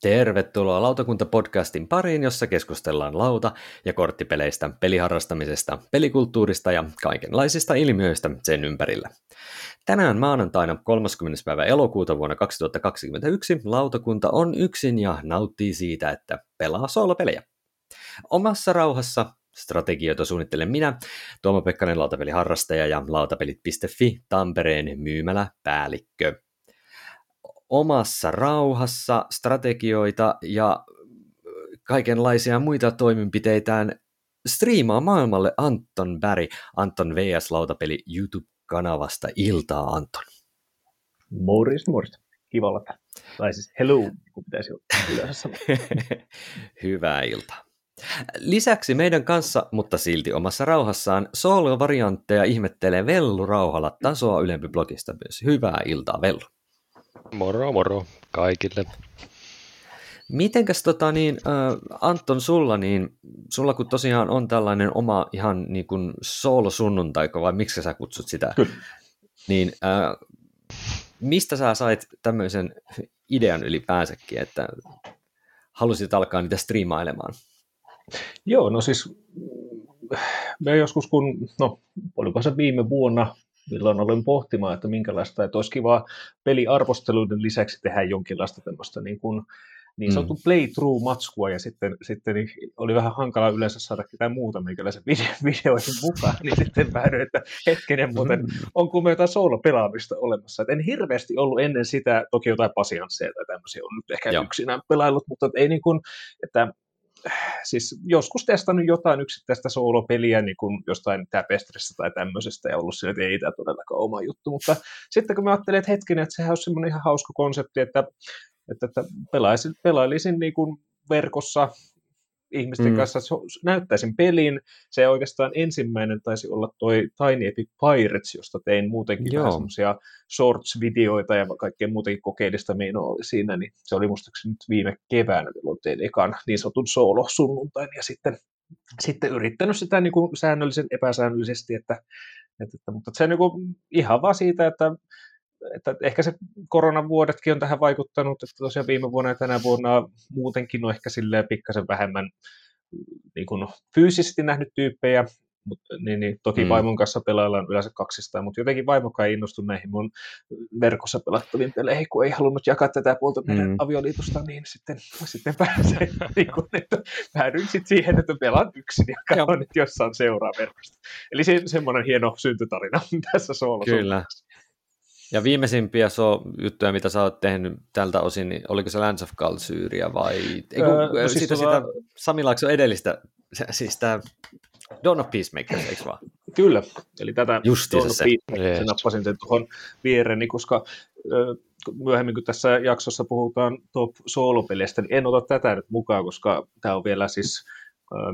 Tervetuloa Lautakunta-podcastin pariin, jossa keskustellaan lauta- ja korttipeleistä, peliharrastamisesta, pelikulttuurista ja kaikenlaisista ilmiöistä sen ympärillä. Tänään maanantaina 30. päivä elokuuta vuonna 2021 lautakunta on yksin ja nauttii siitä, että pelaa soolopelejä. Omassa rauhassa strategioita suunnittelen minä, Tuomo Pekkanen lautapeliharrastaja ja lautapelit.fi Tampereen myymäläpäällikkö omassa rauhassa strategioita ja kaikenlaisia muita toimenpiteitään striimaa maailmalle Anton Bäri, Anton VS Lautapeli YouTube-kanavasta. Iltaa Anton. Morjesta, morjesta. Kiva olla täällä. Tai siis hello, kun pitäisi yleensä Hyvää iltaa. Lisäksi meidän kanssa, mutta silti omassa rauhassaan, solo-variantteja ihmettelee Vellu Rauhala tasoa ylempi blogista myös. Hyvää iltaa, Vellu. Moro moro kaikille. Mitenkäs tota niin, äh, Anton sulla, niin sulla kun tosiaan on tällainen oma ihan niin kuin soolo-sunnuntai, vai miksi sä kutsut sitä, Kyllä. niin äh, mistä sä sait tämmöisen idean ylipäänsäkin, että halusit alkaa niitä striimailemaan? Joo, no siis me joskus kun, no oliko se viime vuonna, milloin olen pohtimaan, että minkälaista, että olisi kiva peliarvosteluiden lisäksi tehdä jonkinlaista tämmöistä niin kuin, niin sanottu mm. playthrough-matskua, ja sitten, sitten niin oli vähän hankala yleensä saada ketään muuta meikäläisen video, videoihin mukaan, niin sitten päädyin, että hetkinen muuten, mm. on kuin jotain soolo-pelaamista olemassa. Et en hirveästi ollut ennen sitä, toki jotain pasiansseja tai tämmöisiä on nyt ehkä Joo. yksinään pelaillut, mutta ei niin kuin, että siis joskus testannut jotain yksittäistä soolopeliä niin kuin jostain Tapestrissa tai tämmöisestä ja ollut sillä, että ei tämä todellakaan oma juttu, mutta sitten kun mä ajattelin, että hetkinen, että sehän olisi semmoinen ihan hauska konsepti, että, että, että pelaisin, pelailisin niin kuin verkossa ihmisten mm. kanssa näyttäisin pelin. Se oikeastaan ensimmäinen taisi olla toi Tiny Epic Pirates, josta tein muutenkin Joo. vähän semmoisia shorts-videoita ja kaikkea muutenkin kokeellista meinoa oli siinä, niin se oli musta nyt viime keväänä, milloin tein ekan niin sanotun solo-sunnuntain ja sitten, sitten yrittänyt sitä niin kuin säännöllisen epäsäännöllisesti, että, että, että mutta se on niin kuin ihan vaan siitä, että että ehkä se koronavuodetkin on tähän vaikuttanut, että tosiaan viime vuonna ja tänä vuonna muutenkin on ehkä silleen pikkasen vähemmän niin kuin fyysisesti nähnyt tyyppejä, Mut, niin, niin, toki mm. vaimon kanssa pelaillaan yleensä kaksistaan, mutta jotenkin vaimokaan ei innostu näihin mun verkossa pelattaviin peleihin, kun ei halunnut jakaa tätä puolta meidän mm. avioliitosta, niin sitten, sitten pääsee, niin kun, että päädyin sitten siihen, että pelaan yksin ja katson, että jossain seuraa verkosta. Eli se, semmoinen hieno syntytarina tässä soolossa. Kyllä. Ja viimeisimpiä so juttuja, mitä sä oot tehnyt tältä osin, niin oliko se Lands of Galsyria vai... Eiku, öö, no siis sitä, sitä Sami Laakso edellistä, siis tämä Dawn of Peacemaker, eikö vaan? Kyllä, eli tätä Justiinsa Dawn of Peacemaker, se. Nappasin sen tuohon viereni, koska myöhemmin kun tässä jaksossa puhutaan top soolopeleistä, niin en ota tätä nyt mukaan, koska tämä on vielä siis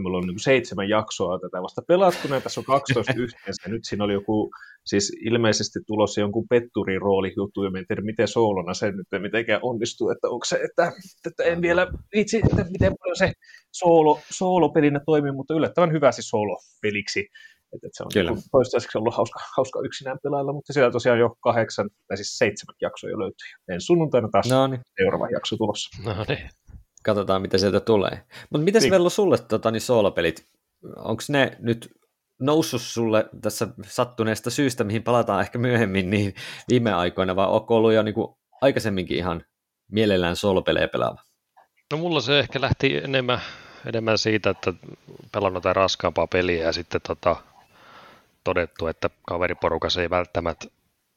Mulla on niin seitsemän jaksoa tätä vasta pelattu, ja tässä on 12 yhteensä. Nyt siinä oli joku, siis ilmeisesti tulossa jonkun petturiin rooli juttu, ja en tiedä, miten soolona se nyt mitenkään onnistuu, että onko se, että, että en vielä itse, että miten paljon se soolo, soolopelinä toimii, mutta yllättävän hyvä siis soolopeliksi. Että, että se on Kyllä. Niin toistaiseksi ollut hauska, hauska yksinään pelailla, mutta siellä tosiaan jo kahdeksan, tai siis seitsemän jaksoa jo löytyy. En sunnuntaina taas no niin. seuraava jakso tulossa. No niin. Katsotaan, mitä sieltä tulee. Mutta miten niin. Vello sulle tota, niin soolopelit, onko ne nyt noussut sulle tässä sattuneesta syystä, mihin palataan ehkä myöhemmin, niin viime aikoina, vai onko ollut jo niin kuin aikaisemminkin ihan mielellään soolopelejä pelaava? No mulla se ehkä lähti enemmän, enemmän siitä, että pelannut jotain raskaampaa peliä ja sitten tota, todettu, että kaveriporukassa ei välttämättä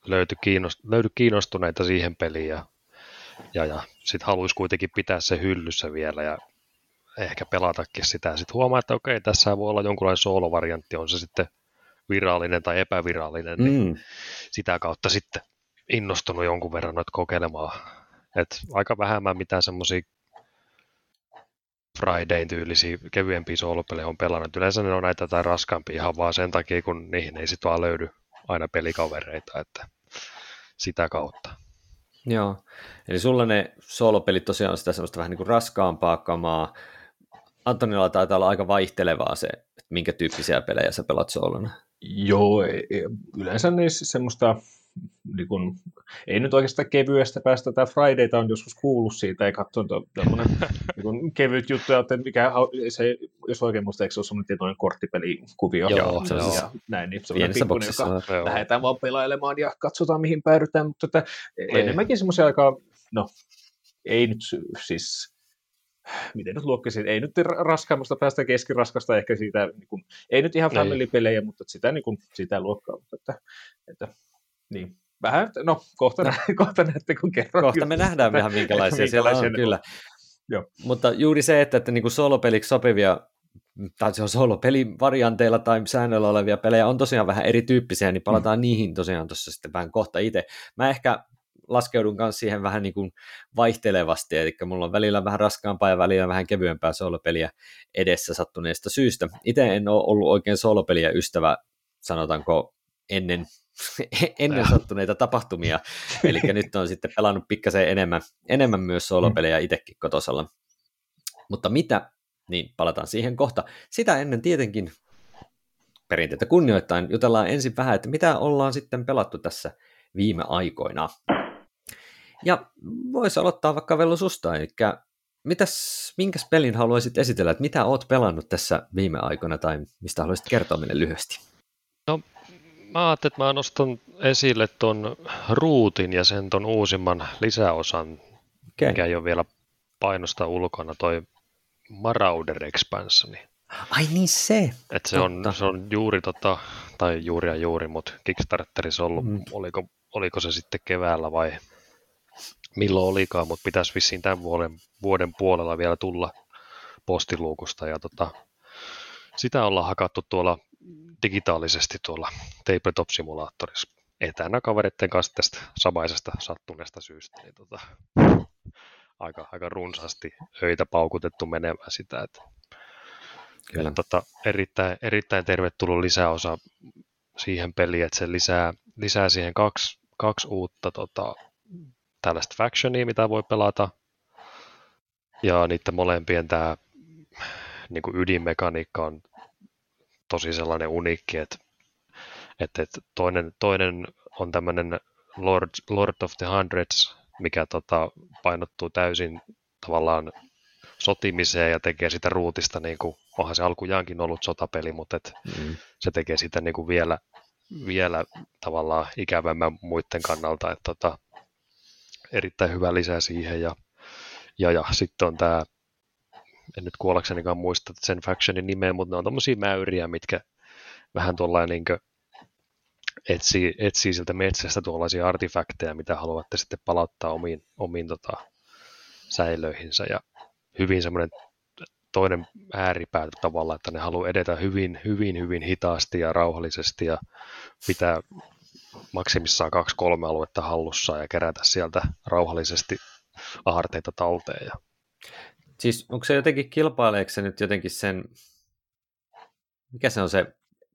löyty, kiinnost, löydy kiinnostuneita siihen peliin ja ja, ja sitten haluaisi kuitenkin pitää se hyllyssä vielä ja ehkä pelatakin sitä. Sitten huomaa, että okei, tässä voi olla jonkunlainen soolovariantti, on se sitten virallinen tai epävirallinen, niin mm. niin sitä kautta sitten innostunut jonkun verran noita kokeilemaan. Et aika vähemmän mitään semmoisia Fridayn tyylisiä kevyempiä soolopelejä on pelannut. Yleensä ne on näitä tai raskaampia ihan vaan sen takia, kun niihin ei sitten vaan löydy aina pelikavereita, että sitä kautta. Joo, eli sulla ne soolopelit tosiaan on sitä semmoista vähän niin kuin raskaampaa kamaa. Antonilla taitaa olla aika vaihtelevaa se, että minkä tyyppisiä pelejä sä pelat soolona. Joo, e, e, yleensä niissä semmoista niin kun, ei nyt oikeastaan kevyestä päästä, tämä Fridayta on joskus kuullut siitä, ja katsonut tämmöinen niin kevyt juttu, että mikä se, jos oikein muista, eikö se ole semmoinen tietoinen korttipelikuvio, joo, se on ja näin, niin semmoinen pikkuinen, joka joo. lähdetään vaan pelailemaan ja katsotaan mihin päädytään, mutta että niin. enemmänkin semmoisia aika, no ei nyt siis miten nyt luokkisin, ei nyt raskaammasta päästä keskiraskasta, ehkä siitä, niin kuin, ei nyt ihan niin. family-pelejä, mutta sitä, niin kuin, sitä luokkaa, mutta että, että niin, vähän, no kohta, no. kohta näette, kun kerron. Kohta me nähdään vähän minkälaisia, minkälaisia siellä on, kyllä. Joo. Mutta juuri se, että, että niin kuin solopeliksi sopivia tai se on solopelivarianteilla tai säännöllä olevia pelejä on tosiaan vähän erityyppisiä, niin palataan mm. niihin tosiaan tuossa sitten vähän kohta itse. Mä ehkä laskeudun kanssa siihen vähän niin kuin vaihtelevasti, eli mulla on välillä vähän raskaampaa ja välillä vähän kevyempää solopeliä edessä sattuneesta syystä. Itse en ole ollut oikein solopeliä ystävä, sanotaanko ennen, ennen sattuneita tapahtumia, eli nyt on sitten pelannut pikkasen enemmän, enemmän myös solopelejä itsekin kotosalla. Mutta mitä, niin palataan siihen kohta. Sitä ennen tietenkin perinteitä kunnioittain jutellaan ensin vähän, että mitä ollaan sitten pelattu tässä viime aikoina. Ja voisi aloittaa vaikka Velo susta, eli mitäs, minkäs pelin haluaisit esitellä, että mitä oot pelannut tässä viime aikoina tai mistä haluaisit kertoa meille lyhyesti? No, mä ajattelin, että mä nostan esille ton ruutin ja sen ton uusimman lisäosan, okay. mikä ei ole vielä painosta ulkona, toi Marauder Expansioni. Ai niin se! Et se, on, se on juuri, tota, tai juuri ja juuri, mutta Kickstarterissa ollut, mm. oliko, oliko se sitten keväällä vai milloin olikaan, mutta pitäisi vissiin tämän vuoden, vuoden puolella vielä tulla postiluukusta ja tota, sitä ollaan hakattu tuolla digitaalisesti tuolla tabletop-simulaattorissa etänä kavereiden kanssa tästä samaisesta sattuneesta syystä. Niin tota, aika, aika runsaasti öitä paukutettu menemään sitä. Että, Kyllä. Tota, erittäin, erittäin tervetullut lisäosa siihen peliin, että se lisää, lisää siihen kaksi, kaksi uutta tota, tällaista factionia, mitä voi pelata. Ja niiden molempien tämä niin kuin ydinmekaniikka on tosi sellainen uniikki, että, että, että toinen, toinen on tämmöinen Lord, Lord of the Hundreds, mikä tota, painottuu täysin tavallaan sotimiseen ja tekee sitä ruutista, niin kuin, onhan se alkujaankin ollut sotapeli, mutta et mm. se tekee sitä niin kuin vielä, vielä tavallaan ikävämmän muiden kannalta, että tota, erittäin hyvä lisä siihen. Ja, ja, ja sitten on tämä, en nyt kuollaksenikaan muista sen factionin nimeä, mutta ne on tommosia mäyriä, mitkä vähän tuollainen niin etsii, etsii sieltä metsästä tuollaisia artefakteja, mitä haluatte sitten palauttaa omiin, omiin tota, säilöihinsä. Ja hyvin semmoinen toinen ääripää tavalla, että ne haluaa edetä hyvin, hyvin, hyvin hitaasti ja rauhallisesti ja pitää maksimissaan kaksi-kolme aluetta hallussa ja kerätä sieltä rauhallisesti aarteita talteen. Ja... Siis onko se jotenkin, kilpaileeko se nyt jotenkin sen, mikä se on se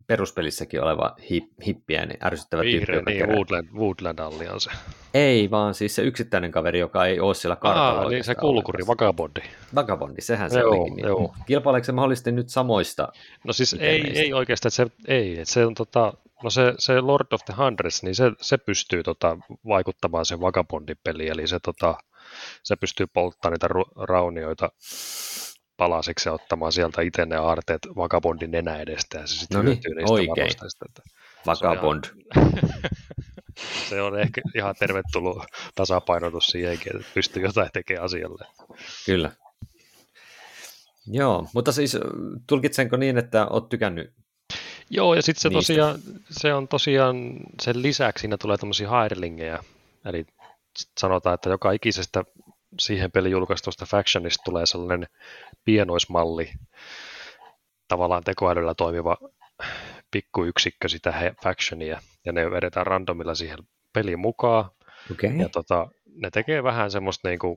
peruspelissäkin oleva hip, hippiäinen, ärsyttävä Vihreä, tyyppi. Niin, Woodland, Woodland Alliance. Ei, vaan siis se yksittäinen kaveri, joka ei ole siellä kartalla. Ah, niin se kulkuri, Vagabondi. Vagabondi, sehän se joo, olikin. Niin. Joo. Kilpaileeko se mahdollisesti nyt samoista? No siis ei, ei oikeastaan, se, ei, se on tota, No se, se Lord of the Hundreds, niin se, se pystyy tota, vaikuttamaan sen Vagabondin peliin, eli se, tota, se pystyy polttamaan niitä ru- raunioita palasiksi ja ottamaan sieltä itse ne aarteet Vagabondin nenä edestä, ja se sitten no niin, niistä oikein. Että. Se on, se on ehkä ihan tervetullut tasapainotus siihenkin, että pystyy jotain tekemään asialle. Kyllä. Joo, mutta siis tulkitsenko niin, että olet tykännyt Joo, ja sitten se, tosiaan, se on tosiaan, sen lisäksi siinä tulee tämmöisiä hairlingejä, eli sanotaan, että joka ikisestä siihen pelin julkaistusta factionista tulee sellainen pienoismalli, tavallaan tekoälyllä toimiva pikkuyksikkö sitä he, factionia, ja ne vedetään randomilla siihen peliin mukaan. Okay. Ja tota, ne tekee vähän semmoista niin kuin,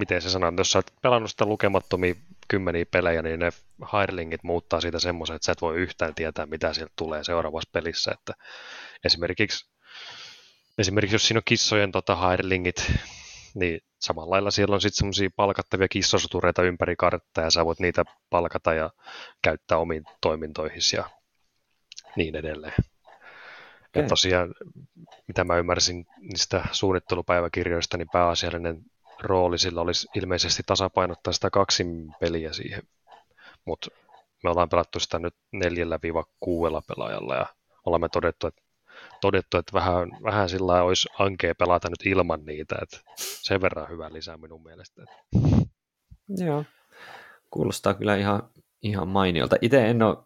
miten se sanoo, jos sä oot pelannut sitä lukemattomia kymmeniä pelejä, niin ne hirelingit muuttaa siitä semmoisen, että sä et voi yhtään tietää, mitä sieltä tulee seuraavassa pelissä. Että esimerkiksi, esimerkiksi jos siinä on kissojen tota, hirelingit, niin samalla lailla siellä on sitten semmoisia palkattavia kissasotureita ympäri karttaa ja sä voit niitä palkata ja käyttää omiin toimintoihin ja niin edelleen. Okay. Ja tosiaan, mitä mä ymmärsin niistä suunnittelupäiväkirjoista, niin pääasiallinen rooli sillä olisi ilmeisesti tasapainottaa sitä kaksin peliä siihen. Mutta me ollaan pelattu sitä nyt neljällä viiva kuudella pelaajalla ja olemme todettu, että, todettu, että vähän, vähän sillä olisi ankea pelata nyt ilman niitä, että sen verran hyvä lisää minun mielestä. Joo, kuulostaa kyllä ihan, ihan mainiolta. Itse en ole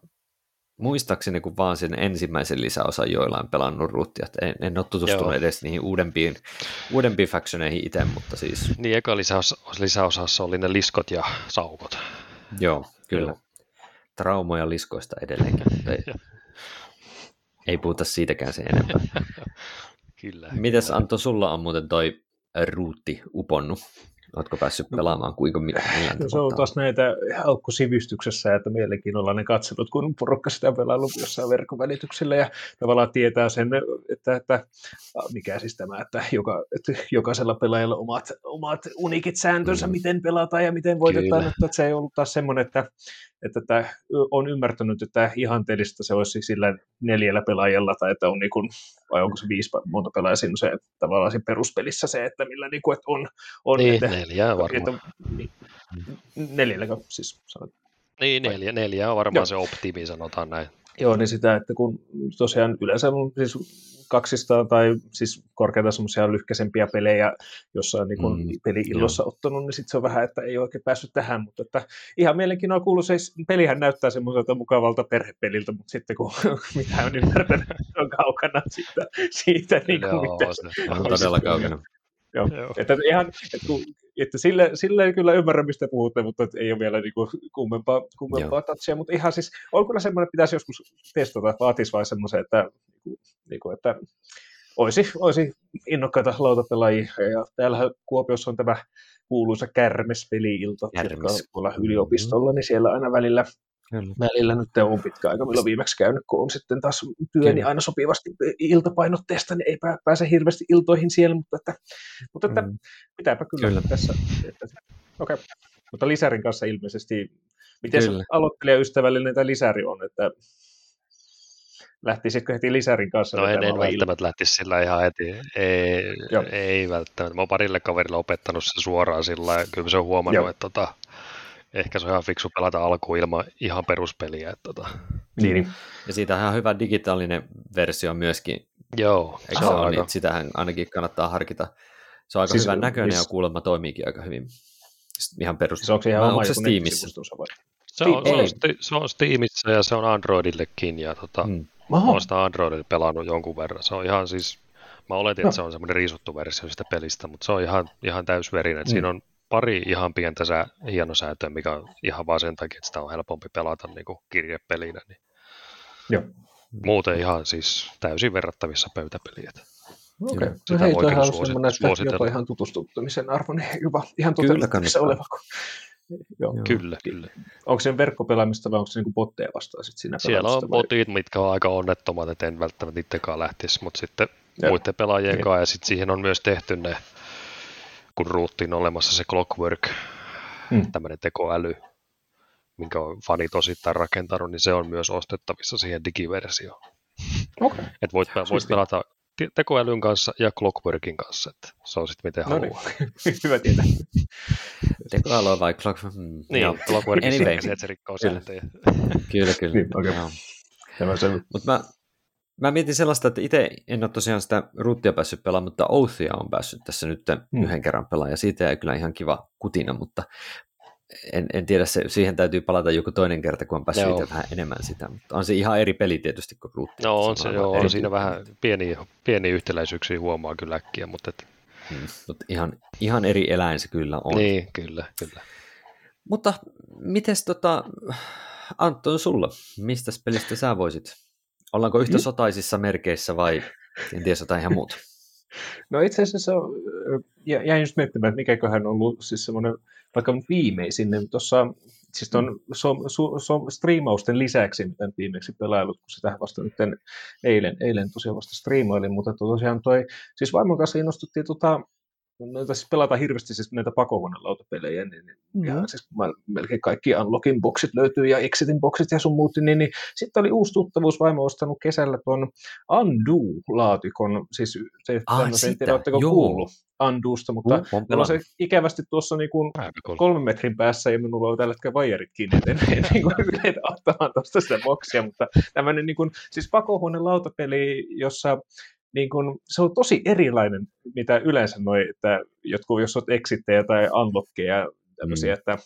muistaakseni kun vaan sen ensimmäisen lisäosan joillain pelannut ruuttia, en, en ole tutustunut Joo. edes niihin uudempiin, uudempiin factioneihin itse, mutta siis... Niin, eka lisäos, lisäosassa oli ne liskot ja saukot. Joo, kyllä. Joo. Traumoja liskoista edelleenkin, mutta ei, ei puhuta siitäkään sen enempää. kyllä. Mites Anto, sulla on muuten toi ruutti uponnut? Oletko päässyt no, pelaamaan, kuinka millään no, Se on taas näitä aukkusivistyksessä, että mielenkiinnolla ne katselut, kun porukka sitä pelaillut jossain verkkovälityksellä ja tavallaan tietää sen, että, että mikä siis tämä, että, joka, että jokaisella pelaajalla omat, omat unikit sääntönsä, mm. miten pelataan ja miten voitetaan, Kyllä. että se ei ollut taas semmoinen, että että tämä on ymmärtänyt, että ihanteellista se olisi sillä neljällä pelaajalla, tai että on niin kuin, vai onko se viisi monta pelaajaa siinä se tavallaan siinä peruspelissä se, että millä niin kuin, että on, on niin, että, neljää varmaan. Että, niin, neljälläkö siis sanot? Niin, neljä, neljä on varmaan Joo. se optimi, sanotaan näin. Joo, niin sitä, että kun tosiaan yleensä siis 200 tai siis korkeita semmoisia lyhkäisempiä pelejä, jossa on niin mm, peli-illossa joo. ottanut, niin sitten se on vähän, että ei oikein päässyt tähän, mutta että ihan mielenkiinnolla kuuluu se, pelihän näyttää semmoiselta mukavalta perhepeliltä, mutta sitten kun mitä on ymmärtänyt, on kaukana siitä, siitä niin kuin joo, mitä se on todella kaukana. Joo. Joo. Että, ihan, että, kun, että sille, sille ei kyllä ymmärrä, mistä puhutte, mutta että ei ole vielä niin kuin kummempaa, kummempaa touchia, mutta ihan siis on kyllä semmoinen, että pitäisi joskus testata, vaatisi vai semmoisen, että, niin kuin, että olisi, olisi innokkaita lautapelaajia. Ja täällä Kuopiossa on tämä kuuluisa kärmespeli-ilta, Kärmes. tuolla yliopistolla, niin siellä aina välillä Kyllä. Välillä nyt on pitkä aika, milloin viimeksi käynyt, kun on sitten taas työni Kyllä. aina sopivasti iltapainotteesta, niin ei pääse hirveästi iltoihin siellä, mutta, että, mutta että mm. pitääpä kyllä, kyllä. tässä. Että, okay. Mutta Lisärin kanssa ilmeisesti, miten kyllä. aloittelijaystävällinen tämä Lisäri on, että lähtisitkö heti Lisärin kanssa? No en, en välttämättä lähtisi sillä ihan heti. Ei, ei välttämättä. Mä oon parille kaverille opettanut se suoraan sillä kyllä se on huomannut, Joo. että tota, ehkä se on ihan fiksu pelata alkuun ilman ihan peruspeliä. Että, tota. niin, niin. Ja siitä on ihan hyvä digitaalinen versio myöskin. Joo. Eikö se, ole, niin, sitähän ainakin kannattaa harkita. Se on aika siis, hyvän näköinen siis... ja kuulemma toimiikin aika hyvin. Ihan perus. Se onko se ihan oma se Steamissa? Se on, se, on, se on Steamissa ja se on Androidillekin ja tota, hmm. olen sitä Androidille pelannut jonkun verran. Se on ihan siis, mä oletin, no. että se on semmoinen riisuttu versio sitä pelistä, mutta se on ihan, ihan täysverinen. Hmm. Siinä on pari ihan pientä sää, hienosäätöä, mikä on ihan vaan sen takia, että sitä on helpompi pelata niin kuin kirjepelinä. Niin Joo. Muuten ihan siis täysin verrattavissa pöytäpeliä. Okei, okay. no hei, toihan on semmoinen, että jopa ihan tutustuttamisen arvo, niin jopa ihan toteutettavissa oleva. Joo. Kyllä, kyllä. Onko se verkkopelaamista vai onko se niin botteja vastaan sit siinä Siellä on botit, mitkä on aika onnettomat, että en välttämättä niidenkaan lähtisi, mutta sitten Joo. muiden pelaajien niin. kanssa ja sitten siihen on myös tehty ne kun ruuttiin olemassa se Clockwork, hmm. tämmöinen tekoäly, minkä on fanit osittain rakentanut, niin se on myös ostettavissa siihen digiversioon. Okay. Et voit, voit pelata tekoälyn kanssa ja Clockworkin kanssa, että se on sitten miten no haluaa. Niin. Hyvä tietää. Tekoäly vai Clockwork? Mm, niin, joo. Clockworkin anyway. se, että se rikkoo kyllä. sääntöjä. kyllä, kyllä. Niin, okay. Mutta mä, Mä mietin sellaista, että itse en ole tosiaan sitä ruuttia päässyt pelaamaan, mutta Oathia on päässyt tässä nyt hmm. yhden kerran pelaamaan, ja siitä ei kyllä ihan kiva kutina, mutta en, en tiedä, se, siihen täytyy palata joku toinen kerta, kun on päässyt itse vähän enemmän sitä, mutta on se ihan eri peli tietysti kuin ruutti. No on se, joo, on siinä vähän pieni, pieni yhtäläisyyksiä huomaa kyllä äkkiä, mutta... Et... Hmm, mutta ihan, ihan eri eläin se kyllä on. Niin, kyllä, kyllä. Mutta mites tota, Anton sulla, mistä pelistä sä voisit Ollaanko yhtä mm. sotaisissa merkeissä vai kenties jotain ihan muuta? No itse asiassa jäin just miettimään, että mikäköhän on ollut siis semmoinen vaikka viimeisin, niin tuossa siis tuon so, so, so, striimausten lisäksi, mitä viimeksi pelailut, kun sitä vasta nyt eilen, eilen tosiaan vasta striimailin, mutta tosiaan toi, siis vaimon kanssa innostuttiin tota, noita siis pelataan hirveästi siis näitä pakohuonelautapelejä, niin, niin mm. ihan siis mä, melkein kaikki Unlockin boksit löytyy ja Exitin boksit ja sun muut, niin, niin sitten oli uusi tuttavuus vaimo ostanut kesällä tuon Undo-laatikon, siis se, Ai, tämmöisen, en sitä, tiedä, oletteko joo. kuullut Undosta, mutta Uh, on on se ikävästi tuossa niin kuin kolmen metrin päässä ja minulla on tällä hetkellä vaijarit kiinni, että en, en niin kuin yritä ottamaan tuosta sitä boksia, mutta tämmöinen niin kuin, siis pakohuone lautapeli, jossa niin kuin, se on tosi erilainen, mitä yleensä noi, että jotkut, jos olet exittejä tai unlockkeja tämmöisiä, mm. että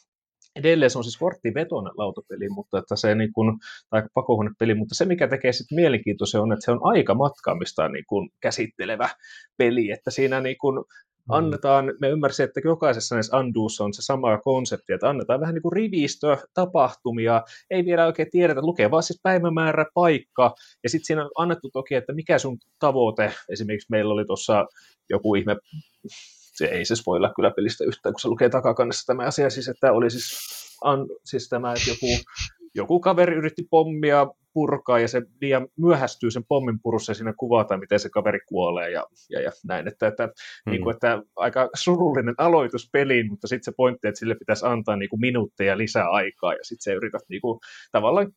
edelleen se on siis korttivetoinen lautapeli, mutta että se niin kuin, tai pakohuonepeli, mutta se mikä tekee sitten mielenkiintoisen on, että se on aika matkaamista niin kuin käsittelevä peli, että siinä niin kuin annetaan, me ymmärsin, että jokaisessa näissä Undoissa on se sama konsepti, että annetaan vähän niin kuin rivistö, tapahtumia, ei vielä oikein tiedetä, lukee vaan siis päivämäärä, paikka, ja sitten siinä on annettu toki, että mikä sun tavoite, esimerkiksi meillä oli tuossa joku ihme, se ei se spoilla kyllä pelistä yhtään, kun se lukee takakannessa tämä asia, siis että oli siis, an, siis tämä, että joku, joku kaveri yritti pommia purkaa ja se liian myöhästyy sen pommin purussa ja siinä kuvataan, miten se kaveri kuolee ja, ja, ja näin. Että, että, mm. niin kuin, että aika surullinen aloitus peliin, mutta sitten se pointti, että sille pitäisi antaa niin kuin minuutteja lisää aikaa ja sitten se yrität niin kuin, tavallaan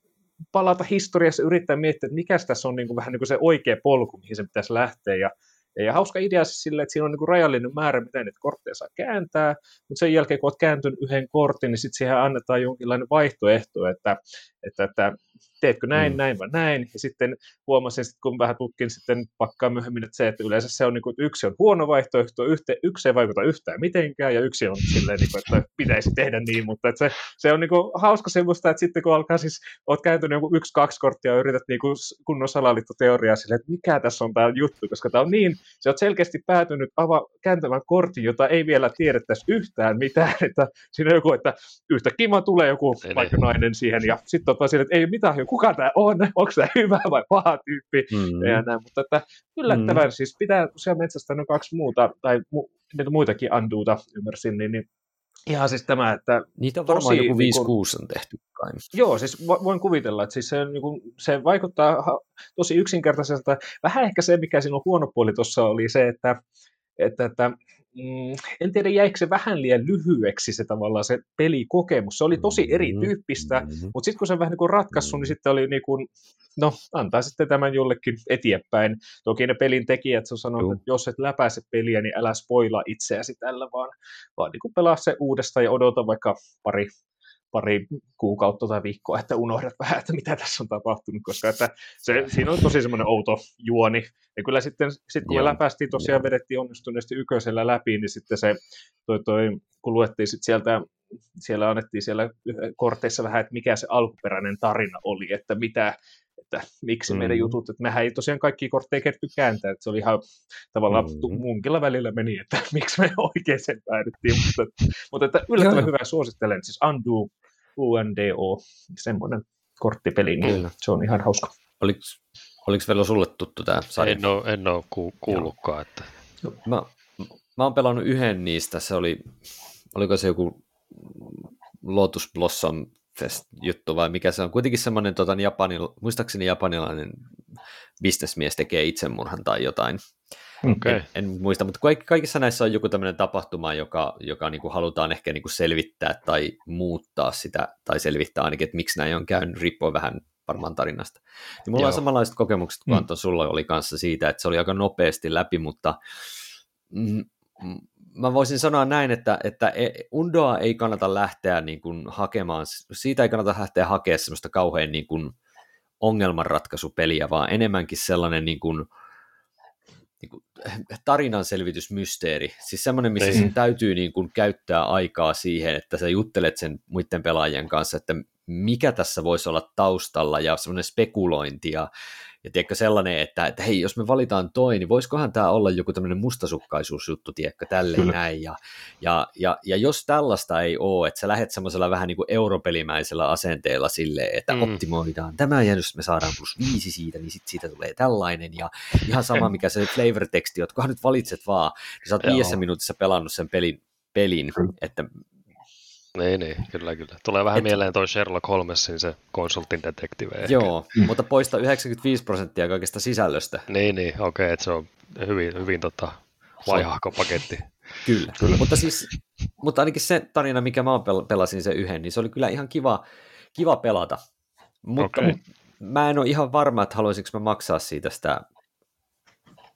palata historiassa ja yrittää miettiä, että mikä tässä on niin kuin, vähän niin kuin se oikea polku, mihin se pitäisi lähteä ja ja hauska idea siis sille, että siinä on niin kuin rajallinen määrä, miten niitä kortteja saa kääntää, mutta sen jälkeen, kun olet kääntynyt yhden kortin, niin sitten siihen annetaan jonkinlainen vaihtoehto, että, että, että teetkö näin, mm. näin vai näin, ja sitten huomasin, sitten, kun vähän tutkin sitten pakkaa myöhemmin, että se, että yleensä se on niin kuin, yksi on huono vaihtoehto, yhte, yksi ei vaikuta yhtään mitenkään, ja yksi on silleen, niin kuin, että pitäisi tehdä niin, mutta että se, se on niin kuin, hauska semmoista, että sitten kun alkaa siis, oot kääntynyt joku yksi, kaksi korttia ja yrität niin kuin kunnon salaliittoteoriaa silleen, että mikä tässä on tämä juttu, koska tämä on niin, se on selkeästi päätynyt ava, kääntämään kortin, jota ei vielä tiedettäisi yhtään mitään, että siinä on joku, että yhtäkkiä vaan tulee joku Eli. vaikka nainen siihen, ja sitten on silleen, että ei mitään, kuka tämä on, onko tämä hyvä vai paha tyyppi, Mm. ja näin, mutta että yllättävän, mm. siis pitää tosiaan metsästä noin kaksi muuta, tai mu, muitakin anduuta ymmärsin, niin, niin ihan siis tämä, että Niitä on varmaan tosi joku niin 5-6 on tehty kai. Joo, siis vo- voin kuvitella, että siis se, niin kuin, se vaikuttaa tosi yksinkertaiselta. Vähän ehkä se, mikä siinä on huono puoli tuossa oli se, että, että, että mm, en tiedä jäikö se vähän liian lyhyeksi se tavallaan se pelikokemus. Se oli tosi erityyppistä, Mm-hmm. mutta sitten kun se vähän niin kuin ratkaissut, niin sitten oli niin kuin, no antaa sitten tämän jollekin eteenpäin. Toki ne pelin tekijät on sanonut, Juu. että jos et läpäise peliä, niin älä spoilaa itseäsi tällä, vaan, vaan niin kuin pelaa se uudestaan ja odota vaikka pari pari kuukautta tai viikkoa, että unohdat vähän, että mitä tässä on tapahtunut, koska että se, siinä on tosi semmoinen outo juoni. Ja kyllä sitten, sit kun me läpäistiin tosiaan, vedettiin onnistuneesti yköisellä läpi, niin sitten se, toi, toi, kun luettiin sitten sieltä, siellä annettiin siellä korteissa vähän, että mikä se alkuperäinen tarina oli, että mitä, että miksi mm. meidän jutut, että mehän ei tosiaan kaikki kortteja kerty kääntää, että se oli ihan tavallaan mm. munkilla välillä meni, että miksi me oikein sen päädyttiin, mutta, mutta että yllättävän Joo. hyvä suosittelen, siis Undo, UNDO, semmoinen korttipeli, niin Kyllä. se on ihan hauska. Oliko, oliko Velo sulle tuttu tämä sarja? En ole, en ole ku, kuullutkaan. Että. Mä, mä oon pelannut yhden niistä, se oli, oliko se joku Lotus Blossom Fest juttu vai mikä se on, kuitenkin semmoinen tota, Japanil, muistaakseni japanilainen bisnesmies tekee itsemurhan tai jotain. Okei. En, en muista, mutta kaik, kaikissa näissä on joku tämmöinen tapahtuma, joka, joka niin kuin halutaan ehkä niin kuin selvittää tai muuttaa sitä, tai selvittää ainakin, että miksi näin on käynyt, riippuu vähän varmaan tarinasta. Niin mulla Joo. on samanlaiset kokemukset kuin Mm. Anton sulla oli kanssa siitä, että se oli aika nopeasti läpi, mutta mm, mm, mä voisin sanoa näin, että, että e- Undoa ei kannata lähteä niin kuin hakemaan, siitä ei kannata lähteä hakemaan semmoista kauhean niin kuin ongelmanratkaisupeliä, vaan enemmänkin sellainen niin kuin, niin kuin tarinanselvitysmysteeri. Siis semmoinen, missä Niin. sun täytyy niin kuin käyttää aikaa siihen, että sä juttelet sen muiden pelaajien kanssa, että mikä tässä voisi olla taustalla ja semmoinen spekulointi ja, ja tiedätkö sellainen, että, että hei, jos me valitaan toi, niin voisikohan tämä olla joku tämmöinen mustasukkaisuusjuttu, tiedätkö, tälleen Kyllä. näin. Ja, ja, ja, ja jos tällaista ei ole, että sä lähdet semmoisella vähän niin kuin europelimäisellä asenteella silleen, että Mm. optimoidaan tämä ja jos me saadaan plus viisi siitä, niin sit siitä tulee tällainen ja ihan sama mikä se flavor-teksti, kunhan nyt valitset vaan, niin sä oot viidessä minuutissa pelannut sen pelin, pelin että Niin, niin, kyllä, kyllä. Tulee vähän Et- mieleen toi Sherlock Holmesin se konsultin detektive. ehkä. joo, mutta poista 95 prosenttia kaikesta sisällöstä. Niin, niin, okei, että se on hyvin, hyvin tota, vaihahko paketti. Kyllä, kyllä. Mutta, siis, mutta ainakin se tarina, mikä mä pelasin se yhden, niin se oli kyllä ihan kiva, kiva pelata. Mutta okay. mä en ole ihan varma, että haluaisinko mä maksaa siitä sitä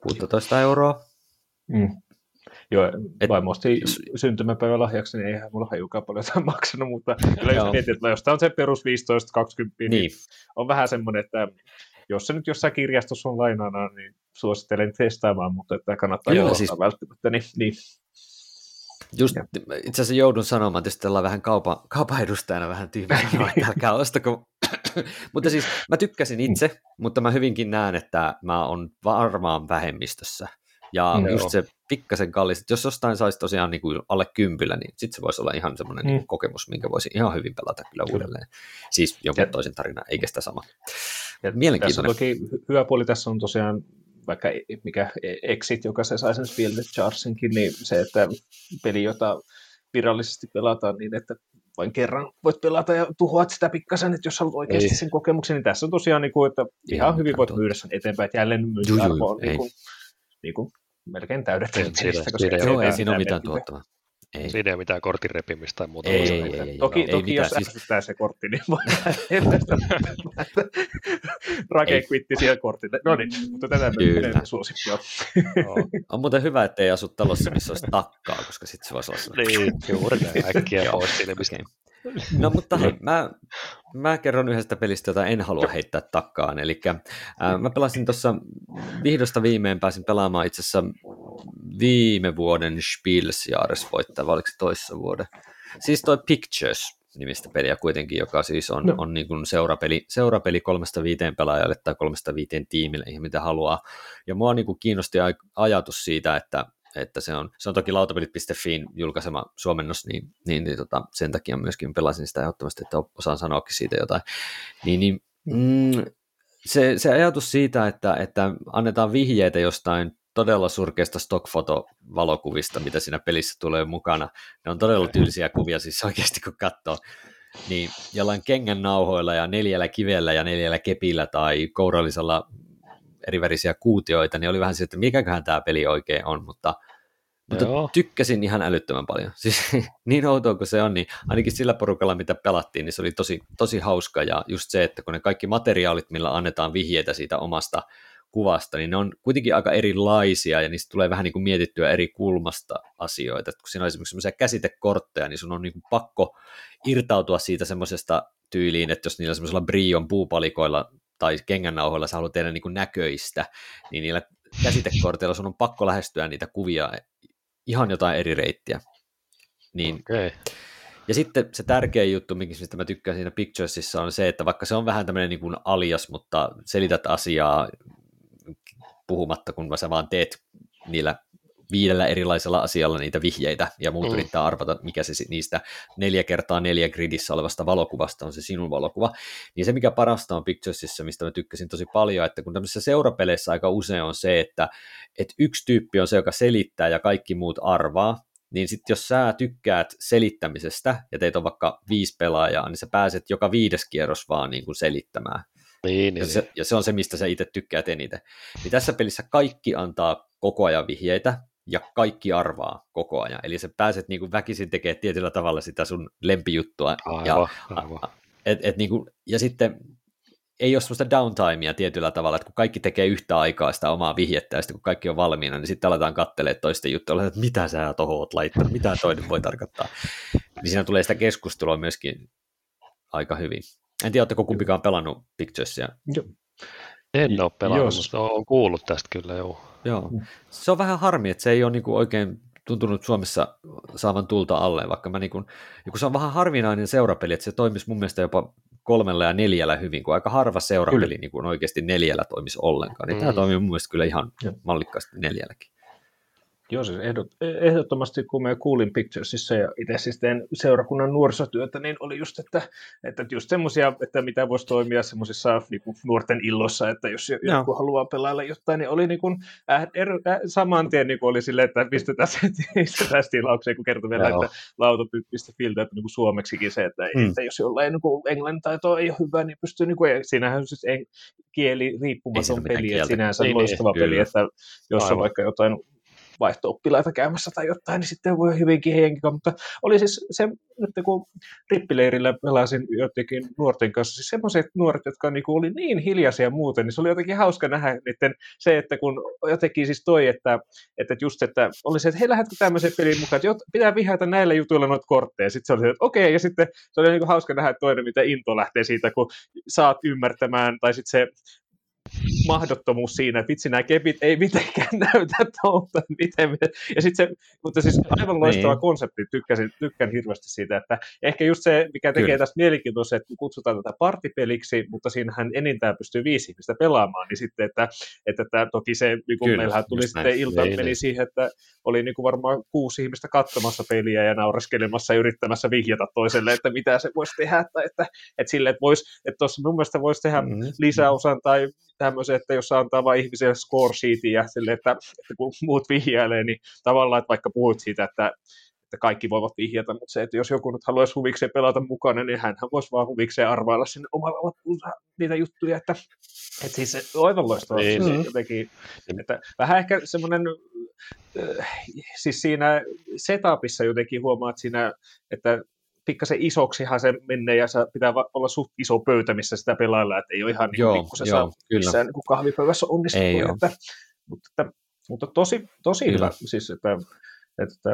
16 euroa. Mm. Joo, Et, vaimosti syntymäpäivän lahjaksi, niin eihän mulla hajukaan paljon jotain maksanut, mutta kyllä jos mietit, että jos tämä on se perus 15-20, niin, niin. on vähän semmoinen, että jos se nyt jossain kirjastossa on lainana, niin suosittelen testaamaan, mutta että kannattaa Joo, siis... välttämättä, niin, niin. Just itse asiassa joudun sanomaan, että ollaan vähän kaupan, kaupan edustajana vähän tyhmä että älkää ostako. mutta siis mä tykkäsin itse, mutta mä hyvinkin näen, että mä oon varmaan vähemmistössä. Ja mm, just se pikkasen kallis, jos jostain saisi tosiaan niin kuin alle kympillä, niin sitten se voisi olla ihan semmoinen mm. niin kokemus, minkä voisi ihan hyvin pelata kyllä uudelleen. Siis jonkun ja, toisen tarina, eikä sitä sama. Ja Mielenkiintoinen. Tässä toki hyvä puoli tässä on tosiaan vaikka mikä Exit, joka se sai sen Field Chargesinkin, niin se, että peli, jota virallisesti pelataan niin, että vain kerran voit pelata ja tuhoat sitä pikkasen, että jos haluat oikeasti ei. sen kokemuksen, niin tässä on tosiaan, niin kuin, että ihan hyvin voit myydä sen eteenpäin, että jälleen myyntiarvo on niin kuin, niin kuin melkein täydet. Joo, ei siinä ole mitään tuottavaa. Ei. Siinä ei ole mitään kortin repimistä tai muuta. Ei, ei, ei, ei, toki, ei, toki jos siis... se kortti, niin voi Rake kvitti siellä kortille. No niin, mutta tätä me suosikkia. on muuten hyvä, että ei asu talossa, missä olisi takkaa, koska sitten se voisi olla Niin, juuri näin, äkkiä pois silmistä. No mutta hei, mä, mä kerron yhdestä pelistä, jota en halua heittää takkaan. Eli mä pelasin tuossa vihdosta viimein, pääsin pelaamaan itse asiassa viime vuoden Spielsjahres voittaa, vai oliko se toissa vuoden? Siis toi Pictures nimistä peliä kuitenkin, joka siis on, no. on niin kuin seurapeli, seurapeli kolmesta viiteen pelaajalle tai kolmesta viiteen tiimille, ihan mitä haluaa. Ja mua niin kuin kiinnosti ajatus siitä, että että se on, se on toki lautapelit.fiin julkaisema suomennos, niin, niin, niin tota, sen takia myöskin pelasin sitä ehdottomasti, että osaan sanoakin siitä jotain. Niin, niin mm, se, se ajatus siitä, että, että annetaan vihjeitä jostain todella surkeista stockfotovalokuvista, mitä siinä pelissä tulee mukana. Ne on todella tyylisiä kuvia siis oikeasti, kun katsoo. Niin jollain kengän nauhoilla ja neljällä kivellä ja neljällä kepillä tai kourallisella erivärisiä kuutioita, niin oli vähän se, että mikäköhän tämä peli oikein on, mutta, mutta tykkäsin ihan älyttömän paljon. Siis niin outoa kuin se on, niin ainakin sillä porukalla, mitä pelattiin, niin se oli tosi, tosi hauska, ja just se, että kun ne kaikki materiaalit, millä annetaan vihjeitä siitä omasta kuvasta, niin ne on kuitenkin aika erilaisia, ja niistä tulee vähän niin kuin mietittyä eri kulmasta asioita. Että kun siinä on esimerkiksi sellaisia käsitekortteja, niin sun on niin kuin pakko irtautua siitä semmoisesta tyyliin, että jos niillä semmoisella brion puupalikoilla tai kengännauhoilla sä haluat tehdä niin kuin näköistä, niin niillä käsitekorteilla sun on pakko lähestyä niitä kuvia ihan jotain eri reittiä. Niin, okay. Ja sitten se tärkeä juttu, mistä mä tykkään siinä Picturesissa, on se, että vaikka se on vähän tämmöinen niin kuin alias, mutta selität asiaa puhumatta, kun sä vaan teet niillä viidellä erilaisella asialla niitä vihjeitä, ja muut mm. yrittää arvata, mikä se niistä neljä kertaa neljä gridissä olevasta valokuvasta on se sinun valokuva. Niin se, mikä parasta on Picturesissa, mistä mä tykkäsin tosi paljon, että kun tämmöisissä seurapeleissä aika usein on se, että, että yksi tyyppi on se, joka selittää ja kaikki muut arvaa, niin sitten jos sä tykkäät selittämisestä ja teet on vaikka viisi pelaajaa, niin sä pääset joka viides kierros vaan niin kuin selittämään. Niin, niin, ja, se, ja se on se, mistä sä itse tykkäät eniten. Niin tässä pelissä kaikki antaa koko ajan vihjeitä, ja kaikki arvaa koko ajan. Eli sä pääset niin kuin väkisin tekemään tietyllä tavalla sitä sun lempijuttua. Aivan, ja, aivan. Et, et niin kuin, ja sitten ei ole sellaista downtimea tietyllä tavalla, että kun kaikki tekee yhtä aikaa sitä omaa vihjettä, ja sitten kun kaikki on valmiina, niin sitten aletaan katselemaan toisten juttuja, että mitä sä tohon oot laittanut, mitä toinen voi tarkoittaa. Niin siinä tulee sitä keskustelua myöskin aika hyvin. En tiedä, oletteko kumpikaan pelannut Picturesia? Joo. En ole pelannut, Jos. mutta olen kuullut tästä kyllä, joo. Joo. Se on vähän harmi, että se ei ole niin kuin oikein tuntunut Suomessa saavan tulta alle, vaikka mä niin kuin, kun se on vähän harvinainen seurapeli, että se toimisi mun mielestä jopa kolmella ja neljällä hyvin, kun aika harva seurapeli niin kuin oikeasti neljällä toimisi ollenkaan, niin mm. tämä toimii mun mielestä kyllä ihan mallikkaasti neljälläkin. Joo, siis ehdot, ehdottomasti kun mä kuulin Picturesissa ja itse siis teen seurakunnan nuorisotyötä, niin oli just, että, että just semmoisia, että mitä voisi toimia semmoisissa niin nuorten illoissa, että jos no. joku haluaa pelailla jotain, niin oli niin kuin, äh, er, äh, saman tien niin kuin oli silleen, että pistetään se pistetään tilaukseen, kun kertoi vielä, no. että lautapyt.filtä, että niin kuin suomeksikin se, että, hmm. että jos jollain niin kuin ei ole hyvä, niin pystyy, niin kuin, siinähän on siis en, kieli riippumaton peli, että sinänsä niin, loistava niin, peli, että jos on vaikka jotain vaihto-oppilaita käymässä tai jotain, niin sitten voi hyvinkin heidänkin mutta oli siis se, että kun rippileirillä pelasin jotenkin nuorten kanssa, siis semmoiset nuoret, jotka niinku oli niin hiljaisia muuten, niin se oli jotenkin hauska nähdä niiden se, että kun jotenkin siis toi, että, että just, että oli se, että hei, lähdetkö tämmöisen pelin mukaan, että pitää vihata näillä jutuilla noita kortteja, sitten se oli se, että okei, ja sitten se oli niinku hauska nähdä toinen, mitä into lähtee siitä, kun saat ymmärtämään, tai sitten se mahdottomuus siinä, että vitsi nämä kepit ei mitenkään näytä tuolta, miten, ja sitten se, mutta siis aivan niin. loistava niin. konsepti, tykkäsin, tykkään hirveästi siitä, että ehkä just se, mikä tekee Kyllä. tästä mielenkiintoista, että kutsutaan tätä partipeliksi, mutta siinähän enintään pystyy viisi ihmistä pelaamaan, niin sitten, että, että, että toki se, niin kuin meillähän tuli sitten näin. ilta, niin, meni niin. siihen, että oli niin kuin varmaan kuusi ihmistä katsomassa peliä ja naureskelemassa ja yrittämässä vihjata toiselle, että mitä se voisi tehdä, että, että, että sille, että, voisi, että tuossa mun mielestä voisi tehdä mm-hmm. lisäosan tai tämmöisen, että jos antaa vain ihmiselle score sheetin ja sille, että, että kun muut vihjailee, niin tavallaan, että vaikka puhut siitä, että, että kaikki voivat vihjata, mutta se, että jos joku nyt haluaisi huvikseen pelata mukana, niin hän voisi vaan huvikseen arvailla sinne omalla lappuunsa niitä juttuja, että, että siis se on aivan loistavaa. Niin, niin. Jotenkin, että vähän ehkä semmoinen, äh, siis siinä setupissa jotenkin huomaat siinä, että pikkasen isoksihan se menee ja se pitää olla suht iso pöytä, missä sitä pelailla, että ei ole ihan niin saa missään niin kahvipöydässä onnistuu. Että, mutta, että, mutta tosi, tosi hyvä, siis että, että,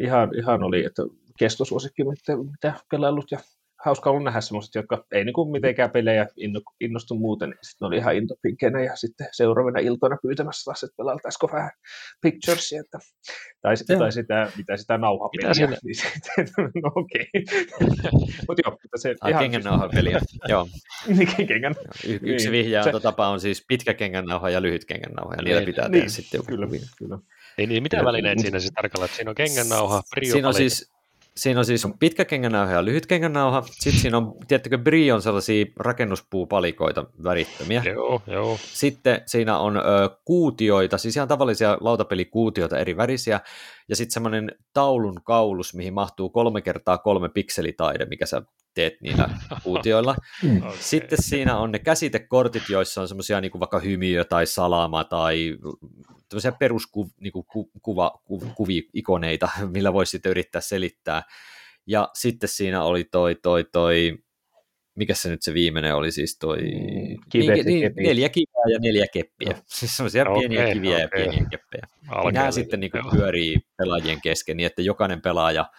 ihan, ihan oli, että kestosuosikki, mitä, mitä pelaillut ja hauska ollut nähdä semmoiset, jotka ei niin kuin mitenkään pelejä innostu muuten, niin sitten oli ihan intopinkenä ja sitten seuraavana iltana pyytämässä taas, että pelailtaisiko vähän picturesia, että, tai, tai sitä, mitä sitä nauhapeliä. Niin sitten, no okei. Okay. Mutta joo, mutta se Ai, ihan... kengän nauhapeliä, joo. niin, kengän. Y- yksi niin. vihjaantotapa on siis pitkä kengän nauha ja lyhyt kengän nauha, ja niillä niin. pitää tehdä niin. sitten kyllä, kyllä. Niin, niin mitä välineet siinä siis tarkalleen, että siinä on kengän nauha, Siinä on siis Siinä on siis pitkä kengännauha ja lyhyt kengännauha. Sitten siinä on, tiedättekö, Brion sellaisia rakennuspuupalikoita värittömiä. Joo, joo. Sitten siinä on ö, kuutioita, siis ihan tavallisia lautapelikuutioita eri värisiä. Ja sitten semmoinen taulun kaulus, mihin mahtuu kolme kertaa kolme pikselitaide, mikä sä teet niillä kuutioilla. okay. Sitten siinä on ne käsitekortit, joissa on semmoisia niin vaikka hymiö tai salama tai tämmöisiä peruskuva niinku, ku, millä voisi sitten yrittää selittää. Ja sitten siinä oli toi, toi, toi, mikä se nyt se viimeinen oli siis toi, Kivet, niin, neljä kiveä ja neljä keppiä. No. Siis semmoisia okay, pieniä kiviä okay. ja pieniä keppejä. Alkeelle. Nämä sitten niin pyörii pelaajien kesken niin, että jokainen pelaaja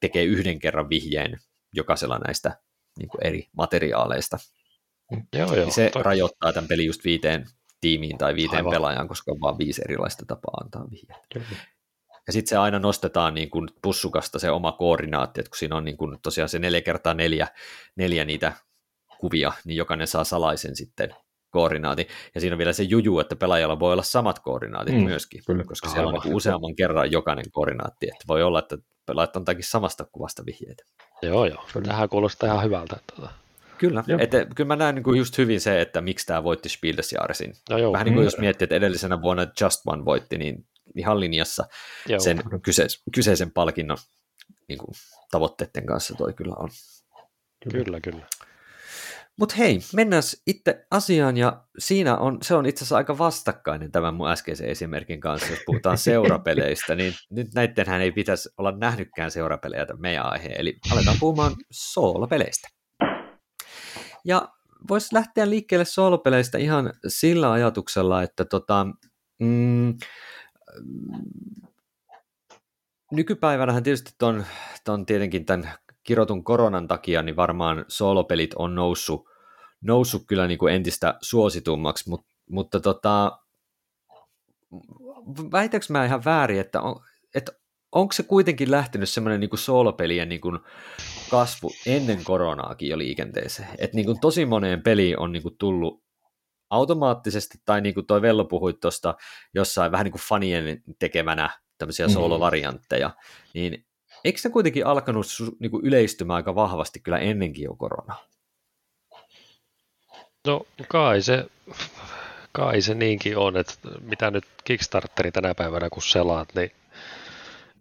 tekee yhden kerran vihjeen jokaisella näistä niin eri materiaaleista. Joo, joo, se toi. rajoittaa tämän pelin just viiteen tiimiin tai viiteen Aivan. pelaajaan, koska on vain viisi erilaista tapaa antaa vihjeitä. Ja sitten se aina nostetaan niin kuin pussukasta se oma koordinaatti, että kun siinä on niin kuin tosiaan se neljä kertaa neljä, neljä niitä kuvia, niin jokainen saa salaisen sitten koordinaatin. Ja siinä on vielä se juju, että pelaajalla voi olla samat koordinaatit mm, myöskin, kyllä. koska siellä on niin useamman kerran jokainen koordinaatti. Että voi olla, että pelaajat antaakin samasta kuvasta vihjeitä. Joo, joo. Tähän kuulostaa ihan hyvältä. Tuota. Kyllä, että, kyllä mä näen niin kuin just hyvin se, että miksi tämä voitti Spiel des Jahresin. No joo, Vähän niin kuin mm. jos miettii, että edellisenä vuonna Just One voitti, niin ihan linjassa joo. sen kyseis, kyseisen palkinnon niin kuin, tavoitteiden kanssa toi kyllä on. Kyllä, kyllä. Mutta hei, mennään itse asiaan, ja siinä on, se on itse asiassa aika vastakkainen tämän mun äskeisen esimerkin kanssa, jos puhutaan seurapeleistä, niin nyt näittenhän ei pitäisi olla nähnytkään seurapelejä tämän meidän aiheen, eli aletaan puhumaan soolopeleistä. Ja voisi lähteä liikkeelle soolopeleistä ihan sillä ajatuksella, että tota, mm, nykypäivänähän tietysti ton, ton tietenkin tämän kirotun koronan takia, niin varmaan soolopelit on noussut, noussut kyllä niin kuin entistä suositummaksi, mutta, mutta tota, väitäkö mä ihan väärin, että, on, että onko se kuitenkin lähtenyt semmoinen niin soolopelien niin kuin kasvu ennen koronaakin jo liikenteeseen? Että niin kuin tosi moneen peliin on niin kuin tullut automaattisesti, tai niin kuin toi Vello puhui tuosta jossain vähän niin kuin fanien tekemänä tämmöisiä mm-hmm. soolovariantteja, niin eikö se kuitenkin alkanut niin kuin yleistymään aika vahvasti kyllä ennenkin jo koronaa? No kai se, kai se niinkin on, että mitä nyt Kickstarteri tänä päivänä kun selaat, niin,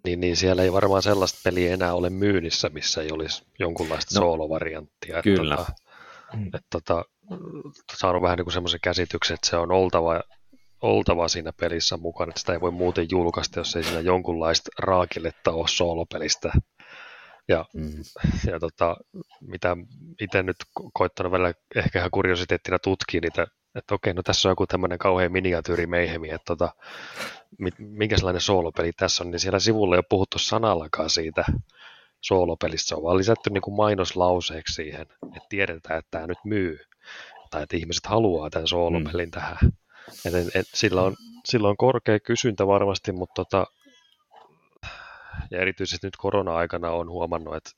niin, niin siellä ei varmaan sellaista peliä enää ole myynnissä, missä ei olisi jonkunlaista no, soolovarianttia. Kyllä. Että, tota, että, tota, saanut vähän niin semmoisen käsityksen, että se on oltava oltava siinä pelissä mukana, että sitä ei voi muuten julkaista, jos ei siinä jonkunlaista raakiletta ole soolopelistä. Ja, mm. ja tota, mitä itse nyt koittanut välillä ehkä ihan kuriositeettina tutkia niitä, että okei, no tässä on joku tämmöinen kauhean miniatyyri meihemi, että tota, minkä sellainen soolopeli tässä on, niin siellä sivulla ei ole puhuttu sanallakaan siitä soolopelistä, se on vaan lisätty niin kuin mainoslauseeksi siihen, että tiedetään, että tämä nyt myy, tai että ihmiset haluaa tämän soolopelin mm. tähän. Et, et, et, sillä, on, sillä on korkea kysyntä varmasti, mutta tota, ja erityisesti nyt korona-aikana on huomannut, että,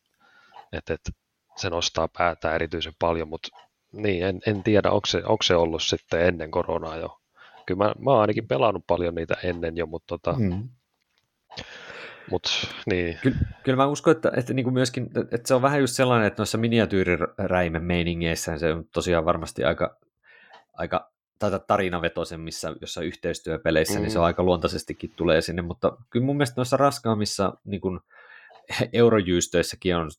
että, että se nostaa päätä erityisen paljon, mutta niin, en, en tiedä, onko se, onko se ollut sitten ennen koronaa jo. Kyllä mä, mä oon ainakin pelannut paljon niitä ennen jo, mutta tota, mm. Mut, niin. Kyllä, kyllä mä uskon, että, että niin kuin myöskin, että se on vähän just sellainen, että noissa miniatyyriräimen meiningeissä se on tosiaan varmasti aika, aika tai tarinavetoisemmissa jossa yhteistyöpeleissä, mm. niin se on mm. aika luontaisestikin tulee sinne, mutta kyllä mun mielestä noissa raskaammissa niin kuin eurojyystöissäkin on,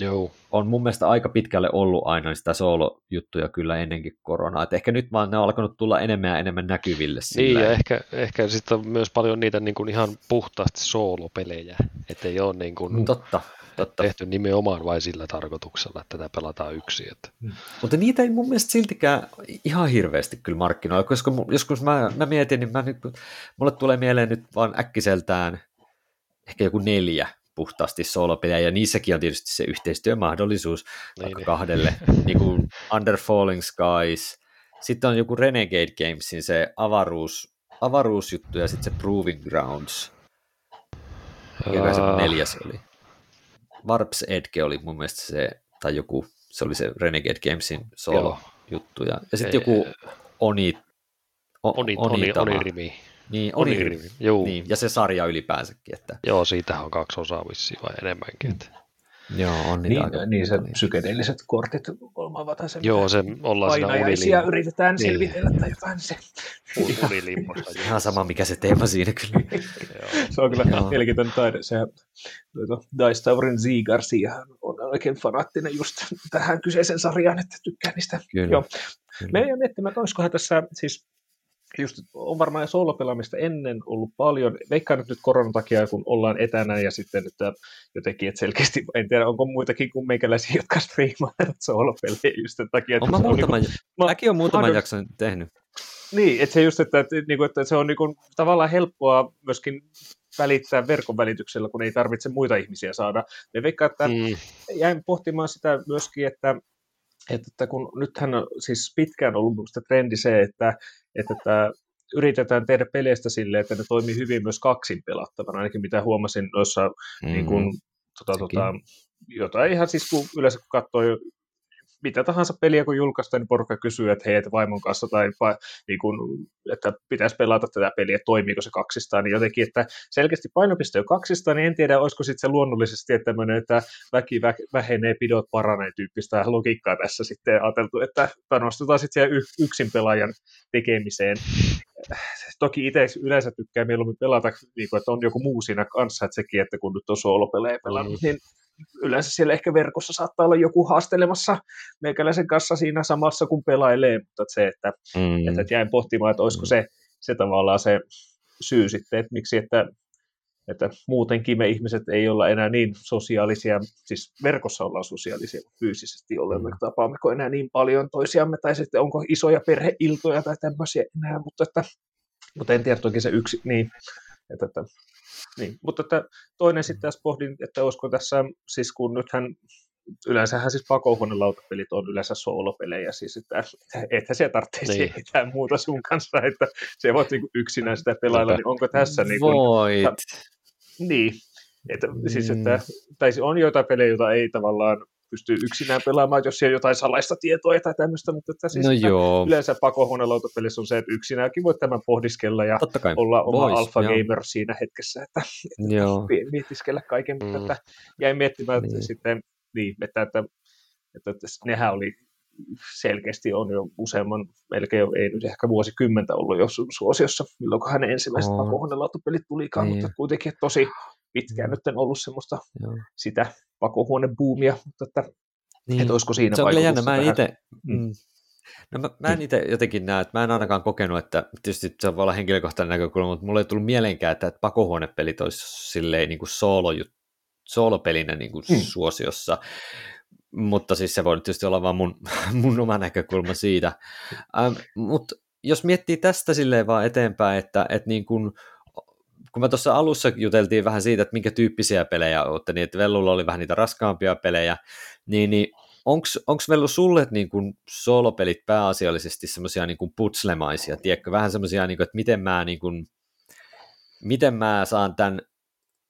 Joo. on mun mielestä aika pitkälle ollut aina sitä soolojuttuja kyllä ennenkin koronaa, että ehkä nyt vaan ne on alkanut tulla enemmän ja enemmän näkyville. Sillä niin, ja ehkä, ehkä sitten on myös paljon niitä niin kuin ihan puhtaasti soolopelejä, että ei ole niin kuin... Totta, Totta. tehty nimenomaan vain sillä tarkoituksella, että tätä pelataan yksi. Että. Hmm. Mutta niitä ei mun mielestä siltikään ihan hirveästi kyllä markkinoilla, koska joskus mä, mä mietin, niin mä nyt, mulle tulee mieleen nyt vaan äkkiseltään ehkä joku neljä puhtaasti soolopelejä, ja niissäkin on tietysti se yhteistyömahdollisuus niin, niin. kahdelle, niin kuin Under Falling Skies, sitten on joku Renegade Gamesin se avaruus, avaruusjuttu ja sitten se Proving Grounds, mikä se neljäs oli. Warps Edge oli mun mielestä se, tai joku, se oli se Renegade Gamesin solo-juttu. Ja, ja sitten joku Oni, o, Oni, Oni, Oni, Niin, Oni, Oni Rimi. Niin, ja se sarja ylipäänsäkin. Että... Joo, siitä on kaksi osaa vissiin vai enemmänkin. Että... Joo, on niitä niin, aika niin se niin. psykedeelliset kortit ovat se. Joo, se ollaan siinä uniliimassa. yritetään niin. selvitellä tai jotain se. Uniliimassa. Ihan sama, mikä se teema siinä kyllä. se on kyllä mielenkiintoinen taide. Se Dice Towerin Z Garcia on oikein fanaattinen just tähän kyseisen sarjaan, että tykkää niistä. Kyllä. Joo. Kyllä. Me ei miettimään, että olisikohan tässä siis just on varmaan soolopelaamista ennen ollut paljon. Veikkaan nyt, nyt koronan takia, kun ollaan etänä ja sitten että jotenkin, että selkeästi, en tiedä, onko muitakin kuin meikäläisiä, jotka striimaavat soolopelejä just sen takia. Että on muutama, niin kuin, mäkin olen muutaman mahdoll... jakson tehnyt. Niin, että se just, että, että, että, että se on niin kuin, tavallaan helppoa myöskin välittää verkon välityksellä, kun ei tarvitse muita ihmisiä saada. Me veikkaan, että mm. jäin pohtimaan sitä myöskin, että että kun nythän on siis pitkään ollut trendi se, että, että, että yritetään tehdä peleistä silleen, että ne toimii hyvin myös kaksin pelattavana, ainakin mitä huomasin noissa mm-hmm. niin kun, tota, tota, jotain ihan siis kun yleensä kun katsoo mitä tahansa peliä kun julkaistaan, niin porukka kysyy, että hei, että vaimon kanssa tai niin kun, että pitäisi pelata tätä peliä, että toimiiko se kaksistaan, niin jotenkin, että selkeästi painopiste on kaksistaan, niin en tiedä, olisiko sitten se luonnollisesti, että tämmöinen, että väki vähenee, pidot paranee tyyppistä logiikkaa tässä sitten ajateltu, että panostetaan sitten siihen yksin pelaajan tekemiseen. Toki itse yleensä tykkää mieluummin pelata, niin kuin, että on joku muu siinä kanssa, että sekin, että kun nyt on solo-pelejä pelannut, mm. niin yleensä siellä ehkä verkossa saattaa olla joku haastelemassa meikäläisen kanssa siinä samassa, kun pelailee, mutta se, että, mm. että, että jäin pohtimaan, että olisiko se, se tavallaan se syy sitten, että miksi, että, että muutenkin me ihmiset ei olla enää niin sosiaalisia, siis verkossa ollaan sosiaalisia, mutta fyysisesti olemme, mm. tapaammeko enää niin paljon toisiamme, tai sitten onko isoja perheiltoja tai tämmöisiä enää, mutta, että, mutta en tiedä toki se yksi, niin, että, että niin, mutta että toinen sitten tässä pohdin, että olisiko tässä, siis kun nythän yleensähän siis pakohuonelautapelit on yleensä soolopelejä, siis että ethän siellä tarvitsisi niin. mitään muuta sun kanssa, että se voit niin yksinään sitä pelailla, niin onko tässä niin kuin, Voit. niin, että, siis, että, mm. tai on joitain pelejä, joita ei tavallaan pystyy yksinään pelaamaan, jos siellä jotain salaista tietoa tai tämmöistä, mutta että siis no joo. yleensä pakohuonelautapelissä on se, että yksinäänkin voit tämän pohdiskella ja olla oma Vois, alfa gamer siinä hetkessä, että, että joo. mietiskellä kaiken, mm. mutta että jäin miettimään niin. sitten, niin, että, että, että, että nehän oli selkeästi on jo useamman, melkein ei nyt ehkä vuosikymmentä ollut jo suosiossa, milloin hän ensimmäiset oh. pakohuonelautapelit tulikaan, niin. mutta kuitenkin tosi pitkään mm. nyt ollut semmoista Joo. sitä pakohuonebuumia, mutta että, niin. että olisiko siinä Se on kyllä jännä, mä itse, mm. mm. No mä, mä en mm. itse jotenkin näe, että mä en ainakaan kokenut, että tietysti se voi olla henkilökohtainen näkökulma, mutta mulle ei tullut mieleenkään, että, että pakohuonepelit olisi silleen niin kuin soolo, soolopelinä niin kuin mm. suosiossa, mutta siis se voi tietysti olla vaan mun, mun oma näkökulma siitä. Ähm, mutta jos miettii tästä silleen vaan eteenpäin, että, että niin kuin, kun mä tuossa alussa juteltiin vähän siitä, että minkä tyyppisiä pelejä olette, niin että Vellulla oli vähän niitä raskaampia pelejä, niin, niin onko Vellu sulle niin kuin solopelit pääasiallisesti semmoisia niin kuin putslemaisia, tiedätkö, vähän semmoisia, niin että miten mä, niin kuin, miten mä saan tämän,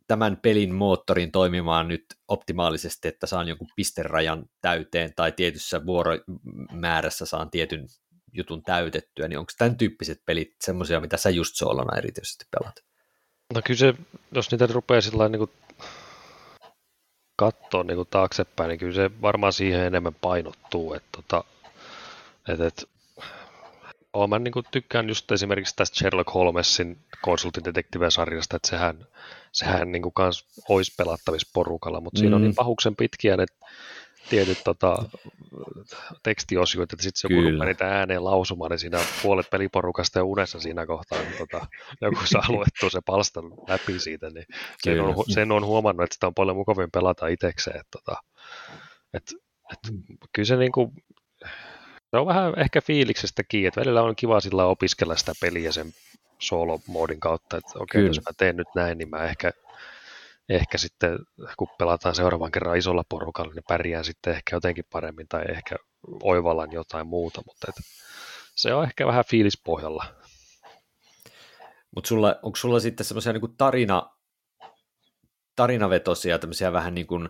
tämän pelin moottorin toimimaan nyt optimaalisesti, että saan jonkun pisterajan täyteen tai tietyssä vuoromäärässä saan tietyn jutun täytettyä, niin onko tämän tyyppiset pelit semmoisia, mitä sä just soolona erityisesti pelat? No kyllä se, jos niitä rupeaa sillä niin kuin katsoa niin kuin taaksepäin, niin kyllä se varmaan siihen enemmän painottuu. Että, tota, että, että olen mä niin kuin tykkään just esimerkiksi tästä Sherlock Holmesin konsultin sarjasta että sehän, sehän niin kuin kans olisi pelattavissa porukalla, mutta mm. siinä on niin mm. pahuksen pitkiä ne tietyt tota, tekstiosioita, että sitten joku rupeaa niitä ääneen lausumaan, niin siinä puolet peliporukasta ja unessa siinä kohtaa, niin tota, joku saa luettua se palstan läpi siitä, niin sen on, sen on, huomannut, että sitä on paljon mukavin pelata itsekseen. Että, tota, että, että, kyllä se niin kuin, se on vähän ehkä fiiliksestä kiinni, että välillä on kiva sillä opiskella sitä peliä sen solo-moodin kautta, että okei, okay, jos mä teen nyt näin, niin mä ehkä ehkä sitten, kun pelataan seuraavan kerran isolla porukalla, niin pärjää sitten ehkä jotenkin paremmin tai ehkä oivallan jotain muuta, mutta et, se on ehkä vähän fiilispohjalla. Mutta sulla, onko sulla sitten semmoisia niin tarina, tarinavetosia, tämmöisiä vähän niin kuin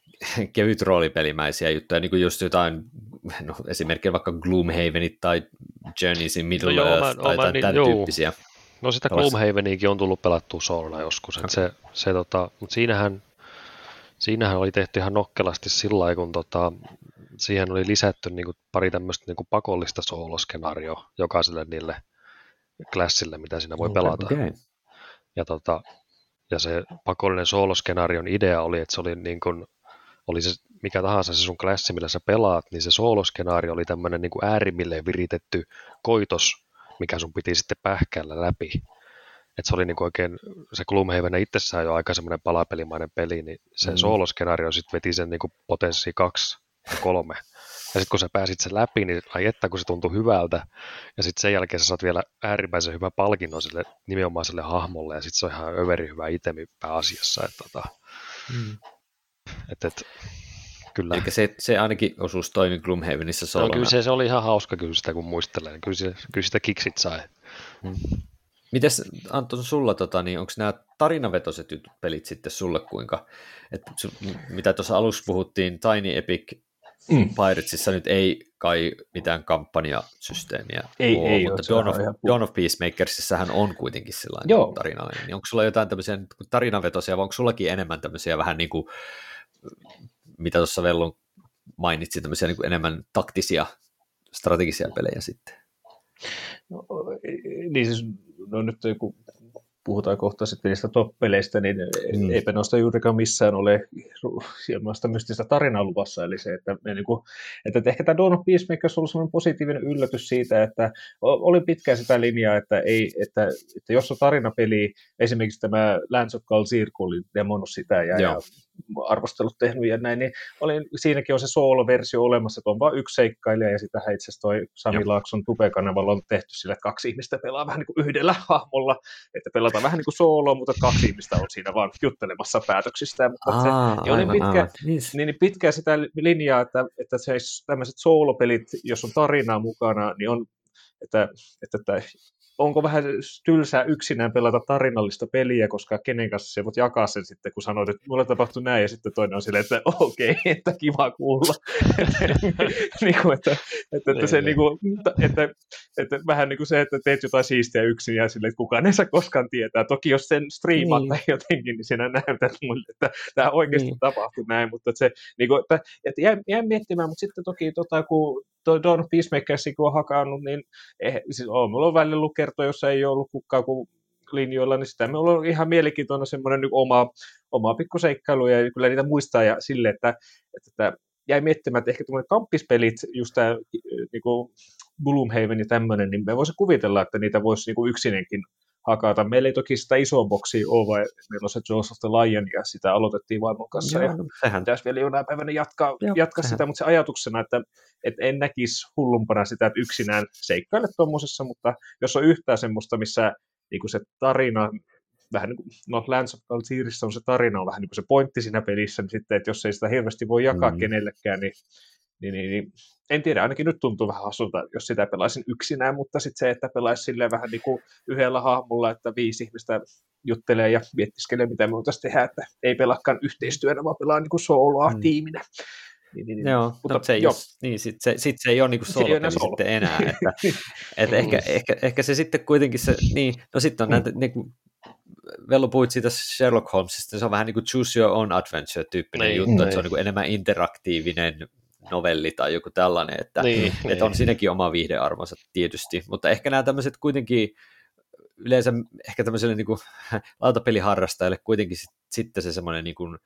kevyt roolipelimäisiä juttuja, niin kuin just jotain, no esimerkiksi vaikka Gloomhavenit tai Journeys in Middle no Earth joo, tai, tai niin, tämän tyyppisiä. No sitä Gloomhaveniakin on tullut pelattua soolona joskus, okay. se, se, tota, mutta siinähän, siinähän oli tehty ihan nokkelasti sillä lailla, kun tota, siihen oli lisätty niin kuin pari tämmöistä niin kuin pakollista sooloskenaarioa jokaiselle niille klassille, mitä siinä voi pelata. Okay. Ja, tota, ja se pakollinen sooloskenaarion idea oli, että se oli niin kuin, oli se mikä tahansa se sun klassi, millä sä pelaat, niin se sooloskenaario oli tämmöinen niin kuin äärimmilleen viritetty koitos mikä sun piti sitten pähkäällä läpi. Et se oli niinku oikein, se Gloomhaven itsessään jo aika semmoinen palapelimainen peli, niin se mm. sooloskenaario sitten veti sen niinku potenssi kaksi ja kolme. Ja sitten kun sä pääsit sen läpi, niin ai että kun se tuntui hyvältä. Ja sitten sen jälkeen sä saat vielä äärimmäisen hyvä palkinnon sille nimenomaiselle hahmolle, ja sitten se on ihan överi hyvä itemi pääasiassa. Että, tota, mm. et, et, Kyllä. Eli se, se ainakin osuus toimi Gloomhavenissa solona. No, kyllä se, se, oli ihan hauska kyllä sitä, kun muistelee. Kyllä, se, kyllä sitä kiksit sai. Hmm. Mites Anton sulla, tota, niin onko nämä tarinavetoiset pelit sitten sulle kuinka, että mitä tuossa alussa puhuttiin, Tiny Epic mm. Piratesissa nyt ei kai mitään kampanjasysteemiä ei, ole, ei mutta Dawn of, Dawn of Peacemakersissähän on kuitenkin sellainen tarinallinen. Niin onko sulla jotain tämmöisiä tarinavetoisia, vai onko sullakin enemmän tämmöisiä vähän niin kuin mitä tuossa Vellon mainitsi, tämmöisiä niin enemmän taktisia, strategisia pelejä sitten? No, niin siis, no nyt joku puhutaan kohta sitten niistä top-peleistä, niin mm. eipä noista juurikaan missään ole ilmaista mystistä tarinaa luvassa, eli se, että, niin kuin, että ehkä tämä Dawn of Peacemakers on ollut sellainen positiivinen yllätys siitä, että oli pitkään sitä linjaa, että, ei, että, että jos on tarinapeli, esimerkiksi tämä Lands of Galzir, kun oli demonut sitä ja, ja arvostelut tehnyt ja näin, niin oli, siinäkin on se soolo-versio olemassa, että on vain yksi seikkailija ja sitä itse asiassa toi Sami Joo. Laakson Tube-kanavalla on tehty sillä, että kaksi ihmistä pelaa vähän niin kuin yhdellä hahmolla, että pelataan vähän niin kuin sooloa, mutta kaksi ihmistä on siinä vaan juttelemassa päätöksistä. Mutta Aa, se, niin oli pitkä, niin, niin pitkää sitä linjaa, että, että se tämmöiset soolopelit, jos on tarinaa mukana, niin on että, että, että onko vähän tylsää yksinään pelata tarinallista peliä, koska kenen kanssa se voit jakaa sen sitten, kun sanoit, että mulle tapahtui näin, ja sitten toinen on silleen, että okei, okay, että kiva kuulla. niin kuin, että, että, että, se, niin kuin, että, että, vähän niin kuin se, että teet jotain siistiä yksin, ja sille, että kukaan ei saa koskaan tietää. Toki jos sen striimaat niin. jotenkin, niin sinä näytät mulle, että tämä oikeasti niin. tapahtui näin, mutta että se, niin kuin, että, että jäin, jäin miettimään, mutta sitten toki tota, kun Don Peacemakers, kun on hakannut, niin eh, siis on, mulla on välillä lukerto, jossa ei ollut kukaan kuin linjoilla, niin sitä on ihan mielenkiintoinen semmoinen oma, oma pikkuseikkailu, ja kyllä niitä muistaa ja sille, että, että, että jäi miettimään, että ehkä tuommoinen kamppispelit, just tämä niin Gloomhaven ja tämmöinen, niin me voisi kuvitella, että niitä voisi niin kuin yksinenkin hakata. Meillä ei toki sitä isoa boksia ole, vai meillä on se of the Lion, ja sitä aloitettiin vaimon kanssa, Joo, ja sehän. pitäisi vielä jonain päivänä jatkaa, Joo, jatkaa sitä, mutta se ajatuksena, että, että en näkisi hullumpana sitä, että yksinään seikkaile tuommoisessa, mutta jos on yhtään semmoista, missä niin kuin se tarina, vähän niin kuin, no Lands of on se tarina, on vähän niin kuin se pointti siinä pelissä, niin sitten, että jos ei sitä hirveästi voi jakaa mm. kenellekään, niin niin, niin, niin, en tiedä, ainakin nyt tuntuu vähän hassulta, jos sitä pelaisin yksinään, mutta sitten se, että pelaisi silleen vähän niin kuin yhdellä hahmolla, että viisi ihmistä juttelee ja miettiskelee, mitä me voitaisiin tehdä, että ei pelaakaan yhteistyönä, vaan pelaa niin kuin soloa mm. tiiminä. Niin, niin, niin. Joo, mutta, no se ei, jos, niin, sit se, sit se ei ole niinku solo, enää solo. sitten enää. Että, että ehkä, ehkä, ehkä, se sitten kuitenkin se, niin, no sitten on mm. näitä, niin kuin, Velo puhuit siitä Sherlock Holmesista, se on vähän niin kuin choose your own adventure tyyppinen niin, juttu, niin. että se on niin kuin enemmän interaktiivinen novelli tai joku tällainen, että, niin, että niin. on siinäkin oma viihdearvonsa tietysti, mutta ehkä nämä tämmöiset kuitenkin yleensä ehkä tämmöiselle niin kuin, lautapeliharrastajalle kuitenkin sit, sitten se semmoinen niin kuin,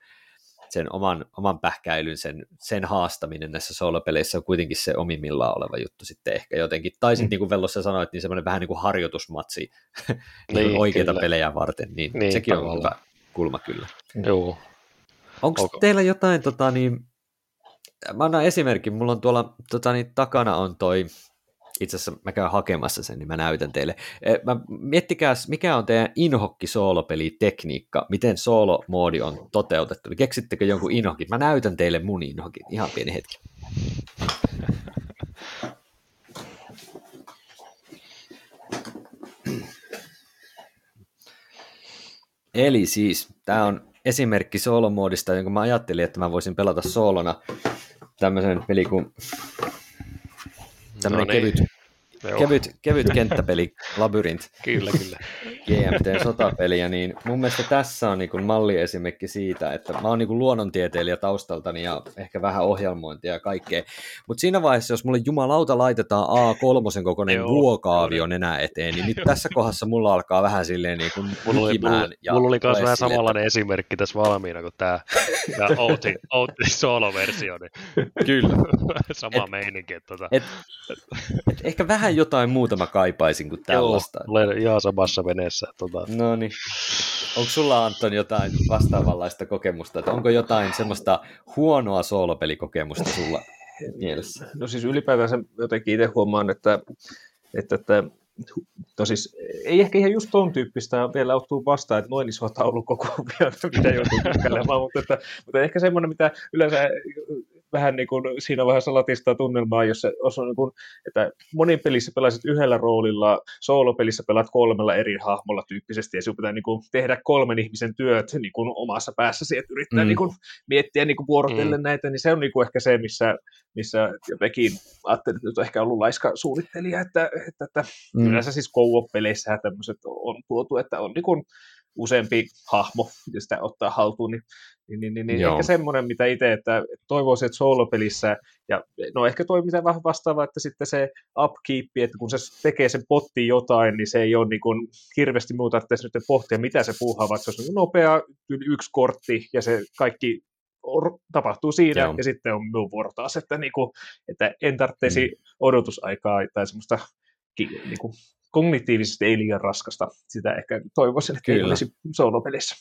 sen oman, oman pähkäilyn, sen, sen haastaminen näissä soolopeleissä on kuitenkin se omimmillaan oleva juttu sitten ehkä jotenkin. Tai sitten mm. niin kuin Vellossa sanoit, niin semmoinen vähän niin kuin harjoitusmatsi niin, niin, oikeita kyllä. pelejä varten, niin, niin sekin tavallaan. on hyvä kulma kyllä. Joo. Onko okay. teillä jotain, tota, niin, mä annan esimerkin, mulla on tuolla tota, niin, takana on toi, itse asiassa mä käyn hakemassa sen, niin mä näytän teille. E, mä, miettikää, mikä on teidän inhokki soolopelitekniikka, miten soolomoodi on toteutettu. Keksittekö jonkun inhokin? Mä näytän teille mun inhokin, ihan pieni hetki. Eli siis, tämä on esimerkki soolomoodista, jonka mä ajattelin, että mä voisin pelata soolona tämmöisen peli kuin tämmöinen no niin. kevyt Kevyt, kevyt kenttäpeli, Labyrinth. kyllä, kyllä. GMT-sotapeliä, niin mun mielestä tässä on niin malliesimerkki siitä, että mä oon niin luonnontieteilijä taustaltani ja ehkä vähän ohjelmointia ja kaikkea, mutta siinä vaiheessa, jos mulle jumalauta laitetaan A3 kokoinen vuokaavio nenä eteen, niin nyt tässä kohdassa mulla alkaa vähän silleen niin kuin mulla oli, mulla, ja mulla oli myös vähän samanlainen että... esimerkki tässä valmiina kuin tämä, tämä Outin, Outin solo-versio, niin kyllä. sama et, meininki. Että, tota... et, et, ehkä vähän jotain muuta mä kaipaisin kuin tällaista. Joo, olen ihan samassa veneessä. Tota. No niin. Onko sulla Anton jotain vastaavanlaista kokemusta? Että onko jotain semmoista huonoa soolopelikokemusta sulla mielessä? No siis ylipäätään jotenkin itse huomaan, että, että, että No siis ei ehkä ihan just ton tyyppistä vielä ottuu vastaan, että noin iso taulukokuvia, mitä joutuu kykkäälemään, mutta, että, mutta ehkä semmoinen, mitä yleensä vähän niin kuin, siinä vaiheessa latistaa tunnelmaa, jos se on niin kuin, että monin pelissä pelasit yhdellä roolilla, soolopelissä pelaat kolmella eri hahmolla tyyppisesti, ja sinun pitää niin kuin, tehdä kolmen ihmisen työt niin kuin, omassa päässäsi, että yrittää mm. niin kuin, miettiä niin kuin, vuorotellen mm. näitä, niin se on niin kuin, ehkä se, missä, missä jotenkin ajattelin, että nyt on ehkä ollut laiska suunnittelija, että, että, että mm. yleensä siis co-op-peleissä tämmöiset on tuotu, että on niin kuin, useampi hahmo, jos sitä ottaa haltuun, niin niin, niin, niin, niin ehkä semmoinen, mitä itse, että toivoisin, että soolopelissä, ja no ehkä toi mitä vähän vastaava, että sitten se upkeep, että kun se tekee sen potti jotain, niin se ei ole niin kuin hirveästi muuta, että nyt pohtia, mitä se puuhaa, vaikka se olisi niin nopea, yksi kortti, ja se kaikki tapahtuu siinä, Joo. ja sitten on minun vuoro taas, että, niin kuin, että en tarvitsisi mm. odotusaikaa tai semmoista niin kuin, kognitiivisesti ei liian raskasta. Sitä ehkä toivoisin, että Kyllä. ei olisi soolopelissä.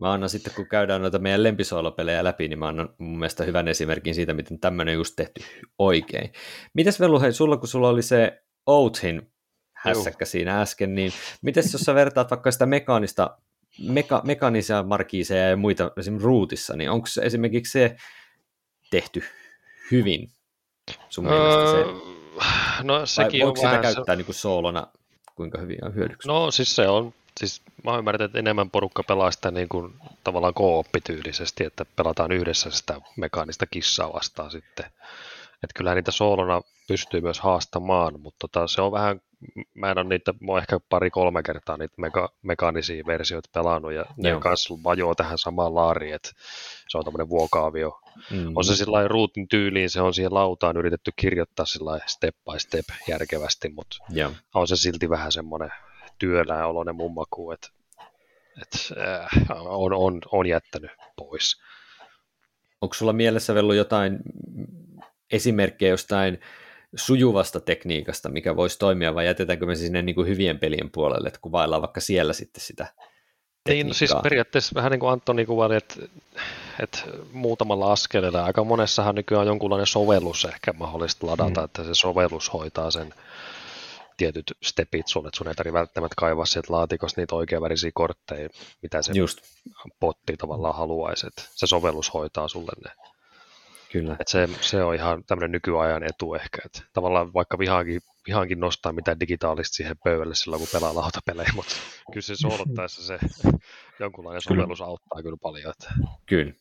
Mä annan sitten, kun käydään noita meidän lempisoolopelejä läpi, niin mä annan mun mielestä hyvän esimerkin siitä, miten tämmöinen just tehty oikein. Mites Velu, hei, sulla kun sulla oli se Outhin hässäkkä Juh. siinä äsken, niin mites jos sä vertaat vaikka sitä mekaanista, meka, mekaanisia markiiseja ja muita esimerkiksi ruutissa, niin onko se esimerkiksi se tehty hyvin sun mielestä se? No sekin Vai on sitä käyttää se... niin kuin soolona kuinka hyvin on hyödyksi? No siis se on siis mä ymmärrän, että enemmän porukka pelaa sitä niin kuin, tavallaan kooppityylisesti, että pelataan yhdessä sitä mekaanista kissaa vastaan sitten. Että kyllä niitä soolona pystyy myös haastamaan, mutta tota, se on vähän, mä en ole niitä, mä oon ehkä pari-kolme kertaa niitä meka, mekaanisia versioita pelannut, ja ne Joo. kanssa vajoo tähän samaan laariin, että se on tämmöinen vuokaavio. Mm-hmm. On se sillä ruutin tyyliin, se on siihen lautaan yritetty kirjoittaa sillä step by step järkevästi, mutta Joo. on se silti vähän semmoinen työläin oloinen mun maku, että et, äh, on, on, on jättänyt pois. onko sulla mielessä vellu jotain esimerkkejä jostain sujuvasta tekniikasta, mikä voisi toimia, vai jätetäänkö me sinne niin kuin hyvien pelien puolelle, että kuvaillaan vaikka siellä sitten sitä Niin, no siis periaatteessa vähän niin kuin Antoni kuvaili, että, että muutamalla askeleella, aika monessahan nykyään on jonkunlainen sovellus ehkä mahdollista ladata, mm. että se sovellus hoitaa sen tietyt stepit sulle, että sun ei tarvitse välttämättä kaivaa sieltä laatikosta niitä oikeavärisiä kortteja, mitä se Just. potti tavallaan haluaisi, että se sovellus hoitaa sulle ne. Kyllä. Et se, se on ihan tämmöinen nykyajan etu ehkä, että tavallaan vaikka vihaankin, vihaankin nostaa mitään digitaalista siihen pöydälle silloin, kun pelaa lautapelejä, mutta kyllä se soolottaessa se jonkunlainen sovellus auttaa kyllä paljon. Että... Kyllä.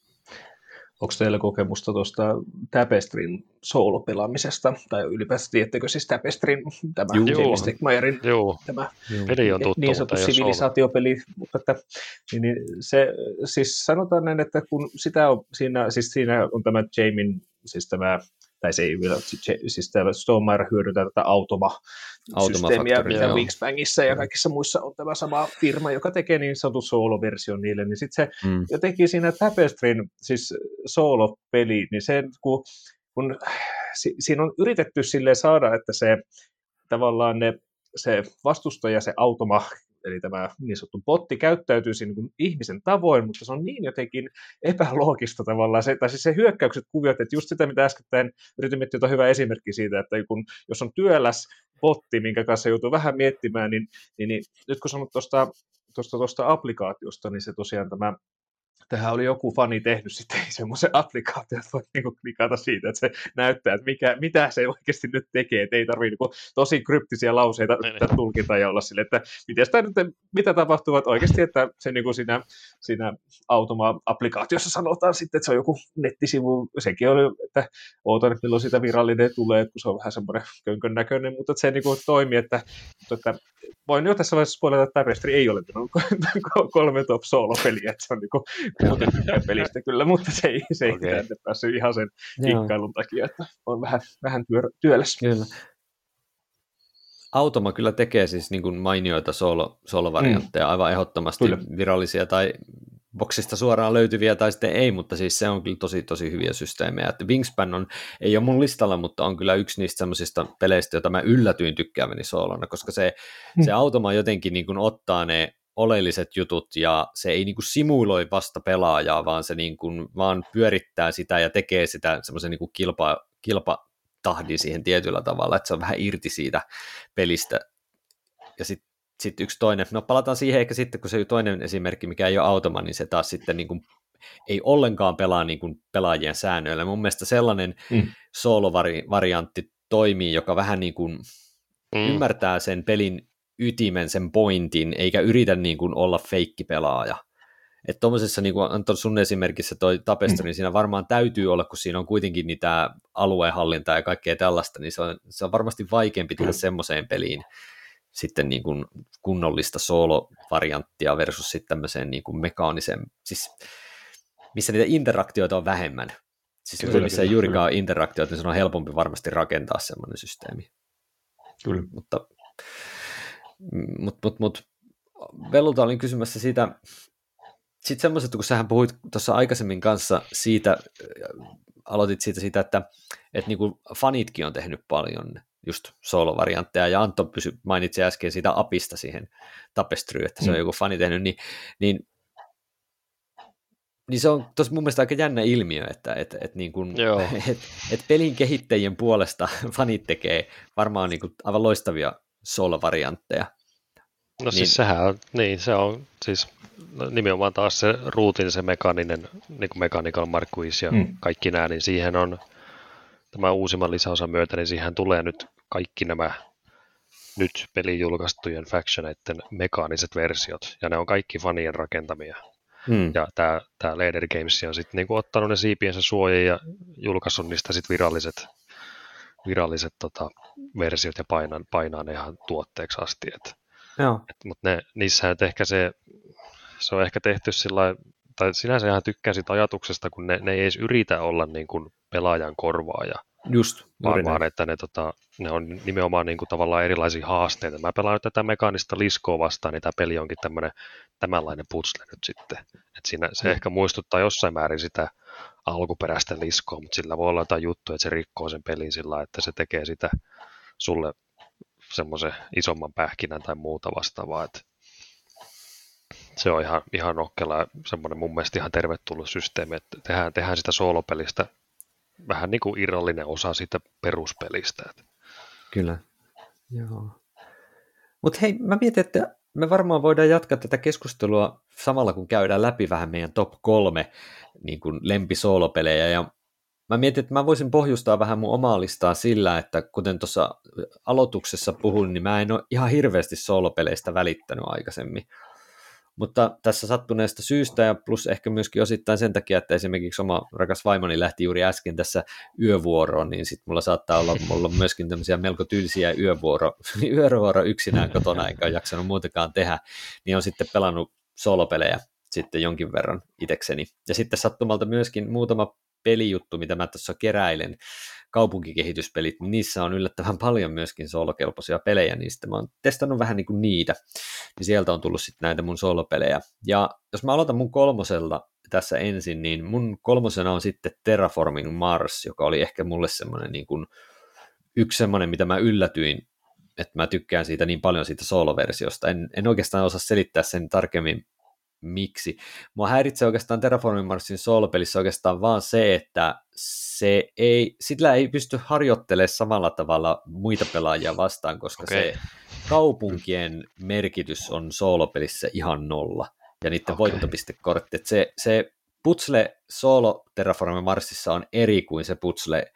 Onko teillä kokemusta tuosta Tapestrin soolopelaamisesta, tai ylipäätään tiedättekö siis Tapestrin, tämä James Stegmayerin, tämä Peli on tuttu, niin sanottu sivilisaatiopeli, mutta että, niin, niin se, siis sanotaan näin, että kun sitä on, siinä, siis siinä on tämä Jamin, siis tämä tai se ei vielä, siis tämä Stonemeyer hyödyntää tätä automa, systeemiä, mitä Wingspangissä ja kaikissa muissa on tämä sama firma, joka tekee niin sanotun solo-version niille, niin sitten se mm. jotenkin siinä Tapestryn, siis solo-peli, niin se, kun, kun si, siinä on yritetty sille saada, että se tavallaan ne, se vastustaja, se automa eli tämä niin sanottu botti käyttäytyisi niin kuin ihmisen tavoin, mutta se on niin jotenkin epäloogista tavallaan, se, tai siis se hyökkäykset kuviot, että just sitä, mitä äsken yritin miettiä hyvä esimerkki siitä, että kun, jos on työläs botti, minkä kanssa joutuu vähän miettimään, niin, niin, niin nyt kun sanot tuosta tuosta applikaatiosta, niin se tosiaan tämä tähän oli joku fani tehnyt sitten semmoisen applikaation, että voi niinku klikata siitä, että se näyttää, että mikä, mitä se oikeasti nyt tekee, että ei tarvitse niinku tosi kryptisiä lauseita niin, niin. tulkita ja olla sille, että miten sitä nyt, mitä tapahtuu, että oikeasti, että se niinku siinä, siinä automa-applikaatiossa sanotaan sitten, että se on joku nettisivu, sekin oli, että ootan, että milloin sitä virallinen tulee, kun se on vähän semmoinen könkön näköinen, mutta että se niinku toimii, että, että voin jo tässä vaiheessa spoilata, että Tapestry ei ole kolme top solo-peliä, että se on niinku muuten pelistä kyllä, mutta se ei, se ei okay. päässyt ihan sen kikkailun takia, että on vähän, vähän työ, työläs. Kyllä. Automa kyllä tekee siis niin kuin mainioita solo, solo-variantteja, mm. aivan ehdottomasti kyllä. virallisia tai boksista suoraan löytyviä tai sitten ei, mutta siis se on kyllä tosi tosi hyviä systeemejä. Että Wingspan on, ei ole mun listalla, mutta on kyllä yksi niistä semmoisista peleistä, joita mä yllätyin tykkääväni soolona, koska se, mm. se automa jotenkin niin kuin ottaa ne oleelliset jutut ja se ei niin kuin simuloi vasta pelaajaa, vaan se niin kuin vaan pyörittää sitä ja tekee sitä semmoisen niin kilpa, kilpatahdin siihen tietyllä tavalla, että se on vähän irti siitä pelistä. Ja sitten sit yksi toinen, no palataan siihen ehkä sitten, kun se toinen esimerkki, mikä ei ole automa, niin se taas sitten niin kuin ei ollenkaan pelaa niin kuin pelaajien säännöillä. Mun mielestä sellainen mm. solo-variantti toimii, joka vähän niin kuin mm. ymmärtää sen pelin ytimen, sen pointin, eikä yritä niin kuin olla feikkipelaaja. Että tuommoisessa, niin kuin Anton sun esimerkissä toi Tapestry, mm. niin siinä varmaan täytyy olla, kun siinä on kuitenkin niitä aluehallintaa ja kaikkea tällaista, niin se on, se on varmasti vaikeampi tehdä mm. semmoiseen peliin sitten niin kuin kunnollista solo-varianttia versus sitten tämmöiseen niin kuin mekaanisen, siis missä niitä interaktioita on vähemmän. Siis kyllä, missä ei juurikaan interaktioita, niin se on helpompi varmasti rakentaa semmoinen systeemi. Kyllä. Mutta mutta mut, mut, Velulta olin kysymässä siitä, sitten semmoiset, kun sähän puhuit tuossa aikaisemmin kanssa siitä, aloitit siitä, siitä että, että niin kuin fanitkin on tehnyt paljon just solo-variantteja, ja Antto pysy, mainitsi äsken siitä apista siihen tapestryyn, että se on mm. joku fani tehnyt, niin, niin niin se on tosi mun mielestä aika jännä ilmiö, että et, et niin kun, et, et pelin kehittäjien puolesta fanit tekee varmaan niin kuin aivan loistavia solo-variantteja. No siis niin, siis sehän on, niin se on siis nimenomaan taas se ruutin, se mekaaninen, niin kuin Mechanical Marquis ja mm. kaikki nämä, niin siihen on tämä uusimman lisäosan myötä, niin siihen tulee nyt kaikki nämä nyt pelin julkaistujen factioneiden mekaaniset versiot, ja ne on kaikki fanien rakentamia. Hmm. Ja tämä, tämä Leder Games on sitten niinku ottanut ne siipiensä suojia ja julkaissut niistä sitten viralliset viralliset tota, versiot ja painaa, painaa ne ihan tuotteeksi asti. Et, Joo. Et, mutta ne, niissä et ehkä se, se on ehkä tehty sillä tai sinänsä ihan tykkään siitä ajatuksesta, kun ne, ne ei edes yritä olla niin kuin pelaajan korvaaja. Just, vaan, vaan että ne, tota, ne on nimenomaan niin kuin tavallaan erilaisia haasteita. Mä pelaan nyt tätä mekaanista liskoa vastaan, niin tämä peli onkin tämmöinen tämänlainen putsle nyt sitten. Et siinä, se mm. ehkä muistuttaa jossain määrin sitä alkuperäistä liskoa, mutta sillä voi olla jotain juttuja, että se rikkoo sen pelin sillä että se tekee sitä sulle semmoisen isomman pähkinän tai muuta vastaavaa. Että se on ihan, ihan nokkela semmoinen mun mielestä ihan tervetullut systeemi, että tehdään, tehdään sitä soolopelistä vähän niin kuin irrallinen osa siitä peruspelistä. Kyllä, joo. Mutta hei, mä mietin, että me varmaan voidaan jatkaa tätä keskustelua samalla, kun käydään läpi vähän meidän top kolme niin kuin lempisoolopelejä. Ja mä mietin, että mä voisin pohjustaa vähän mun omaa listaa sillä, että kuten tuossa aloituksessa puhuin, niin mä en ole ihan hirveästi soolopeleistä välittänyt aikaisemmin. Mutta tässä sattuneesta syystä ja plus ehkä myöskin osittain sen takia, että esimerkiksi oma rakas vaimoni lähti juuri äsken tässä yövuoroon, niin sitten mulla saattaa olla mulla myöskin tämmöisiä melko tylsiä yövuoro, yövuoro yksinään kotona, eikä ole jaksanut muutakaan tehdä, niin on sitten pelannut solopelejä sitten jonkin verran itekseni. Ja sitten sattumalta myöskin muutama pelijuttu, mitä mä tuossa keräilen, kaupunkikehityspelit, niin niissä on yllättävän paljon myöskin solokelpoisia pelejä, sitten mä oon testannut vähän niin kuin niitä, niin sieltä on tullut sitten näitä mun solopelejä. Ja jos mä aloitan mun kolmosella tässä ensin, niin mun kolmosena on sitten Terraforming Mars, joka oli ehkä mulle semmoinen niin kuin yksi semmoinen, mitä mä yllätyin, että mä tykkään siitä niin paljon siitä soloversiosta. En, en oikeastaan osaa selittää sen tarkemmin, miksi. Mua häiritsee oikeastaan Terraforming Marsin solopelissä oikeastaan vaan se, että se ei, sillä ei pysty harjoittelemaan samalla tavalla muita pelaajia vastaan, koska okay. se kaupunkien merkitys on soolopelissä ihan nolla, ja niiden okay. voittopistekortti. Se, se putsle solo Terraforming Marsissa on eri kuin se putsle,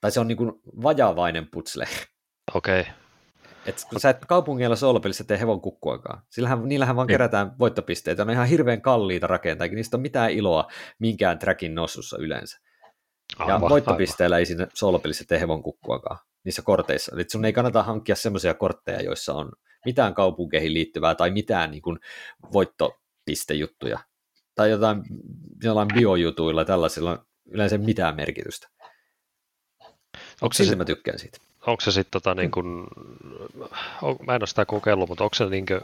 tai se on niin kuin vajavainen putsle. Okei. Okay. Et kun sä et kaupungeilla soolopelissä tee hevon kukkuakaan. Sillähän, niillähän vaan niin. kerätään voittopisteitä. On ihan hirveän kalliita rakentaa, eikä niistä ole mitään iloa minkään trackin nosussa yleensä. Ja aivan, voittopisteillä aivan. ei siinä soolopelissä tee hevon kukkuakaan niissä korteissa. Eli sun ei kannata hankkia semmoisia kortteja, joissa on mitään kaupunkeihin liittyvää tai mitään niin kuin voittopistejuttuja. Tai jotain jollain biojutuilla tällaisilla on yleensä mitään merkitystä. Onko se, mä tykkään siitä onko se sitten tota, niin on, mä en ole sitä kokeillut, mutta onko se niin kuin,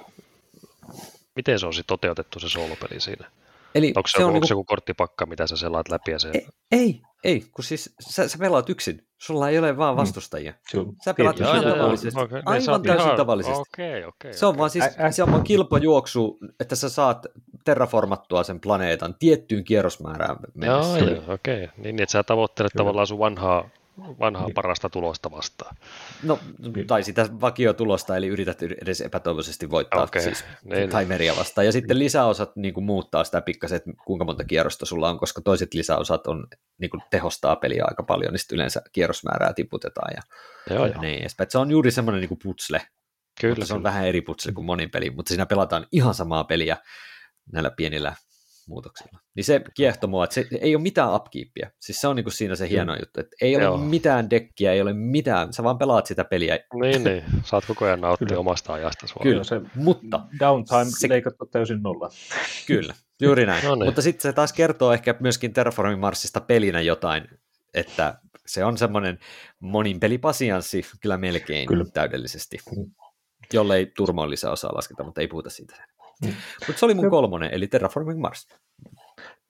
miten se on sitten toteutettu se soolopeli siinä? Eli onko se, se on onko niinku... joku korttipakka, mitä sä selaat läpi? Ja se... ei, ei, ei, kun siis sä, sä pelaat yksin. Sulla ei ole vaan mm. vastustajia. Mm. Sä pelaat ihan tavallisesti. Okay. Aivan täysin ihan... tavallisesti. Okay, okay, se on vaan siis, ä, ä... se on vaan kilpajuoksu, että sä saat terraformattua sen planeetan tiettyyn kierrosmäärään mennessä. Joo, joo, okei. Okay. Niin, että sä tavoittelet Kyllä. tavallaan sun vanhaa vanhaa niin. parasta tulosta vastaan. No, tai sitä vakiotulosta, eli yrität edes epätoivoisesti voittaa okay. siis niin. timeria vastaan. Ja sitten lisäosat niin kuin muuttaa sitä pikkasen, että kuinka monta kierrosta sulla on, koska toiset lisäosat on, niin kuin tehostaa peliä aika paljon, niin sitten yleensä kierrosmäärää tiputetaan ja, joo, ja niin edespäin. Se on juuri semmoinen niin kuin putsle, Kyllä, mutta se on vähän eri putsle kuin monin peli, mutta siinä pelataan ihan samaa peliä näillä pienillä muutoksilla. Niin se kiehtoo mua, että se ei ole mitään upkeepia. Siis se on niinku siinä se hieno mm. juttu, että ei ole Joo. mitään dekkiä, ei ole mitään, sä vaan pelaat sitä peliä. Niin, niin. Saat koko ajan nauttia Kyllä. omasta ajasta. Kyllä, se mutta downtime se... leikattu täysin nolla. Kyllä, juuri näin. no niin. Mutta sitten se taas kertoo ehkä myöskin Terraforming Marsista pelinä jotain, että se on semmoinen monin pelipasianssi kyllä melkein kyllä. täydellisesti, mm. jollei turmoon lisäosaa lasketa, mutta ei puhuta siitä. Mm. Mutta se oli mun kolmonen, eli Terraforming Mars.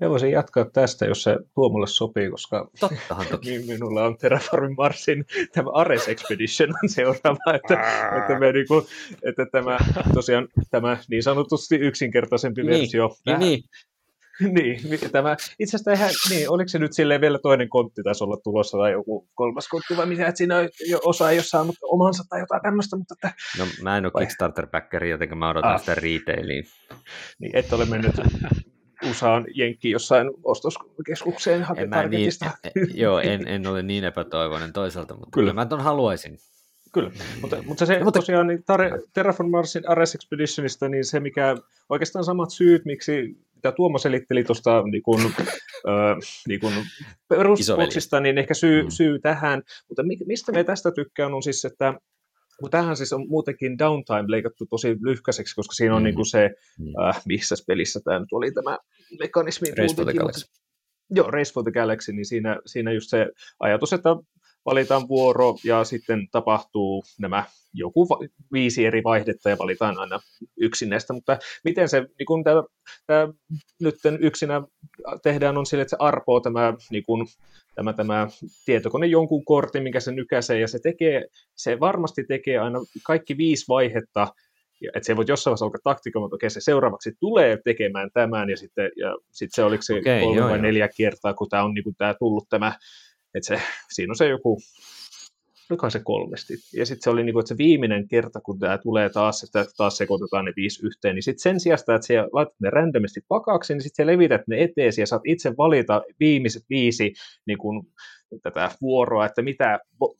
Mä voisin jatkaa tästä, jos se Tuomolle sopii, koska Tottahan toki. minulla on Terraforming Marsin tämä Ares Expedition on seuraava, että, että, me niinku, että tämä tosiaan tämä niin sanotusti yksinkertaisempi niin, versio. Niin, niin. niin, tämä, itse asiassa ihan, niin, oliko se nyt silleen vielä toinen kontti taisi olla tulossa tai joku kolmas kontti vai mitä, että siinä jo, osa ei ole saanut omansa tai jotain tämmöistä, mutta että... No mä en ole Kickstarter-backeri, joten mä odotan ah. sitä retailiin. Niin, et ole mennyt USAan jenkkiin jossain ostoskeskukseen hakemaan niin, Joo, en, en ole niin epätoivoinen toisaalta, mutta kyllä, kyllä mä ton haluaisin. Kyllä, mutta, mutta se no, mutta... tosiaan niin Terraform Marsin Ares Expeditionista, niin se mikä oikeastaan samat syyt, miksi mitä Tuomo selitteli tuosta niin kuin, äh, niin kuin perusboksista, niin ehkä syy, mm. syy tähän, mutta mistä me tästä tykkään on siis, että kun tähän siis on muutenkin downtime leikattu tosi lyhkäiseksi, koska siinä on mm. niin kuin se, mm. äh, missä pelissä tämä nyt oli tämä mekanismi. Race. Joo, Race for the Galaxy, niin siinä, siinä just se ajatus, että valitaan vuoro ja sitten tapahtuu nämä joku viisi eri vaihdetta ja valitaan aina yksi näistä, mutta miten se, niin kun tämä, tämä nyt yksinä tehdään on sille, että se arpoo tämä, niin kun, tämä, tämä tietokone jonkun kortin, mikä se nykäisee ja se tekee, se varmasti tekee aina kaikki viisi vaihetta että se voi jossain vaiheessa alkaa taktikoimaan, että okei, se seuraavaksi tulee tekemään tämän, ja sitten ja sit se oliko se okay, kolme joo, vai joo. neljä kertaa, kun tämä on niin kuin, tämä tullut tämä, että se, siinä on se joku olikohan se kolmesti. Ja sitten se oli niinku, että se viimeinen kerta, kun tämä tulee taas, että taas sekoitetaan ne viisi yhteen, niin sitten sen sijasta, että sä laitat ne randomisti pakaksi, niin sitten sä levität ne eteesi ja saat itse valita viimeiset viisi niin kun, tätä vuoroa, että mitä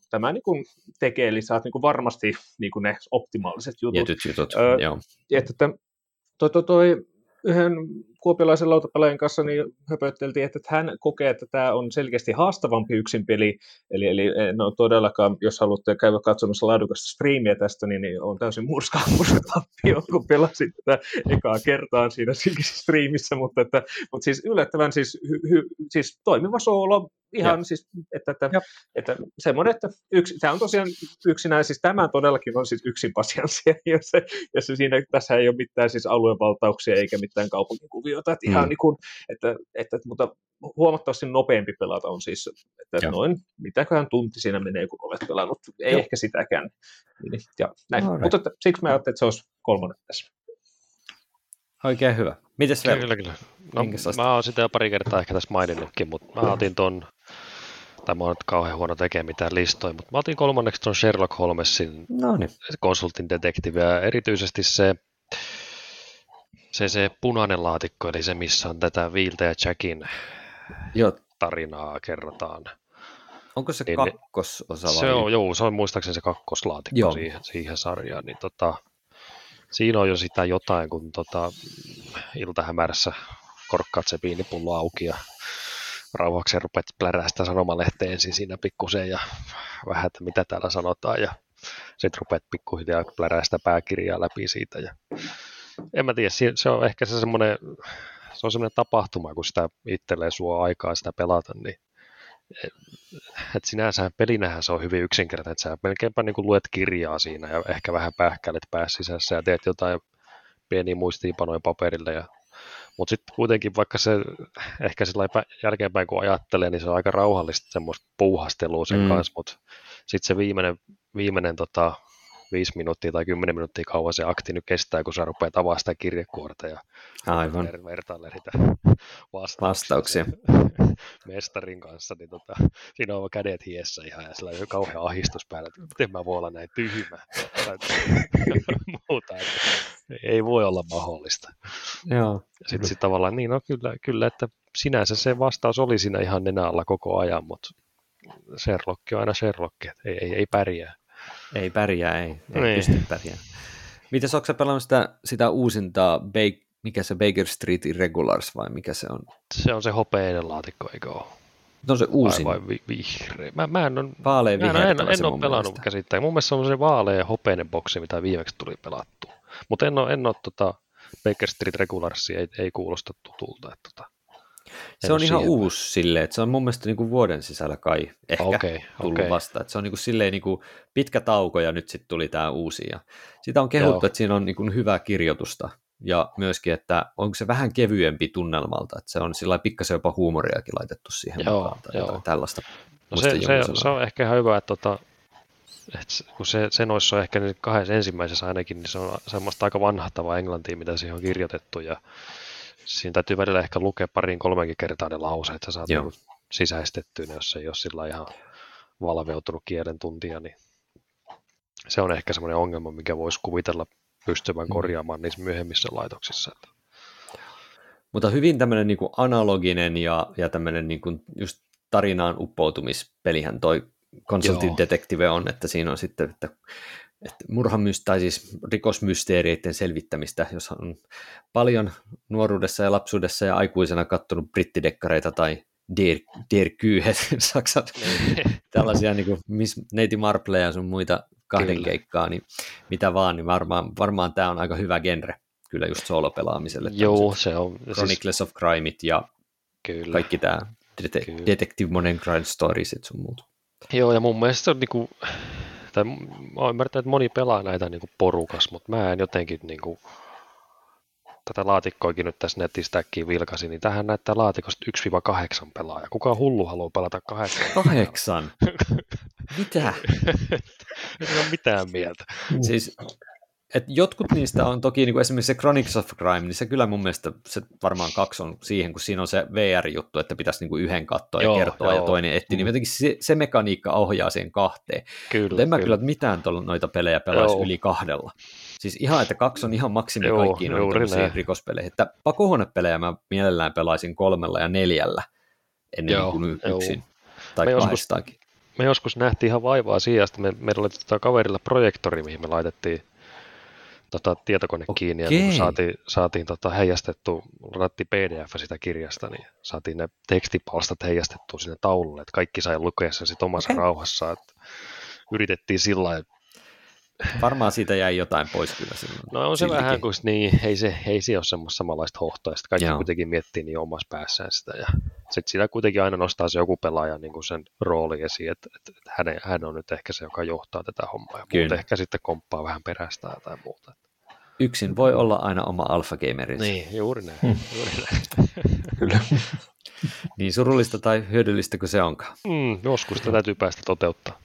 tämä niin kun tekee, eli saat niin kun varmasti niin kun ne optimaaliset jutut. Tietyt jutut, öö, joo. Että, että toi, toi, toi, yhden kuopiolaisen lautapelaajan kanssa niin höpötteltiin, että hän kokee, että tämä on selkeästi haastavampi yksin peli, eli, eli no todellakaan, jos haluatte käydä katsomassa laadukasta striimiä tästä, niin, niin on täysin murska, murskatappio, kun pelasin tätä ekaa kertaa siinä striimissä, mutta, että, mutta siis yllättävän siis, hy, hy, siis toimiva soolo, ihan ja. siis, että, että, että semmoinen, että yksi, tämä on tosiaan yksinään, siis tämä todellakin on siis yksin pasianssia, jos se, jos se siinä, tässä ei ole mitään siis aluevaltauksia eikä mitään kaupunkikuviota, että ihan mm. niin kuin, että, että, mutta huomattavasti nopeampi pelata on siis, että ja. noin, mitäköhän tunti siinä menee, kun olet pelannut, ei Joo. ehkä sitäkään. Niin, ja näin. Right. Mutta että, siksi mä ajattelin, että se olisi kolmonen tässä. Oikein hyvä. Mites vielä? Kyllä, kyllä. No, mä oon sitä jo pari kertaa ehkä tässä maininnutkin, mutta mä otin ton tai mä oon nyt kauhean huono tekemään mitään listoja, mutta mä otin kolmanneksi tuon Sherlock Holmesin Noniin. konsultin detektiivi, ja erityisesti se, se, se punainen laatikko, eli se, missä on tätä Viiltä ja Jackin Joo. tarinaa kerrotaan. Onko se niin, kakkososa vai? Se on, joo, se on muistaakseni se kakkoslaatikko siihen, siihen sarjaan, niin tota, siinä on jo sitä jotain, kun tota, iltahämärässä korkkaat se piinipullo auki ja rauhaksi rupeat plärää sitä sanomalehteen ensin siinä pikkusen ja vähän, että mitä täällä sanotaan ja sitten rupeat pikkuhiljaa plärää sitä pääkirjaa läpi siitä ja en mä tiedä, se on ehkä se semmoinen, se on semmoinen tapahtuma, kun sitä itselleen suo aikaa sitä pelata, niin et sinänsä pelinähän se on hyvin yksinkertainen, että sä melkeinpä niin luet kirjaa siinä ja ehkä vähän pähkäilet päässä sisässä ja teet jotain pieniä muistiinpanoja paperille ja mutta sitten kuitenkin, vaikka se ehkä sillä jälkeenpäin kun ajattelee, niin se on aika rauhallista semmoista puuhastelua sen mm. kanssa, mutta sitten se viimeinen, viimeinen tota, viisi minuuttia tai kymmenen minuuttia kauan se akti nyt kestää, kun sä rupeat avaa sitä kirjekuorta ja Aivan. Ver- vertailla niitä vastauksia, vastauksia. mestarin kanssa, niin tota, siinä on kädet hiessä ihan ja sillä on kauhean ahistus päällä, että miten mä voin olla näin tyhmä tai muuta, että ei voi olla mahdollista. Joo. Sitten sit tavallaan niin, no kyllä, kyllä, että sinänsä se vastaus oli siinä ihan nenä alla koko ajan, mutta Sherlock on aina Sherlock, ei, ei, ei pärjää. Ei pärjää, ei, ei niin. pysty pärjäämään. Miten onko pelannut sitä, sitä uusintaa, Bake, mikä se Baker Street Irregulars vai mikä se on? Se on se hopeinen laatikko, eikö ole? No se uusin. Vai, vai vi, vihreä? Mä, mä en, on, vaalea mä en, en, en ole pelannut käsittää. Mun mielestä se on se vaalea hopeinen boksi, mitä viimeksi tuli pelattua. Mutta en ole, en ole tota, Baker Street Regularsia, ei, ei kuulosta tutulta. Että, tota, se on ihan uusi silleen, että se on mun mielestä niin kuin vuoden sisällä kai ehkä okay, tullut okay. vasta. Että se on niin kuin silleen niin kuin pitkä tauko ja nyt sitten tuli tämä uusi. Ja sitä on kehuttu, Joo. että siinä on niin kuin hyvää kirjoitusta ja myöskin, että onko se vähän kevyempi tunnelmalta, että se on sillä pikkasen jopa huumoriakin laitettu siihen Joo, mukaan tai joo. tällaista. No se, se, se, on ehkä ihan hyvä, että, tota, että kun se, se noissa on ehkä kahdessa ensimmäisessä ainakin, niin se on semmoista aika vanhahtavaa englantia, mitä siihen on kirjoitettu ja siinä täytyy välillä ehkä lukea parin kolmenkin kertaa ne lauseet, että saat niin sisäistettyä ne, jos ei ole sillä ihan valveutunut kielen tuntia, niin se on ehkä semmoinen ongelma, mikä voisi kuvitella pystyvän mm. korjaamaan niissä myöhemmissä laitoksissa. Mutta hyvin tämmöinen niin kuin analoginen ja, ja tämmöinen niin kuin just tarinaan uppoutumispelihän toi Consulting. Detective on, että siinä on sitten, että että murhamyst- tai siis rikosmysteereiden selvittämistä, jos on paljon nuoruudessa ja lapsuudessa ja aikuisena kattonut brittidekkareita tai Der, Der Kyhe, Saksan, tällaisia niin kuin Miss Neiti Marpleja ja sun muita kahden kyllä. keikkaa, niin mitä vaan, niin varmaan, varmaan tämä on aika hyvä genre kyllä just soolopelaamiselle. Joo, se on. Siis Chronicles siis... of Crimeit ja kyllä. kaikki tämä Detective Modern Crime Stories sun muut. Joo, ja mun mielestä se on niinku, tai mä oon ymmärtänyt, että moni pelaa näitä niinku porukas, mutta mä en jotenkin niinku, tätä laatikkoakin nyt tässä netissä äkkiä vilkasi, niin tähän näyttää laatikosta 1-8 pelaaja. Kuka hullu haluaa pelata kahdeksan? Kahdeksan? Mitä? Ei ole mitään mieltä. Siis et jotkut niistä on toki niin kuin esimerkiksi se Chronicles of Crime, niin se kyllä mun mielestä se varmaan kaksi on siihen, kun siinä on se VR-juttu, että pitäisi niin kuin yhden katsoa ja kertoa joo. ja toinen etti, niin mm. jotenkin se, se mekaniikka ohjaa siihen kahteen. Kyllä, Mutta en mä kyllä mitään tuolla noita pelejä pelaisi joo. yli kahdella. Siis ihan, että kaksi on ihan maksimi joo, kaikkiin noita rikospeleihin. Että pakohuonepelejä mä mielellään pelaisin kolmella ja neljällä ennen joo, kuin yksin. Joo. Tai kahdestaankin. Joskus, me joskus nähtiin ihan vaivaa siihen, että me, meillä oli tota kaverilla projektori, mihin me laitettiin tota, tietokone kiinni ja niin saatiin, saatiin tota, heijastettu, ratti PDF sitä kirjasta, niin saatiin ne tekstipalstat heijastettua sinne taululle, että kaikki sai lukea sen sitten omassa okay. rauhassa. Että yritettiin sillä että Varmaan siitä jäi jotain pois kyllä silloin. No on se siltikin. vähän kuin, niin ei se, ei se ole semmoista samanlaista hohtoa, sitten kaikki Joo. kuitenkin miettii niin omassa päässään sitä, ja sitten sitä kuitenkin aina nostaa se joku pelaaja niin kuin sen rooli esiin, että, että, että hän, hän on nyt ehkä se, joka johtaa tätä hommaa, ja muut ehkä sitten komppaa vähän perästä tai muuta. Yksin voi olla aina oma alfa gamerinsa. Niin, juuri näin. Hmm. Juuri näin. Kyllä. niin surullista tai hyödyllistä kuin se onkaan. Mm, joskus sitä täytyy päästä toteuttaa.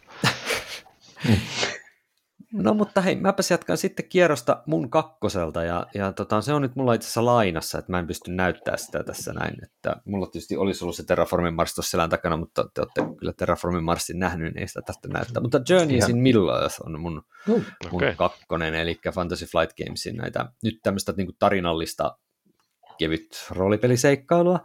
No mutta hei, mäpäs jatkan sitten kierrosta mun kakkoselta ja, ja tota, se on nyt mulla itse asiassa lainassa, että mä en pysty näyttää sitä tässä näin. Että mulla tietysti olisi ollut se Terraformin Mars tuossa selän takana, mutta te olette kyllä Terraformin Marsin nähnyt, niin ei sitä tästä näyttää. Mutta Journeys in Middle Earth on mun, mun okay. kakkonen, eli Fantasy Flight Gamesin näitä nyt tämmöistä niin tarinallista kevyt roolipeliseikkailua.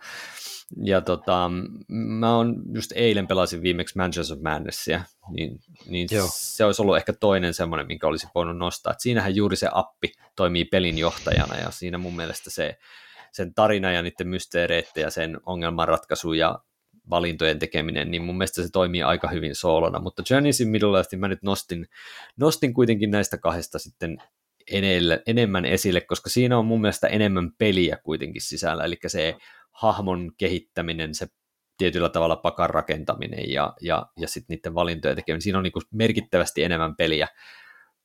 Ja tota, mä oon just eilen pelasin viimeksi Mansions of Madnessia, niin, niin se olisi ollut ehkä toinen semmoinen, minkä olisi voinut nostaa. Et siinähän juuri se appi toimii pelin johtajana ja siinä mun mielestä se, sen tarina ja niiden mysteereiden ja sen ongelmanratkaisu ja valintojen tekeminen, niin mun mielestä se toimii aika hyvin soolona, mutta Journeys in Middle Earth mä nyt nostin, nostin kuitenkin näistä kahdesta sitten enemmän esille, koska siinä on mun mielestä enemmän peliä kuitenkin sisällä, eli se hahmon kehittäminen, se tietyllä tavalla pakan rakentaminen ja, ja, ja sitten niiden valintojen tekeminen. Siinä on niin merkittävästi enemmän peliä.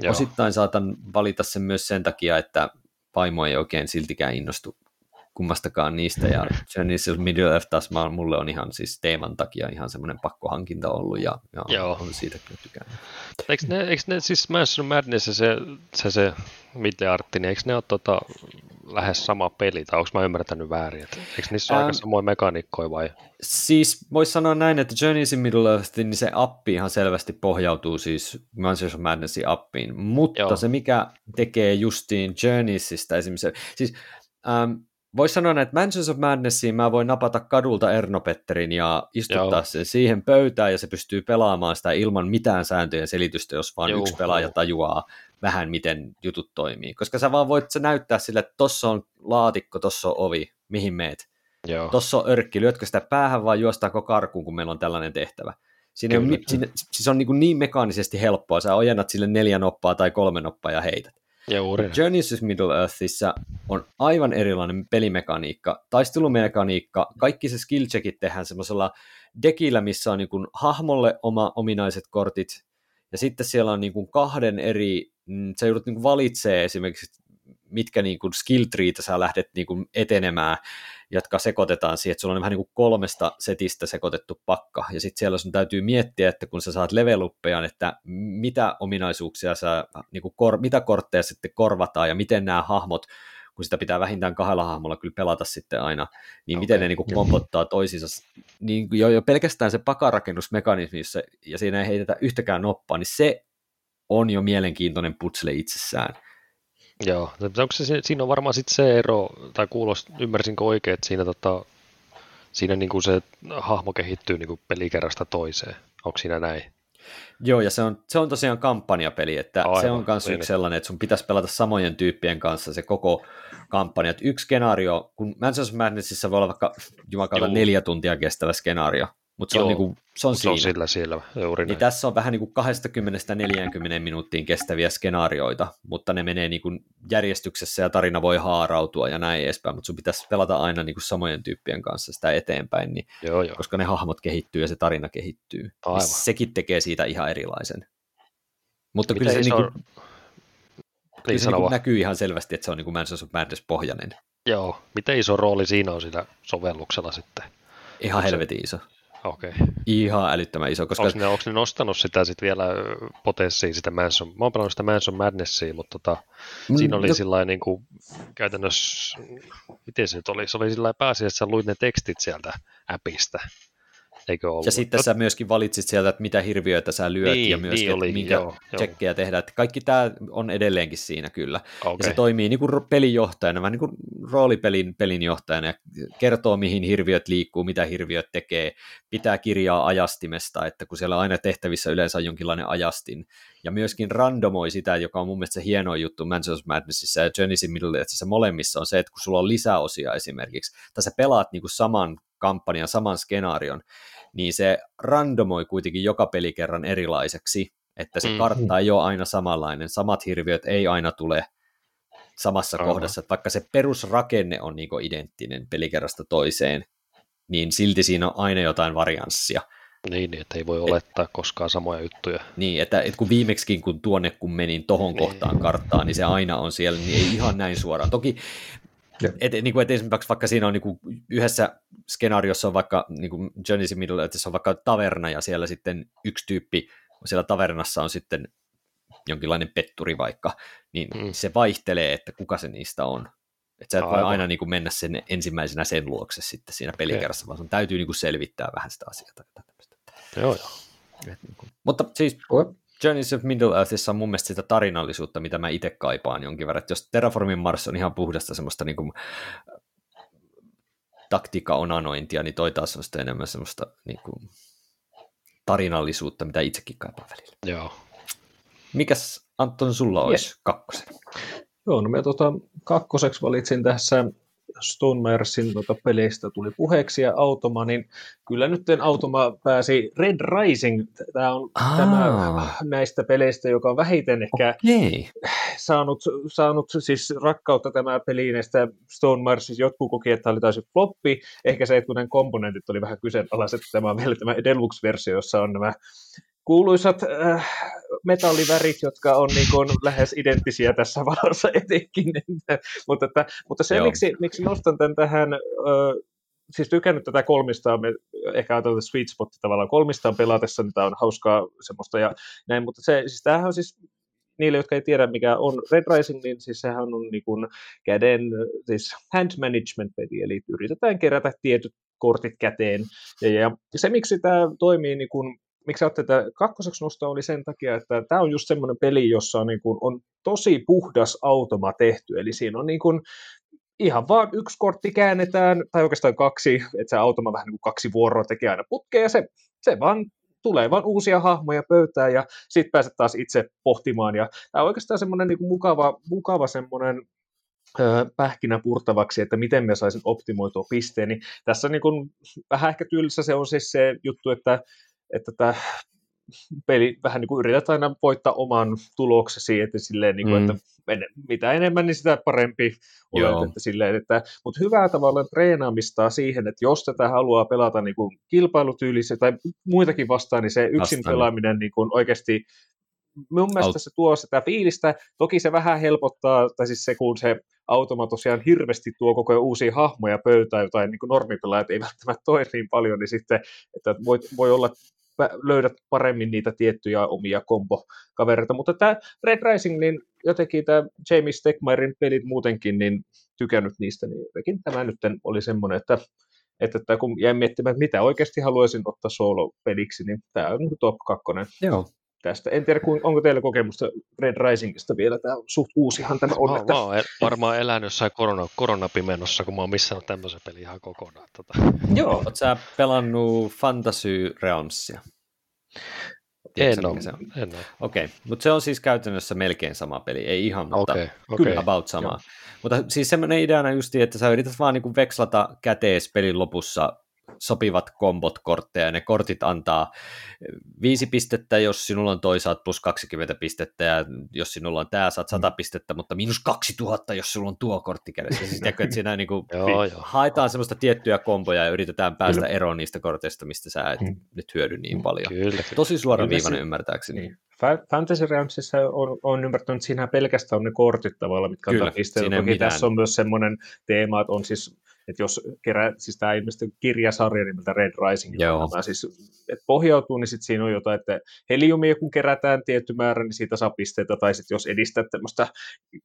Joo. Osittain saatan valita sen myös sen takia, että vaimo ei oikein siltikään innostu kummastakaan niistä, ja Journey's Middle Earth taas mulle on ihan siis teeman takia ihan semmoinen pakkohankinta ollut, ja, ja Joo. on siitä kyllä tykännyt. Eikö ne, eikö ne siis Mansion Madness se, se, se Middle Artti, niin eikö ne ole tota, lähes sama peli, tai onko mä ymmärtänyt väärin? Että, eikö niissä ole ähm, aika samoja mekaniikkoja vai? Siis voisi sanoa näin, että Journeys in Middle Earth, niin se appi ihan selvästi pohjautuu siis Mansions of Madnessin appiin, mutta Joo. se mikä tekee justiin Journeysista esimerkiksi, siis ähm, voisi sanoa, että Mansions of Madnessiin mä voin napata kadulta Ernopetterin ja istuttaa Joo. sen siihen pöytään ja se pystyy pelaamaan sitä ilman mitään sääntöjen selitystä, jos vaan Joo. yksi pelaaja tajuaa vähän, miten jutut toimii. Koska sä vaan voit sä näyttää sille, että tossa on laatikko, tossa on ovi, mihin meet. Joo. Tossa on örkki, lyötkö sitä päähän vai juostaako karkuun, kun meillä on tällainen tehtävä. Siinä on, siinä, siis on niin, niin mekaanisesti helppoa, sä ojennat sille neljä noppaa tai kolme noppaa ja heität. Journeys Middle Earthissa on aivan erilainen pelimekaniikka, taistelumekaniikka, kaikki se skill checkit tehdään semmoisella dekillä, missä on niin kuin hahmolle oma ominaiset kortit, ja sitten siellä on niin kuin kahden eri, mm, sä joudut niin kuin valitsee esimerkiksi, mitkä niin kuin skill treitä sä lähdet niin kuin etenemään, jotka sekoitetaan siihen, että sulla on vähän niin kuin kolmesta setistä sekoitettu pakka, ja sitten siellä sun täytyy miettiä, että kun sä saat leveluppeja, että mitä ominaisuuksia sä, niin kuin kor, mitä kortteja sitten korvataan, ja miten nämä hahmot, kun sitä pitää vähintään kahdella hahmolla kyllä pelata sitten aina, niin okay. miten ne niin kuin kompottaa toisiinsa. Niin jo, jo pelkästään se pakarakennusmekanismi, ja siinä ei heitetä yhtäkään noppaa, niin se on jo mielenkiintoinen putsle itsessään. Joo, onko se, siinä on varmaan sitten se ero, tai kuulost, ymmärsinkö oikein, että siinä, tota, siinä niin kuin se hahmo kehittyy niin kuin pelikerrasta toiseen. Onko siinä näin? Joo, ja se on, se on tosiaan kampanjapeli, että Aivan, se on myös niin. yksi sellainen, että sun pitäisi pelata samojen tyyppien kanssa se koko kampanja. Että yksi skenaario, kun Mansions Madnessissa voi olla vaikka jumakauta neljä tuntia kestävä skenaario, mutta se on, niinku, se on se on sillä siellä. Juuri Niin näin. tässä on vähän niin kuin 20-40 minuuttiin kestäviä skenaarioita, mutta ne menee niin kuin järjestyksessä ja tarina voi haarautua ja näin edespäin, mutta sun pitäisi pelata aina niin kuin samojen tyyppien kanssa sitä eteenpäin, niin, Joo, joo. koska ne hahmot kehittyy ja se tarina kehittyy. Aivan. Niin sekin tekee siitä ihan erilaisen. Mutta Miten kyllä se, iso- niin kuin, kyllä Niin se niin näkyy ihan selvästi, että se on niin kuin Mansions of Madness-pohjainen. Joo. Miten iso rooli siinä on sillä sovelluksella sitten? Ihan Onko se- helvetin iso. Okei. Ihan älyttömän iso, koska Onko ne, onko ne nostanut sitä sitten vielä potenssiin, sitä Manson? Mä oon pelannut sitä Manson Madnessia, mutta tota, Mm, siinä oli jo- sillä niin kuin, käytännössä, miten se nyt oli? Se oli sillä pääsi, että sä luit ne tekstit sieltä appista. Eikö ollut? Ja sitten sä myöskin valitsit sieltä, että mitä hirviöitä sä lyöt Niin, ja myöskin, niin että oli, minkä joo, joo. tsekkejä tehdään. Että kaikki tämä on edelleenkin siinä kyllä. Ja Okei. se toimii niin kuin pelinjohtajana, vähän niin kuin roolipelin pelinjohtajana ja kertoo, mihin hirviöt liikkuu, mitä hirviöt tekee, pitää kirjaa ajastimesta, että kun siellä aina tehtävissä yleensä on jonkinlainen ajastin, ja myöskin randomoi sitä, joka on mun mielestä se hieno juttu Mansions Madnessissa ja Journey's in Middle molemmissa on se, että kun sulla on lisäosia esimerkiksi, tai sä pelaat niin kuin saman kampanjan, saman skenaarion, niin se randomoi kuitenkin joka pelikerran erilaiseksi, että se Mm. kartta ei ole aina samanlainen, samat hirviöt ei aina tule samassa Aivan. kohdassa, että vaikka se perusrakenne on niin identtinen pelikerrasta toiseen, niin silti siinä on aina jotain varianssia. Niin, niin, että ei voi olettaa koskaan samoja juttuja. Niin, että, että kun viimeksikin kun tuonne kun menin tohon Niin. kohtaan karttaa, niin se aina on siellä, niin ei ihan näin suoraan. Toki. Et, niin kuin, et esimerkiksi vaikka siinä on niin kuin yhdessä skenaariossa on vaikka niin kuin Journey's in Middle Earthissa on vaikka taverna ja siellä sitten yksi tyyppi siellä tavernassa on sitten jonkinlainen petturi vaikka, niin Mm. se vaihtelee, että kuka se niistä on. Että sä et voi Aivan. aina niin kuin mennä sen ensimmäisenä sen luokse sitten siinä pelikerrassa, vaan sun täytyy niin kuin selvittää vähän sitä asiaa. tai. Joo, joo. Et niin kuin- Mutta siis. Journeys of Middle Earthissa on mun mielestä sitä tarinallisuutta, mitä mä itse kaipaan jonkin verran. Että jos Terraformin Mars on ihan puhdasta semmoista niin kuin, taktiikka-onanointia, niin toi taas on sitten enemmän semmoista niin kuin, tarinallisuutta, mitä itsekin kaipaan välillä. joo. Mikäs Anton sulla olisi Yes. kakkosen? Joo, no mä tota, kakkoseksi valitsin tässä Stonemayersin tota peleistä tuli puheeksi ja Automa, niin kyllä nyt Automa pääsi Red Rising, tämä on Aa. tämä näistä peleistä, joka on vähiten ehkä Okei. saanut, saanut siis rakkautta tämä peli näistä Stone. Jotkut koki, että tämä oli täysin floppi. Ehkä se, että kun komponentit oli vähän kyseenalaiset. Tämä on vielä tämä Deluxe-versio, jossa on nämä kuuluisat äh, metallivärit, jotka on niin kuin lähes identtisiä tässä valossa etenkin. mutta, että, mutta se, Joo. miksi, miksi nostan tämän tähän, äh, siis tykännyt tätä kolmistaan, me ehkä ajatellaan sweet spot tavallaan kolmistaan pelatessa, niin tämä on hauskaa semmoista ja näin, mutta se, siis tämähän on siis niille, jotka ei tiedä mikä on Red Rising, niin siis sehän on niin kuin käden, siis hand management peli, eli yritetään kerätä tietyt kortit käteen. Ja, ja se, miksi tämä toimii, niin kuin, miksi ajattelin, että kakkoseksi nosto oli sen takia, että tämä on just semmoinen peli, jossa on, niin kuin, on tosi puhdas automa tehty, eli siinä on niin kuin, ihan vaan yksi kortti käännetään, tai oikeastaan kaksi, että se automa vähän niin kuin kaksi vuoroa tekee aina putkea, se, se vaan tulee vaan uusia hahmoja pöytään, ja sitten pääset taas itse pohtimaan, ja tämä on oikeastaan semmoinen niin kuin mukava, mukava semmoinen pähkinä purtavaksi, että miten me saisin optimoitua pisteen, niin tässä niin kuin, vähän ehkä tylsä se on siis se juttu, että, että tämä peli vähän niin kuin yrität aina voittaa oman tuloksesi, että silleen, niin kuin, Mm. että en- mitä enemmän, niin sitä parempi olet, Joo. että silleen, että, mutta hyvää tavalla treenaamista siihen, että jos tätä haluaa pelata niin kuin kilpailutyylissä tai muitakin vastaan, niin se yksin Vastaan. pelaaminen niin kuin oikeasti mun mielestä se tuo sitä fiilistä, toki se vähän helpottaa, tai siis se kun se automa tosiaan hirveästi tuo koko ajan uusia hahmoja pöytään, jotain niin normipelaajat ei välttämättä toe niin paljon, niin sitten, että voi, voi olla löydät paremmin niitä tiettyjä omia kombokavereita, mutta tämä Red Rising, niin jotenkin tämä Jamie Stegmairin pelit muutenkin, niin tykännyt niistä, niin jotenkin tämä nyt oli semmoinen, että että, että kun jäin miettimään, että mitä oikeasti haluaisin ottaa solo-peliksi, niin tämä on niin top 2 Joo. Tästä. En tiedä, kuin, onko teillä kokemusta Red Risingista vielä. Tämä on suht uusihan tämä on. Mä, että... mä oon el- varmaan elänyt jossain korona, koronapimenossa, kun mä oon missannut tämmöisen pelin ihan kokonaan. Tota. Joo, Oletko sä pelannut Fantasy Realmsia? Tiedätkö, En oo, mikä se on? en oo. Okei, mutta se on siis käytännössä melkein sama peli, ei ihan, mutta Okei, kyllä okei. about sama. Mutta siis semmoinen ideana justi, että sä yrität vaan niinku vekslata kätees pelin lopussa sopivat kombot kortteja. Ne kortit antaa viisi pistettä, jos sinulla on toisaalta plus 20 pistettä, ja jos sinulla on tämä, saat 100 mm. pistettä, mutta miinus 2000, jos sulla on tuo kortti kädessä. Siis tiedätkö, että siinä niin kuin joo, joo. haetaan semmoista tiettyjä komboja ja yritetään päästä Kyllä. eroon niistä korteista, mistä sä et hmm. nyt hyödy niin mm. paljon. Kyllä. Tosi suoraviivainen ymmärtääkseni. Niin. Fantasy Realmsissa on, on ymmärtänyt, että siinä pelkästään on ne kortit tavalla, mitkä Kyllä, on pisteellä. tässä on myös semmoinen teema, että on siis että jos kerää, siis tämä ilmeisesti kirjasarja nimeltä Red Rising, Joo. Tämä siis, että pohjautuu, niin sitten siinä on jotain, että heliumia kun kerätään tietty määrä, niin siitä saa pisteitä, tai sitten jos edistät tämmöistä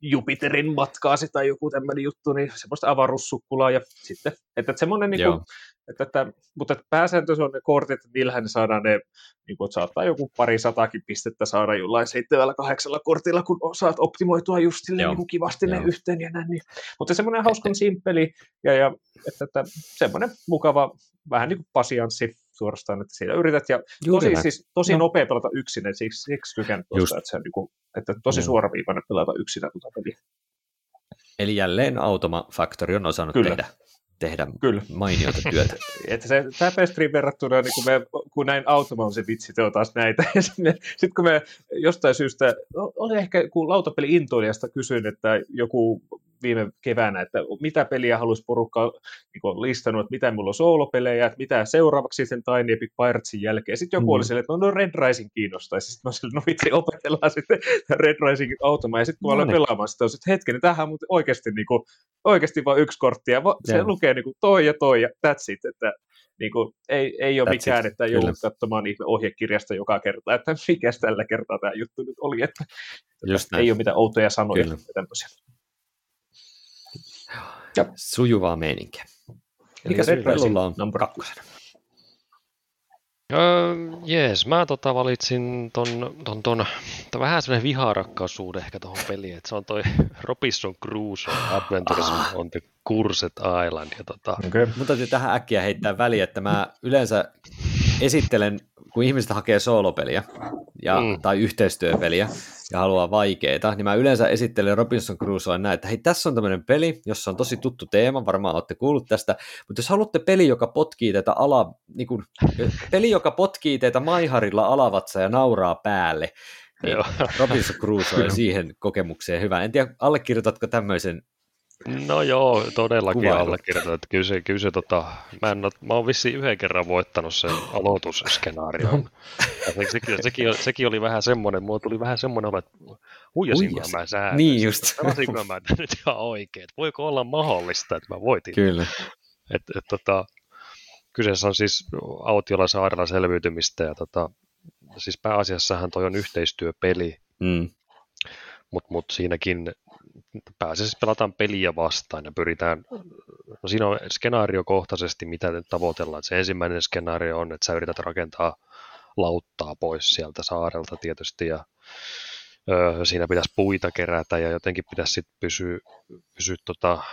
Jupiterin matkaa tai joku tämmöinen juttu, niin semmoista avaruussukkulaa, ja sitten, että, että semmoinen niin kuin, että, että, mutta että pääsääntöisesti on ne kortit, että niillähän ne saadaan ne, niin kuin, että saattaa joku pari satakin pistettä saada jollain seitsemällä kahdeksalla kortilla, kun saat optimoitua just sille niin kuin kivasti Joo. ne yhteen ja näin. Niin. Mutta semmoinen hauskan simppeli ja, ja että, että, semmoinen mukava, vähän niin kuin pasianssi suorastaan, että siellä yrität, ja tosi, siis, tosi no. nopea pelata yksin, että siksi, siksi tykän tuosta, että, se on niin kuin, että tosi suoraviivainen pelata yksin tuota peliä. Eli jälleen Automa Factory on osannut Kyllä. tehdä tehdä Kyllä. mainiota työtä. että se Tapestrin verrattuna, niin kun, me, kun näin Automa on se vitsi, te taas näitä. Ja sitten sit kun me jostain syystä, oli ehkä kun lautapeli Intoiliasta kysyin, että joku viime keväänä, että mitä peliä haluaisi porukka niin listannut, että mitä mulla on soolopelejä, että mitä seuraavaksi sen Tiny Epic Piratesin jälkeen. Sitten joku mm. oli sille, että no, no Red Rising kiinnostaisi. Sitten mä olin no vitsi, opetellaan sitten Red Rising automa. Ja sitten kun mä aloin no niin. pelaamaan sitä, että hetken, niin tämähän on oikeasti, niin kuin, oikeasti vain yksi kortti. Ja se yeah. lukee niin kuin toi ja toi ja that's it. Että niin kuin, ei, ei ole That's mikään, it. että joudut katsomaan ihme ohjekirjasta joka kerta, että mikä tällä kertaa tämä juttu nyt oli, että, Just ei ole mitään outoja sanoja Kyllä. ja tämmöisiä. Ja. Sujuvaa meininkiä. Mikä se Rellulla on number kakkosena? Öö, jees, mä tota valitsin ton, ton, ton, ton vähän semmoinen viharakkaussuhde ehkä tuohon peliin, että se on toi Robinson Crusoe Adventures ah. on the Cursed Island. Ja tota... okay. Mun täytyy tähän äkkiä heittää väliin, että mä yleensä esittelen, kun ihmiset hakee soolopeliä ja, mm. tai yhteistyöpeliä ja haluaa vaikeita, niin mä yleensä esittelen Robinson Crusoe näin, että hei, tässä on tämmöinen peli, jossa on tosi tuttu teema, varmaan olette kuullut tästä, mutta jos haluatte peli, joka potkii teitä ala, niin kuin, peli, joka potkii teitä maiharilla alavatsa ja nauraa päälle, niin Robinson Crusoe ja siihen kokemukseen hyvä. En tiedä, allekirjoitatko tämmöisen No joo, todellakin allekirjoitan. Että kyllä se, kyllä se tota, mä, en, mä oon vissiin yhden kerran voittanut sen aloitusskenaarion. Ja sekin, sekin, sekin, oli vähän semmoinen, mulla tuli vähän semmoinen olo, että huijasinko mä säännöstä. Niin just. Pelasinko mä nyt ihan oikein, voiko olla mahdollista, että mä voitin. Kyllä. Et, et, tota, kyseessä on siis autiolla saarella selviytymistä ja tota, siis pääasiassahan toi on yhteistyöpeli, mm. mutta mut siinäkin pääasiassa pelataan peliä vastaan ja pyritään, no siinä on skenaariokohtaisesti, mitä tavoitellaan. Se ensimmäinen skenaario on, että sä yrität rakentaa lauttaa pois sieltä saarelta tietysti ja ö, siinä pitäisi puita kerätä ja jotenkin pitäisi sitten pysyä, pysyä tota,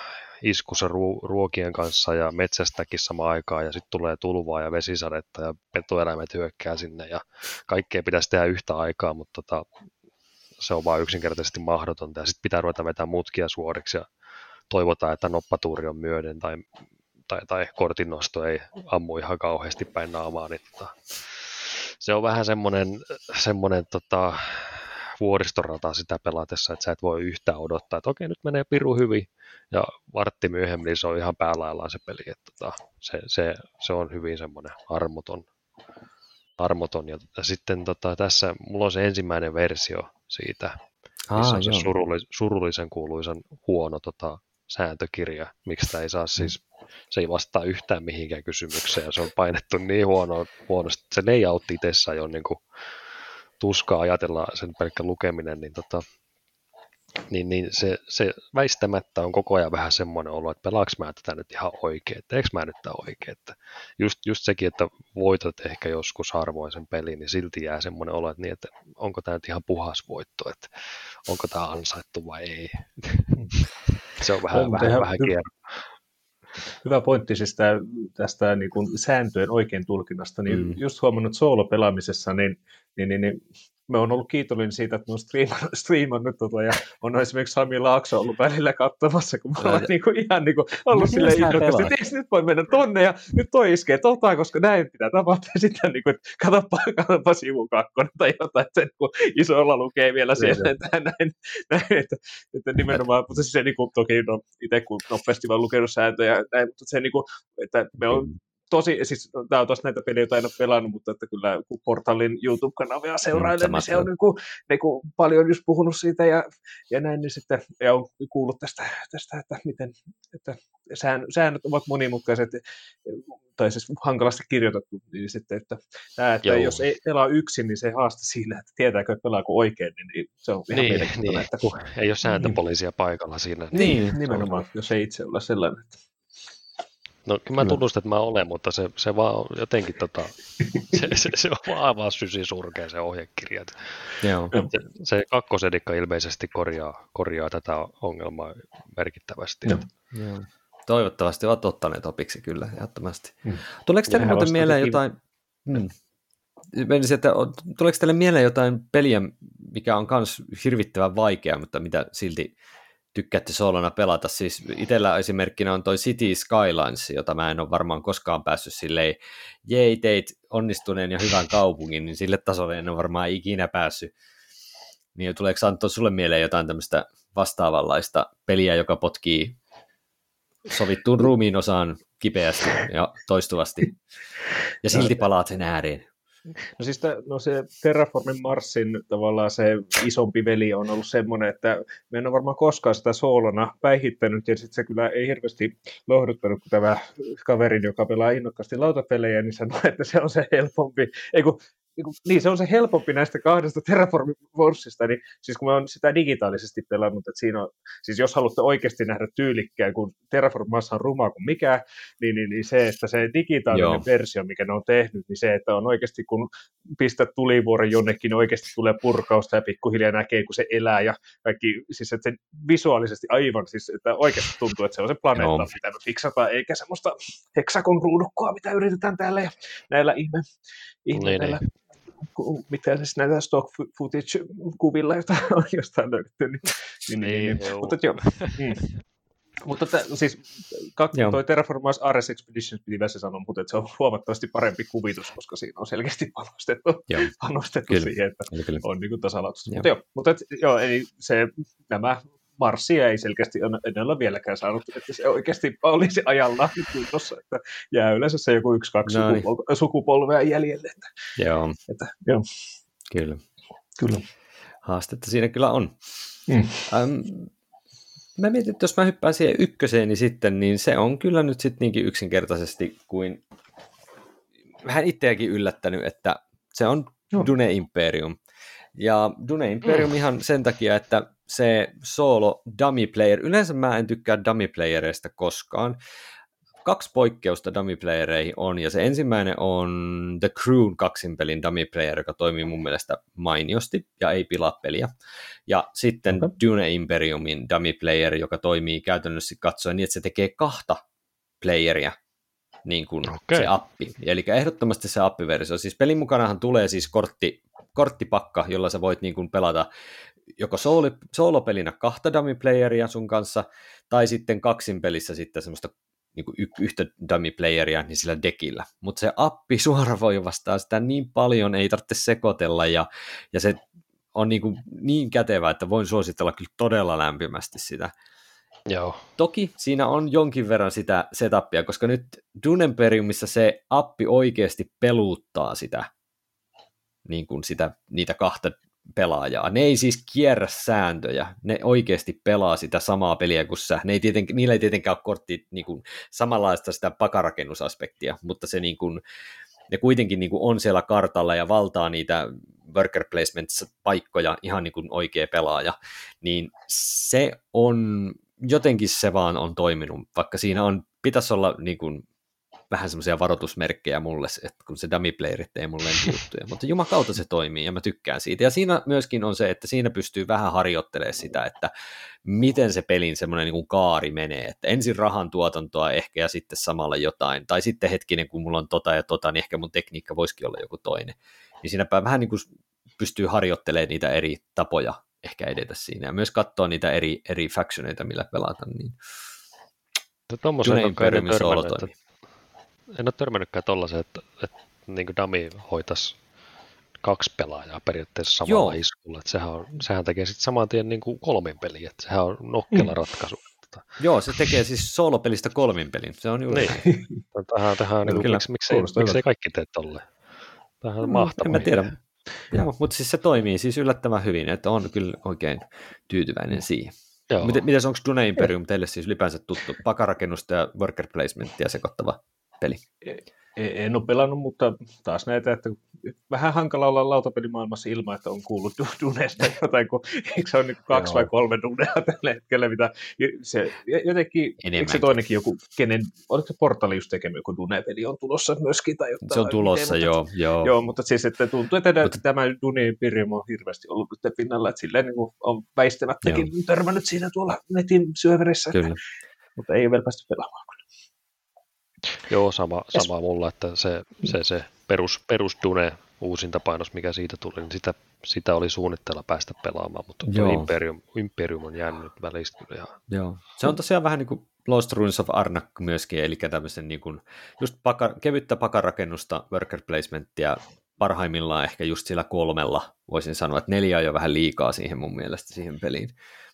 iskussa ruo- ruokien kanssa ja metsästäkin samaan aikaan ja sitten tulee tulvaa ja vesisadetta ja petoeläimet hyökkää sinne ja kaikkea pitäisi tehdä yhtä aikaa, mutta tota, se on vain yksinkertaisesti mahdotonta. Ja sitten pitää ruveta vetämään mutkia suoriksi ja toivotaan, että noppatuuri on myöden tai, tai, tai kortinnosto ei ammu ihan kauheasti päin naamaa. Niin, tota, se on vähän semmoinen, semmoinen tota, vuoristorata sitä pelatessa, että sä et voi yhtään odottaa, että okei, nyt menee piru hyvin, ja vartti myöhemmin niin se on ihan päälaillaan se peli, että tota, se, se, se, on hyvin semmoinen armoton, armoton. Ja sitten tota, tässä mulla on se ensimmäinen versio siitä, missä on se surullis, surullisen kuuluisan huono tota, sääntökirja, miksi tämä ei saa mm. siis, se ei vastaa yhtään mihinkään kysymykseen, ja se on painettu niin huono, huonosti, se layout itsessään on niin kuin, tuskaa ajatella sen pelkkä lukeminen, niin tota, niin, niin se, se väistämättä on koko ajan vähän semmoinen olo, että pelaaks mä tätä nyt ihan oikein, teekö mä nyt tämä oikein. Että just, just sekin, että voitat ehkä joskus harvoin sen pelin, niin silti jää semmoinen olo, että, niin, että onko tämä nyt ihan puhas voitto, että onko tämä ansaittu vai ei. se on vähän, on, vähän, vähän, vähän kierro. Hyvä pointti siis tää, tästä niin kuin sääntöjen oikein tulkinnasta, niin mm. just huomannut soolopelaamisessa, niin, niin, niin, niin me on ollut kiitollinen siitä, että me on striimannut, striimannut tota, ja on esimerkiksi Sami Laakso ollut välillä katsomassa, kun mä olen niinku, ihan niinku, ollut silleen innokkaasti, että eikö nyt voi mennä tonne ja nyt toi iskee tota, koska näin pitää tapahtua. Ja sitten niinku, että katsoppa, katsoppa sivu kakkonen tai jotain, että se niinku, isolla lukee vielä siellä, että näin, näin että, että nimenomaan, mutta se niinku, toki no, itse kun nopeasti vaan lukenut sääntöjä, näin, mutta se niinku, että me on tosi, siis tämä on tosi näitä pelejä, joita en ole pelannut, mutta että kyllä kun Portalin YouTube-kanavia seurailen, mm, niin se on niin kuin, niin kuin paljon just puhunut siitä ja, ja näin, niin sitten ja on kuullut tästä, tästä että miten että säännöt ovat monimutkaiset tai siis hankalasti kirjoitettu, niin sitten, että, tämä, että jos ei pelaa yksin, niin se haaste siinä, että tietääkö, että pelaako oikein, niin, niin se on ihan niin, niin. Että kun... Ei ole sääntöpoliisia niin. paikalla siinä. Niin, niin nimenomaan, jos ei itse ole sellainen. Että... No kyllä mä tunnustan, että mä olen, mutta se, se vaan jotenkin tota, se, se, se on vaan aivan sysi surkea se ohjekirja. Joo. Se, se kakkosedikka ilmeisesti korjaa, korjaa tätä ongelmaa merkittävästi. Joo. Joo. Toivottavasti ovat ottaneet opiksi kyllä, ehdottomasti. Hmm. Tuleeko teille muuten mieleen jotain... Hmm. Menisin, että tuleeko teille mieleen jotain peliä, mikä on myös hirvittävän vaikea, mutta mitä silti tykkäätte solona pelata. Siis itsellä esimerkkinä on toi City Skylines, jota mä en ole varmaan koskaan päässyt silleen, jei teit onnistuneen ja hyvän kaupungin, niin sille tasolle en ole varmaan ikinä päässyt. Niin tuleeko Antto sulle mieleen jotain tämmöistä vastaavanlaista peliä, joka potkii sovittuun ruumiin osaan kipeästi ja toistuvasti, ja silti palaat sen ääreen. No siis t- no se Terraformin Marsin tavallaan se isompi veli on ollut semmoinen, että me en ole varmaan koskaan sitä soolona päihittänyt, ja sitten se kyllä ei hirveästi lohduttanut, kun tämä kaverin, joka pelaa innokkaasti lautapelejä, niin sanoi, että se on se helpompi, ei kun niin, kuin, niin se on se helpompi näistä kahdesta Terraform Warsista, niin siis kun mä oon sitä digitaalisesti pelannut, että siinä on, siis jos haluatte oikeasti nähdä tyylikkään, kun Terraform Mars on ruma kuin mikä, niin, niin, niin se, että se digitaalinen Joo. versio, mikä ne on tehnyt, niin se, että on oikeasti kun pistät tulivuoren jonnekin, niin oikeasti tulee purkausta ja pikkuhiljaa näkee, kun se elää ja kaikki, siis että se visuaalisesti aivan, siis että oikeasti tuntuu, että se on se planeetta, Joo. mitä me fiksataan, eikä semmoista heksakon ruudukkoa, mitä yritetään täällä ja näillä ihme, ihme niin, niin mitä siis näitä stock footage-kuvilla, joita on jostain löydetty. Niin, niin, niin, niin. Mutta joo. Mm. Mutta t- siis kak- toi Terraformers Ares Expeditions piti tässä sanoa, mutta se on huomattavasti parempi kuvitus, koska siinä on selkeästi panostettu, joo. panostettu kyllä. siihen, että kyllä, kyllä. on niin tasalaatuista. Mutta joo, mutta et, joo, eli se, nämä Marsia ei selkeästi en ole vieläkään saanut, että se oikeasti olisi ajallaan kunnossa, että jää yleensä se joku yksi, kaksi no niin. sukupolvea, sukupolvea jäljelle. Että, joo. Että, joo. Kyllä. Kyllä. Haastetta siinä kyllä on. Mm. Ähm, mä mietin, että jos mä hyppään siihen ykköseen, niin sitten, niin se on kyllä nyt sitten niinkin yksinkertaisesti kuin vähän itseäkin yllättänyt, että se on no. Dune Imperium. Ja Dune Imperium mm. ihan sen takia, että se solo dummy player, yleensä mä en tykkää dummy playereista koskaan. Kaksi poikkeusta dummy playereihin on, ja se ensimmäinen on The Crew kaksinpelin dummy player, joka toimii mun mielestä mainiosti ja ei pilaa peliä. Ja sitten okay. Dune Imperiumin dummy player, joka toimii käytännössä katsoen niin, että se tekee kahta playeria niin kuin okay. se appi. Eli ehdottomasti se appiversio. Siis pelin mukanahan tulee siis kortti, korttipakka, jolla sä voit niin kuin pelata joko soolo, soolopelinä kahta dummy playeria sun kanssa, tai sitten kaksin pelissä sitten semmoista niin kuin yhtä dummy playeria niin sillä dekillä. Mutta se appi suora voi vastaa sitä niin paljon, ei tarvitse sekoitella, ja, ja se on niin, kuin niin kätevä, että voin suositella kyllä todella lämpimästi sitä. Joo. Toki siinä on jonkin verran sitä setupia, koska nyt Dunemperiumissa se appi oikeasti peluuttaa sitä, niin kuin sitä, niitä kahta pelaajaa. Ne ei siis kierrä sääntöjä, ne oikeasti pelaa sitä samaa peliä kuin sä. Ne ei tieten, niillä ei tietenkään ole kortti niin kuin, samanlaista sitä pakarakennusaspektia, mutta se niin kuin, ne kuitenkin niin kuin on siellä kartalla ja valtaa niitä worker placements-paikkoja ihan niin kuin oikea pelaaja, niin se on, jotenkin se vaan on toiminut, vaikka siinä on, pitäisi olla niin kuin vähän semmoisia varoitusmerkkejä mulle, että kun se dummy playerit ei mulle juttuja, mutta jumakauta se toimii ja mä tykkään siitä. Ja siinä myöskin on se, että siinä pystyy vähän harjoittelemaan sitä, että miten se pelin semmoinen niin kaari menee, että ensin rahan tuotantoa ehkä ja sitten samalla jotain, tai sitten hetkinen, kun mulla on tota ja tota, niin ehkä mun tekniikka voisikin olla joku toinen. Niin siinäpä vähän niin kuin pystyy harjoittelemaan niitä eri tapoja ehkä edetä siinä, ja myös katsoa niitä eri, eri factioneita, millä pelata, niin Tuommoisen en, törmännyt, että, en ole törmännytkään tollaisen, että, että niin kuin Dami hoitaisi kaksi pelaajaa periaatteessa samalla Joo. iskulla. Että sehän, on, sehän tekee sitten saman tien niin kuin kolmin peliä, että sehän on nokkela mm. ratkaisu. Joo, se tekee siis soolopelistä kolmin pelin. Se on juuri niin. tähän, tähän niin kuin, miksi, miksei, miksei kaikki tee tolleen? Tähän on no, mahtavaa. En mä tiedä. Joo, mutta siis se toimii siis yllättävän hyvin, että on kyllä oikein tyytyväinen siihen. Joo. Miten, miten onko Dune Imperium teille siis ylipäänsä tuttu pakarakennusta ja worker placementia sekoittava peli? En ole pelannut, mutta taas näitä, että vähän hankala olla lautapelimaailmassa ilman, että on kuullut Dunesta jotain, kun eikö se ole niin kaksi Joo. vai kolme Dunea tällä hetkellä, mitä se jotenkin, Enemmän. eikö se toinenkin joku, kenen, oliko se Portali just tekemä joku Dune-peli on tulossa myöskin? Tai jotain, se on tulossa, joo, mutta, joo. Joo, mutta siis että tuntuu, että mutta, tämä Dune Imperium on hirveästi ollut nyt pinnalla, että silleen niin on väistämättäkin joo. törmännyt siinä tuolla netin syöverissä, Kyllä. mutta ei ole vielä päästy pelaamaan. Joo, sama, sama mulla, että se, se, se perus, perus Dune uusinta painos, mikä siitä tuli, niin sitä, sitä oli suunnitteilla päästä pelaamaan, mutta Joo. Imperium, Imperium on jäänyt välistä. Ja... Joo. Se on tosiaan vähän niin kuin Lost Ruins of Arnak myöskin, eli tämmöisen niin kuin just paka, kevyttä pakarakennusta, worker placementtia, parhaimmillaan ehkä just sillä kolmella, voisin sanoa, että neljä on jo vähän liikaa siihen mun mielestä siihen peliin.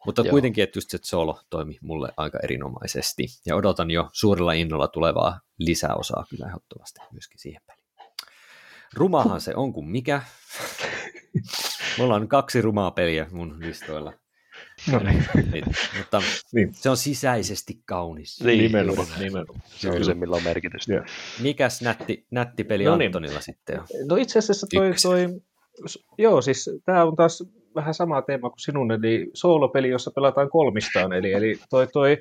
Mutta Joo. kuitenkin, että just se solo toimi mulle aika erinomaisesti. Ja odotan jo suurella innolla tulevaa lisäosaa kyllä ehdottomasti myöskin siihen peliin. Rumahan se on kuin mikä. Mulla on kaksi rumaa peliä mun listoilla. No niin. niin. Mutta niin. se on sisäisesti kaunis. Niin, nimenomaan. nimenomaan. Se on se, millä on merkitystä. Yeah. Mikäs nätti, nätti peli no niin. Antonilla sitten on? No itse asiassa toi, toi joo, siis tämä on taas vähän sama teema kuin sinun, eli soolopeli, jossa pelataan kolmistaan, eli, eli toi, toi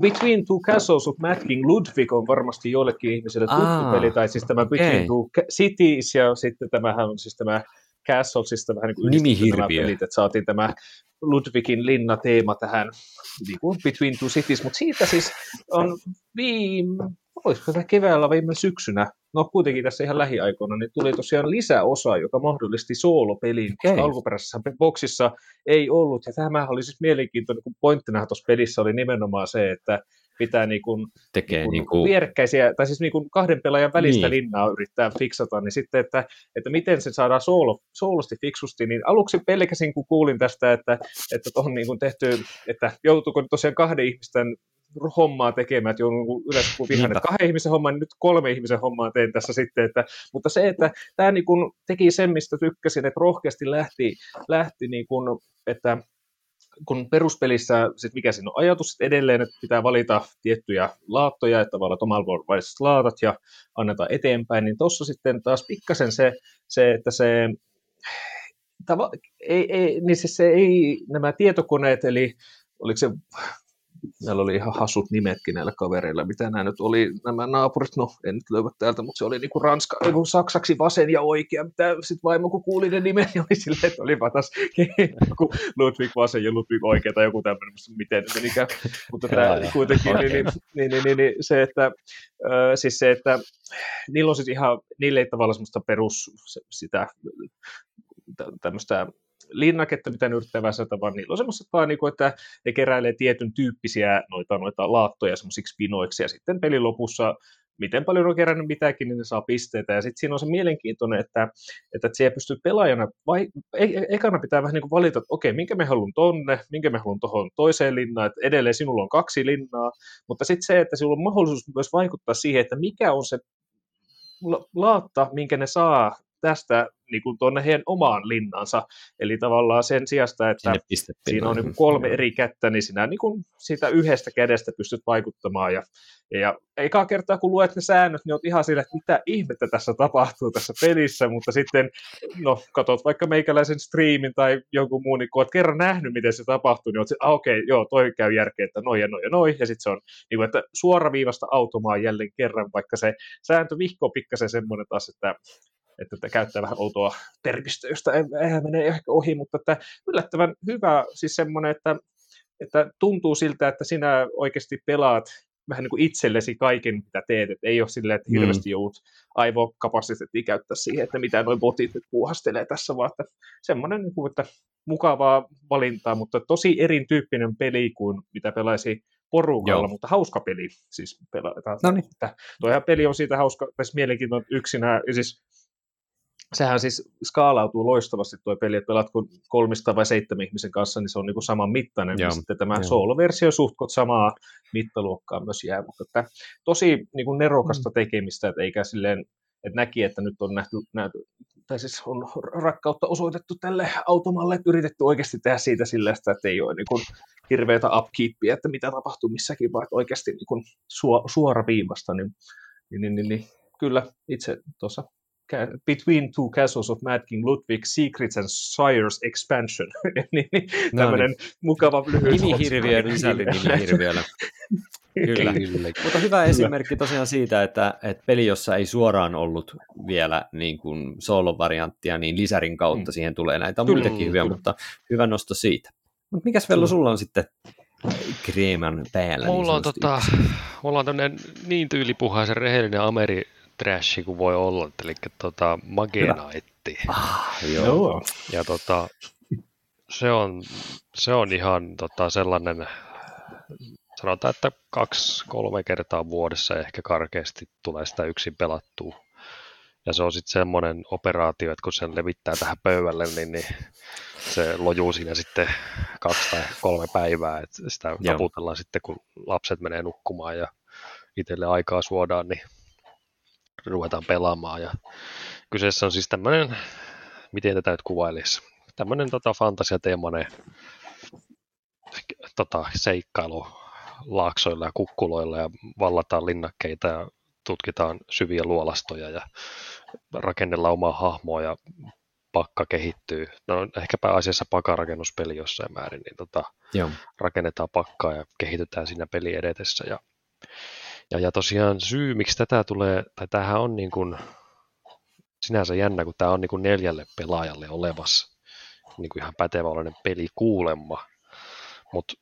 Between Two Castles of Mad King Ludwig on varmasti joillekin ihmisille tuttu Aa, peli, tai siis tämä Between Two Cities, ja sitten tämähän on siis tämä Castles, siis vähän niin kuin nämä pelit, että saatiin tämä Ludwigin linna-teema tähän niin kuin Between Two Cities, mutta siitä siis on viime, olisiko tämä keväällä viime syksynä, no kuitenkin tässä ihan lähiaikoina, niin tuli tosiaan lisäosa, joka mahdollisti soolopeliin, okay. koska alkuperäisessä boksissa ei ollut, ja tämä oli siis mielenkiintoinen, kun pointtina tuossa pelissä oli nimenomaan se, että pitää niin kuin, Tekee niin kuin, niin kuin... vierekkäisiä, tai siis niin kuin kahden pelaajan välistä niin. linnaa yrittää fiksata, niin sitten, että, että miten se saadaan soolo, soolosti fiksusti, niin aluksi pelkäsin, kun kuulin tästä, että, että on niin kuin tehty, että joutuuko tosiaan kahden ihmisten hommaa tekemään, että joudun yleensä kun vihan, että kahden ihmisen hommaa, niin nyt kolme ihmisen hommaa teen tässä sitten, että, mutta se, että tämä niin kuin teki sen, mistä tykkäsin, että rohkeasti lähti, lähti niin kuin, että kun peruspelissä, sit mikä siinä on ajatus, että edelleen että pitää valita tiettyjä laattoja, että tavallaan omalaiset laatat ja annetaan eteenpäin, niin tuossa sitten taas pikkasen se, se että se tava, ei, ei, niin siis se ei, nämä tietokoneet, eli oliko se Näillä oli ihan hasut nimetkin näillä kavereilla, mitä nämä nyt oli, nämä naapurit, no en nyt löyvä täältä, mutta se oli niin kuin ranska, kuin saksaksi vasen ja oikea, mitä sitten vaimo kun kuuli ne nimet, niin oli silleen, että olipa taas joku Ludwig vasen ja Ludwig oikea tai joku tämmöinen, miten nyt menikään, mutta tämä kuitenkin, niin, niin, niin, niin, niin, niin, se, että äh, siis se, että niillä on siis ihan, niille ei tavallaan semmoista perus sitä tämmöistä linnaketta, mitä ne yrittää väsätä, vaan niillä on semmoiset vaan, niin kuin, että ne keräilee tietyn tyyppisiä noita, noita laattoja semmoisiksi pinoiksi, ja sitten pelin lopussa miten paljon on kerännyt mitäkin, niin ne saa pisteitä. Ja sitten siinä on se mielenkiintoinen, että, että siellä pystyy pelaajana, vai, e, e, ekana pitää vähän niin kuin valita, että okei, minkä me haluan tonne, minkä me haluan tuohon toiseen linnaan, että edelleen sinulla on kaksi linnaa, mutta sitten se, että sinulla on mahdollisuus myös vaikuttaa siihen, että mikä on se laatta, minkä ne saa tästä niin kuin tuonne heidän omaan linnansa. Eli tavallaan sen sijasta, että siinä on niin kolme eri kättä, niin sinä niin kuin siitä yhdestä kädestä pystyt vaikuttamaan. Ja, ja eikä kertaa kun luet ne säännöt, niin olet ihan sillä, että mitä ihmettä tässä tapahtuu tässä pelissä, mutta sitten, no katsot vaikka meikäläisen striimin tai jonkun muun, niin kun olet kerran nähnyt, miten se tapahtuu, niin olet ah, okei, okay, joo, toi käy järkeä, että noin ja noin ja noin, ja sitten se on niin kuin, että suoraviivasta automaa jälleen kerran, vaikka se sääntö vihko pikkasen semmoinen taas, että että, että käyttää vähän outoa termistöä, josta eihän mene ehkä ohi, mutta että yllättävän hyvä, siis semmoinen, että, että tuntuu siltä, että sinä oikeasti pelaat vähän niin kuin itsellesi kaiken, mitä teet, että ei ole silleen, että mm. hirveästi joudut aivokapasiteettia käyttää siihen, että mitä noin botit nyt puuhastelee tässä, vaan että semmoinen, niin kuin, että mukavaa valintaa, mutta tosi erityyppinen peli kuin mitä pelaisi porukalla, Joo. mutta hauska peli siis pelataan. No niin. Tuo peli on siitä hauska, tässä mielenkiintoinen yksinä, siis sehän siis skaalautuu loistavasti tuo peli, että pelaat kun kolmista vai seitsemän ihmisen kanssa, niin se on niin kuin saman mittainen, ja sitten tämä solo-versio suhtkot samaa mittaluokkaa myös jää, mutta että tosi niin kuin nerokasta mm. tekemistä, että eikä silleen, että näki, että nyt on nähty, nähty tai siis on rakkautta osoitettu tälle automalle, että yritetty oikeasti tehdä siitä sillä, että ei ole niin kuin hirveätä upkeepia, että mitä tapahtuu missäkin, vaan oikeasti niin kuin suora viivasta, niin, niin, niin, niin, niin kyllä itse tuossa Between Two Castles of Mad King Ludwig, Secrets and Sires Expansion. niin, no tämmöinen niin. mukava lyhyt Nimi-hirviö, lisäli nimi-hirviöllä. Kyllä. Kyllä. Mutta hyvä esimerkki tosiaan siitä, että, että peli, jossa ei suoraan ollut vielä niin kuin solo-varianttia, niin lisärin kautta mm. siihen tulee näitä Kyllä. muitakin hyviä, Kyllä. mutta hyvä nosto siitä. Mutta mikäs Vello sulla on sitten kreeman päällä? Mulla niin on, tota, mulla on niin tyylipuhaisen rehellinen Ameri trashi kuin voi olla, eli tota Magenaitti. Ah, joo. Ja tota, se on, se on ihan tota, sellainen, sanotaan, että kaksi-kolme kertaa vuodessa ehkä karkeasti tulee sitä yksin pelattua. Ja se on sitten semmoinen operaatio, että kun sen levittää tähän pöydälle, niin, niin se lojuu siinä sitten kaksi tai kolme päivää. Että sitä taputellaan sitten, kun lapset menee nukkumaan ja itselle aikaa suodaan, niin ruvetaan pelaamaan. Ja kyseessä on siis tämmöinen, miten tätä nyt kuvailisi, tämmöinen tota, fantasiateemainen tota, seikkailu laaksoilla ja kukkuloilla ja vallataan linnakkeita ja tutkitaan syviä luolastoja ja rakennellaan omaa hahmoa ja pakka kehittyy. No ehkä pääasiassa pakarakennuspeli jossain määrin, niin tota, Joo. rakennetaan pakkaa ja kehitytään siinä peli edetessä. Ja ja, ja tosiaan syy, miksi tätä tulee, tai tämähän on niin kuin, sinänsä jännä, kun tämä on niin kuin neljälle pelaajalle olevassa niin kuin ihan pätevä peli kuulemma, mutta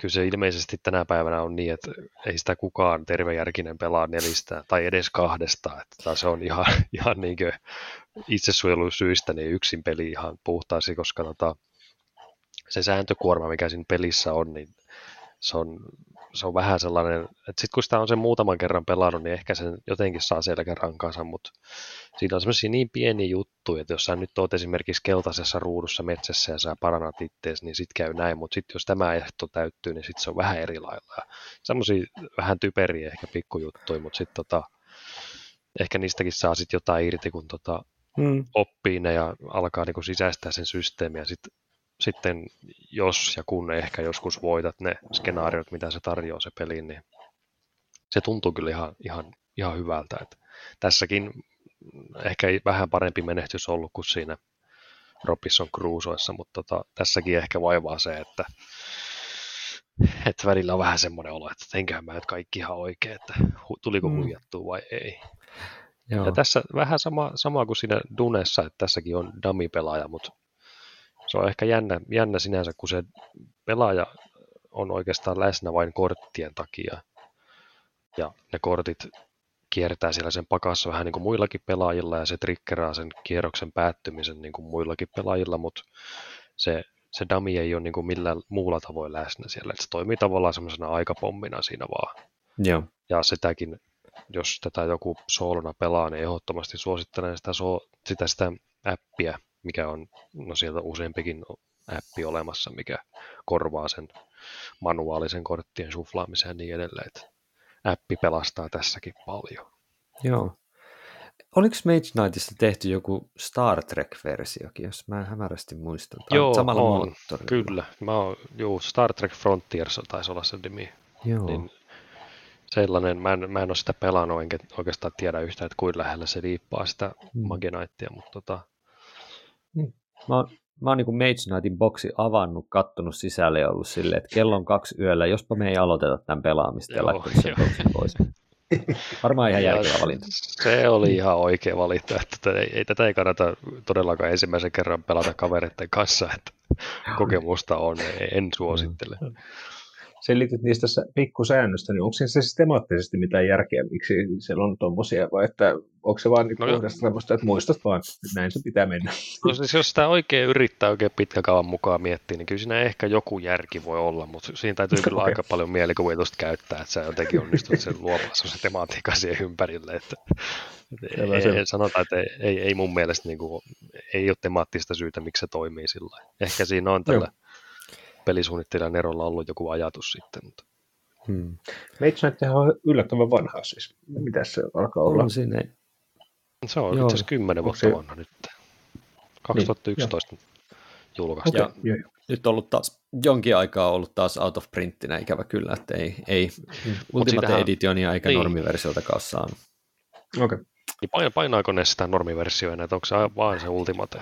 kyllä se ilmeisesti tänä päivänä on niin, että ei sitä kukaan tervejärkinen pelaa nelistä tai edes kahdesta, että se on ihan, ihan niin itsesuojelusyistä niin yksin peli ihan puhtaasti, koska tota, se sääntökuorma, mikä siinä pelissä on, niin se on se on vähän sellainen, että sitten kun sitä on sen muutaman kerran pelannut, niin ehkä sen jotenkin saa selkärankansa, mutta siinä on semmoisia niin pieniä juttuja, että jos sä nyt oot esimerkiksi keltaisessa ruudussa metsässä ja sä parannat ittees, niin sitten käy näin, mutta sitten jos tämä ehto täyttyy, niin sitten se on vähän eri lailla. Semmoisia vähän typeriä ehkä pikkujuttuja, mutta sitten tota, ehkä niistäkin saa sitten jotain irti, kun tota, hmm. oppii ne ja alkaa niinku sisäistää sen systeemiä. Sitten sitten jos ja kun ehkä joskus voitat ne skenaariot, mitä se tarjoaa se peli, niin se tuntuu kyllä ihan, ihan, ihan hyvältä. Että tässäkin ehkä vähän parempi menestys ollut kuin siinä Robinson Crusoessa, mutta tota, tässäkin ehkä vaivaa se, että, että välillä on vähän semmoinen olo, että teinköhän mä nyt kaikki ihan oikein, että tuliko mm. huijattua vai ei. Joo. Ja tässä vähän sama, sama kuin siinä Dunessa, että tässäkin on dummy-pelaaja, mutta se on ehkä jännä, jännä sinänsä, kun se pelaaja on oikeastaan läsnä vain korttien takia. Ja ne kortit kiertää siellä sen pakassa vähän niin kuin muillakin pelaajilla ja se triggeraa sen kierroksen päättymisen niin kuin muillakin pelaajilla, mutta se, se dummy ei ole niin kuin millään muulla tavoin läsnä siellä. Et se toimii tavallaan semmoisena aikapommina siinä vaan. Joo. Ja sitäkin, jos tätä joku soolona pelaa, niin ehdottomasti suosittelen sitä, sitä, sitä appia, mikä on no sieltä useampikin appi olemassa, mikä korvaa sen manuaalisen korttien suflaamisen ja niin edelleen. Että appi pelastaa tässäkin paljon. Joo. Oliko Mage Knightista tehty joku Star Trek-versiokin, jos mä hämärästi muistan? Tai joo, samalla on, moottorilla. kyllä. Mä oon, juu, Star Trek Frontiers taisi olla se nimi. Joo. Niin sellainen, mä en, mä en ole sitä pelannut, enkä oikeastaan tiedä yhtään, että kuinka lähellä se liippaa sitä mm. Mage Knightia, mutta tota. Mä oon, mä oon niin kuin Mage Knightin boksi avannut, kattonut sisälle ja ollut silleen, että kello on kaksi yöllä, jospa me ei aloiteta tämän pelaamista ja laittanut sen boksin pois. Varmaan ihan järkevä valinta. Se oli ihan oikea valinta, että tätä ei, ei, tätä ei kannata todellakaan ensimmäisen kerran pelata kavereiden kanssa, että kokemusta on, en suosittele. Selitit niistä pikkusäännöstä, niin onko se systemaattisesti mitään järkeä, miksi siellä on tuommoisia, vai että onko se vaan niin no, puhdasta että muistat vaan, että näin se pitää mennä? No siis jos sitä oikein yrittää oikein kaavan mukaan miettiä, niin kyllä siinä ehkä joku järki voi olla, mutta siinä täytyy kyllä okay. aika paljon mielikuvitusta käyttää, että sä jotenkin onnistut sen luomaan se tematiikka siihen ympärille, että ei, ei, sanotaan, että ei, ei, ei mun mielestä niin kuin, ei ole temaattista syytä, miksi se toimii sillä Ehkä siinä on tällä Joo pelisuunnittelijan erolla ollut joku ajatus sitten. Mutta. Hmm. Mage on yllättävän vanhaa siis. Mitä se alkaa olla? On siinä. Se on Joo. itse asiassa 10 vuotta se... vanha nyt. 2011 niin. julkaistu. Okay. Ja nyt on ollut taas jonkin aikaa ollut taas out of printtinä ikävä kyllä, että ei, ei hmm. Ultimate sitähän... Editionia eikä niin. normiversioltakaan saanut. Okei. Okay. Niin painaako ne sitä normiversioina, että onko se vaan se Ultimate?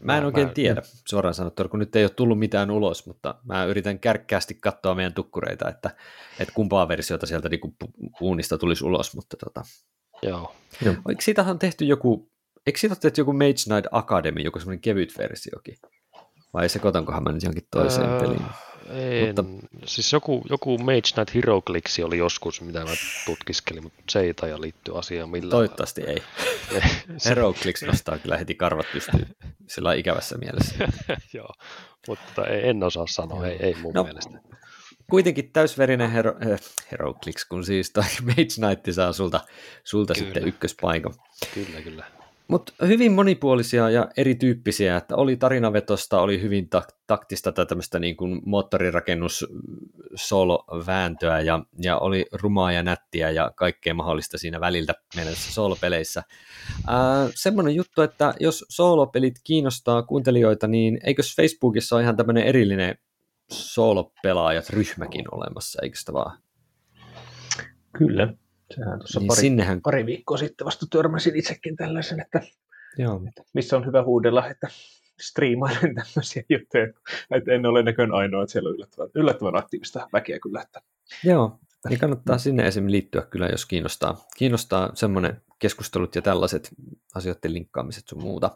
Mä en mä, oikein mä, tiedä suoraan sanottuna, kun nyt ei ole tullut mitään ulos, mutta mä yritän kärkkäästi katsoa meidän tukkureita, että, että kumpaa versiota sieltä niin uunista tulisi ulos, mutta tota... Joo. Eikö siitä on tehty joku, eikö siitä tehty joku Mage Knight Academy, joku semmoinen kevyt versiokin? Vai sekoitankohan mä nyt johonkin toiseen öö, peliin? Ei, mutta... siis joku, joku Mage Knight Heroclix oli joskus, mitä mä tutkiskelin, mutta se ei taida liittyä asiaan millään. Toivottavasti ei. Heroclix nostaa kyllä heti karvat pystyy sillä ikävässä mielessä. Joo, mutta en osaa sanoa, ei, ei mun no, mielestä. Kuitenkin täysverinen hero, äh, Heroclix, kun siis toi Mage Knight saa sulta, sulta sitten ykköspaikan. Kyllä, kyllä. Mutta hyvin monipuolisia ja erityyppisiä, että oli tarinavetosta, oli hyvin tak- taktista tai tämmöistä niin kuin moottorirakennus solo-vääntöä ja, ja oli rumaa ja nättiä ja kaikkea mahdollista siinä väliltä mielessä solo-peleissä. Ää, semmoinen juttu, että jos solo-pelit kiinnostaa kuuntelijoita, niin eikös Facebookissa ole ihan tämmöinen erillinen solo-pelaajat ryhmäkin olemassa, eikö sitä vaan? Kyllä, Sehän tuossa niin pari, sinnehän... pari viikkoa sitten vasta törmäsin itsekin tällaisen, että, Joo. että missä on hyvä huudella, että striimailen tämmöisiä juttuja, että en ole näköön ainoa, että siellä on yllättävän, yllättävän aktiivista väkeä kyllä. Että... Joo, niin kannattaa sinne esim. liittyä kyllä, jos kiinnostaa, kiinnostaa semmoinen keskustelut ja tällaiset asioiden linkkaamiset sun muuta.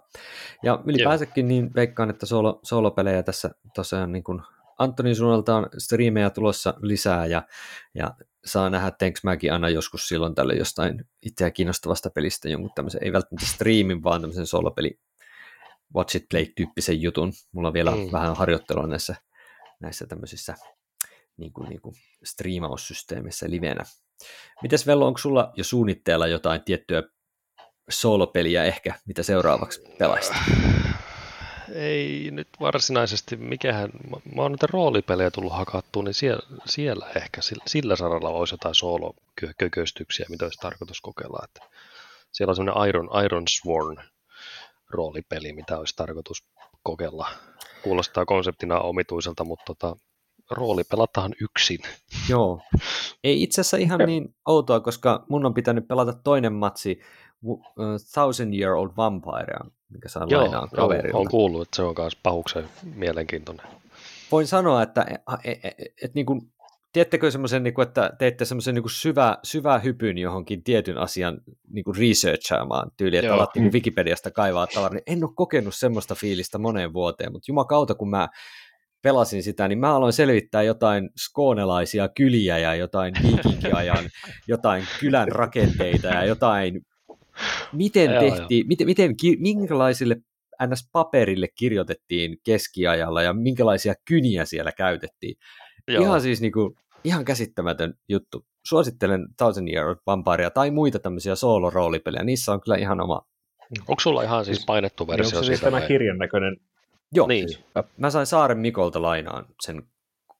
Ja ylipäänsäkin niin veikkaan, että solo, solopelejä tässä tosiaan niin kuin Antonin suunnalta on striimejä tulossa lisää ja, ja saa nähdä, teenkö mäkin aina joskus silloin tälle jostain itseä kiinnostavasta pelistä jonkun tämmöisen, ei välttämättä striimin, vaan tämmöisen solopeli watch it play-tyyppisen jutun. Mulla on vielä mm. vähän harjoittelua näissä, näissä tämmöisissä niin kuin, niin kuin striimaussysteemissä livenä. Mites Vello, onko sulla jo suunnitteella jotain tiettyä solopeliä ehkä, mitä seuraavaksi pelaisit? Ei nyt varsinaisesti, mikähän, mä oon näitä roolipelejä tullut hakattua, niin siellä, siellä ehkä sillä saralla olisi jotain soolokököstyksiä, mitä olisi tarkoitus kokeilla. Että siellä on semmoinen Iron, Iron Sworn roolipeli, mitä olisi tarkoitus kokeilla. Kuulostaa konseptina omituiselta, mutta tota, rooli pelataan yksin. Joo. Ei itse asiassa ihan niin outoa, koska mun on pitänyt pelata toinen matsi Thousand Year Old Vampire, mikä saa Joo, lainaan kaverilta. on kuullut, että se on myös pahuksen mielenkiintoinen. Voin sanoa, että et, et, et, et, niin kuin, tiedättekö semmoisen, niin kuin, että teette semmoisen niin syvä, syvä hypyn johonkin tietyn asian niin kuin researchaamaan tyyli, että Joo. alat niin Wikipediasta kaivaa tavaraa, niin en ole kokenut semmoista fiilistä moneen vuoteen, mutta jumakauta, kun mä pelasin sitä, niin mä aloin selvittää jotain skoonelaisia kyliä ja jotain viikinkiajan, jotain kylän rakenteita ja jotain Miten tehtiin, miten, miten, minkälaisille NS-paperille kirjoitettiin keskiajalla ja minkälaisia kyniä siellä käytettiin. Joo. Ihan siis niin kuin, ihan käsittämätön juttu. Suosittelen Thousand Year Vampirea tai muita tämmöisiä soolo-roolipelejä. Niissä on kyllä ihan oma... Onko sulla ihan siis painettu versio? Onko se siis tämä kirjan näköinen? Joo, niin. siis, mä sain Saaren Mikolta lainaan sen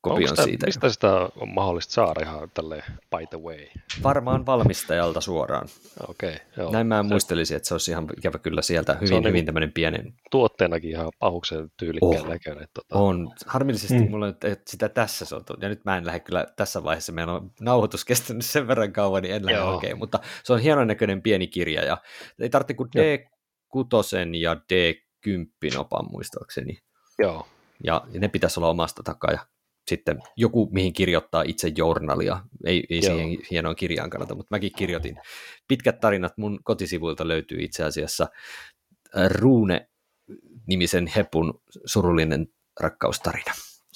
kopion sitä, siitä. Mistä sitä on mahdollista saada ihan tälle by the way? Varmaan valmistajalta suoraan. Okei, okay, joo. Näin mä muistelisin, että se olisi ihan ikävä kyllä sieltä hyvin, hyvin niin tämmöinen pienen... Tuotteenakin ihan pahuksen tyylikkään oh. näköinen. Tota... On. Harmillisesti mm. mulla on sitä tässä sotu. Ja nyt mä en lähde kyllä tässä vaiheessa. Meillä on nauhoitus kestänyt sen verran kauan, niin en lähde oikein. Mutta se on hienon näköinen pieni kirja. Ja ei tarvitse kuin D6 ja D10 opan muistaakseni. Joo. Ja ne pitäisi olla omasta takaa. Ja sitten joku, mihin kirjoittaa itse journalia, ei, ei siihen hienoon kirjaan kannata, mutta mäkin kirjoitin. Pitkät tarinat mun kotisivuilta löytyy itse asiassa Ruune-nimisen hepun surullinen rakkaustarina.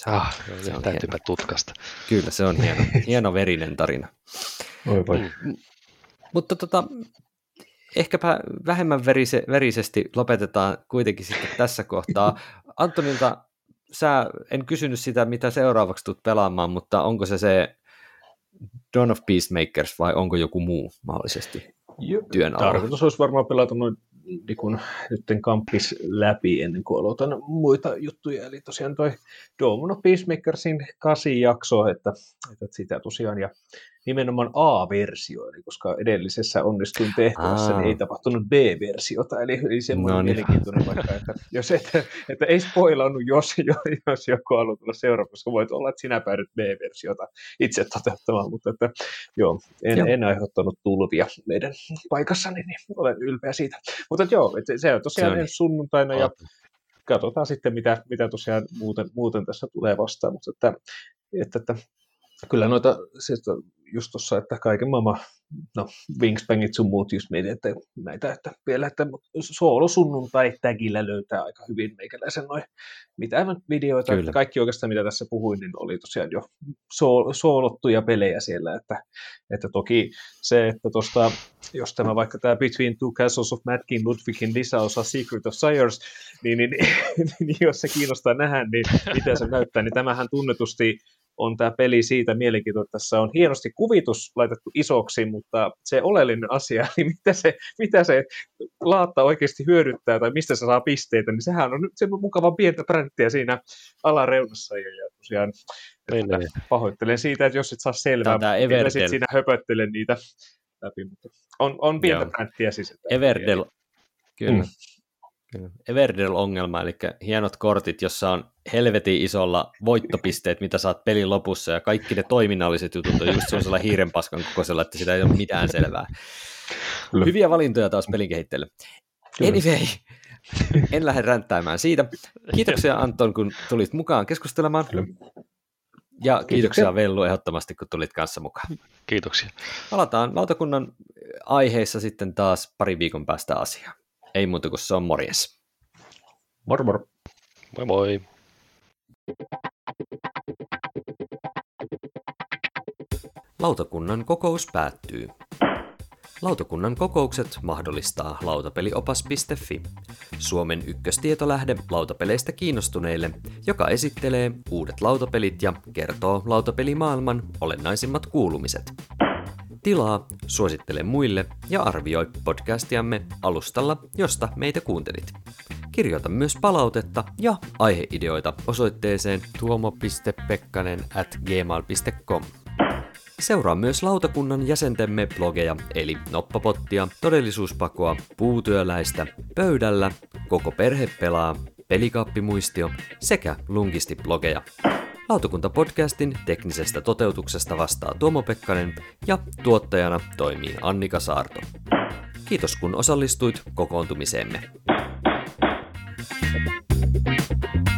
Ah, se on täytyypä tutkasta. Kyllä, se on hieno, hieno verinen tarina. Oi voi. Mm. Mutta tota, ehkäpä vähemmän verise, verisesti lopetetaan kuitenkin sitten tässä kohtaa. Antonilta, sä, en kysynyt sitä, mitä seuraavaksi tulet pelaamaan, mutta onko se se Dawn of Peacemakers vai onko joku muu mahdollisesti työn alla? Tarkoitus olisi varmaan pelata noin niin kun, nyt kamppis läpi ennen kuin aloitan muita juttuja. Eli tosiaan toi Dawn of Peacemakersin kasi jakso, että, että sitä tosiaan ja nimenomaan A-versio, eli koska edellisessä onnistuin tehtävässä, niin ei tapahtunut B-versiota, eli, eli semmoinen no niin. mielenkiintoinen vaikka, että, jos et, että ei spoilannut, jos, jos joku haluaa tulla seuraava, koska voit olla, että sinä päädyt B-versiota itse toteuttamaan, mutta että, joo, en, joo. en aiheuttanut tulvia meidän paikassani, niin olen ylpeä siitä. Mutta että, joo, että se on tosiaan se on. ensi sunnuntaina, ja katsotaan sitten, mitä, mitä tosiaan muuten, muuten tässä tulee vastaan, mutta että, että, että kyllä noita, siis just tuossa, että kaiken maailman, no Wingspangit sun muut just mietin, että näitä, että vielä, että soolosunnuntai tägillä löytää aika hyvin meikäläisen noin mitä videoita, Kyllä. kaikki oikeastaan mitä tässä puhuin, niin oli tosiaan jo soolottuja pelejä siellä, että, että toki se, että tuosta, jos tämä vaikka tämä Between Two Castles of Mad King Ludwigin lisäosa Secret of Sires, niin, niin, niin, niin jos se kiinnostaa nähdä, niin miten se näyttää, niin tämähän tunnetusti on tämä peli siitä mielenkiintoinen, että tässä on hienosti kuvitus laitettu isoksi, mutta se oleellinen asia, niin mitä se, mitä se laatta oikeasti hyödyttää tai mistä se saa pisteitä, niin sehän on nyt se mukava pientä bränttiä siinä alareunassa ja, ja tosiaan että pahoittelen siitä, että jos et saa selvää, niin sitten siinä höpöttelen niitä läpi, mutta on, on pientä bränttiä siis. Everdell, kyllä. Mm. Everdell-ongelma, eli hienot kortit, jossa on helvetin isolla voittopisteet, mitä saat pelin lopussa, ja kaikki ne toiminnalliset jutut on just sellaisella hiirenpaskan kokoisella, että sitä ei ole mitään selvää. Kyllä. Hyviä valintoja taas pelin kehittelylle. Anyway, en lähde ränttäämään siitä. Kiitoksia Anton, kun tulit mukaan keskustelemaan. Kyllä. Ja kiitoksia, kiitoksia Vellu ehdottomasti, kun tulit kanssa mukaan. Kiitoksia. Palataan lautakunnan aiheissa sitten taas pari viikon päästä asiaan. Ei muuta kuin se on morjes. Mor mor. Moi moi. Lautakunnan kokous päättyy. Lautakunnan kokoukset mahdollistaa lautapeliopas.fi, Suomen ykköstietolähde lautapeleistä kiinnostuneille, joka esittelee uudet lautapelit ja kertoo lautapelimaailman olennaisimmat kuulumiset. Tilaa, suosittele muille ja arvioi podcastiamme alustalla, josta meitä kuuntelit. Kirjoita myös palautetta ja aiheideoita osoitteeseen tuomo.pekkanen at gmail.com. Seuraa myös lautakunnan jäsentemme blogeja, eli Noppapottia, Todellisuuspakoa, Puutyöläistä, Pöydällä, Koko perhe pelaa, Pelikaappimuistio sekä Lungisti-blogeja. Lautakunta-podcastin teknisestä toteutuksesta vastaa Tuomo Pekkanen ja tuottajana toimii Annika Saarto. Kiitos kun osallistuit kokoontumiseemme. Thank you.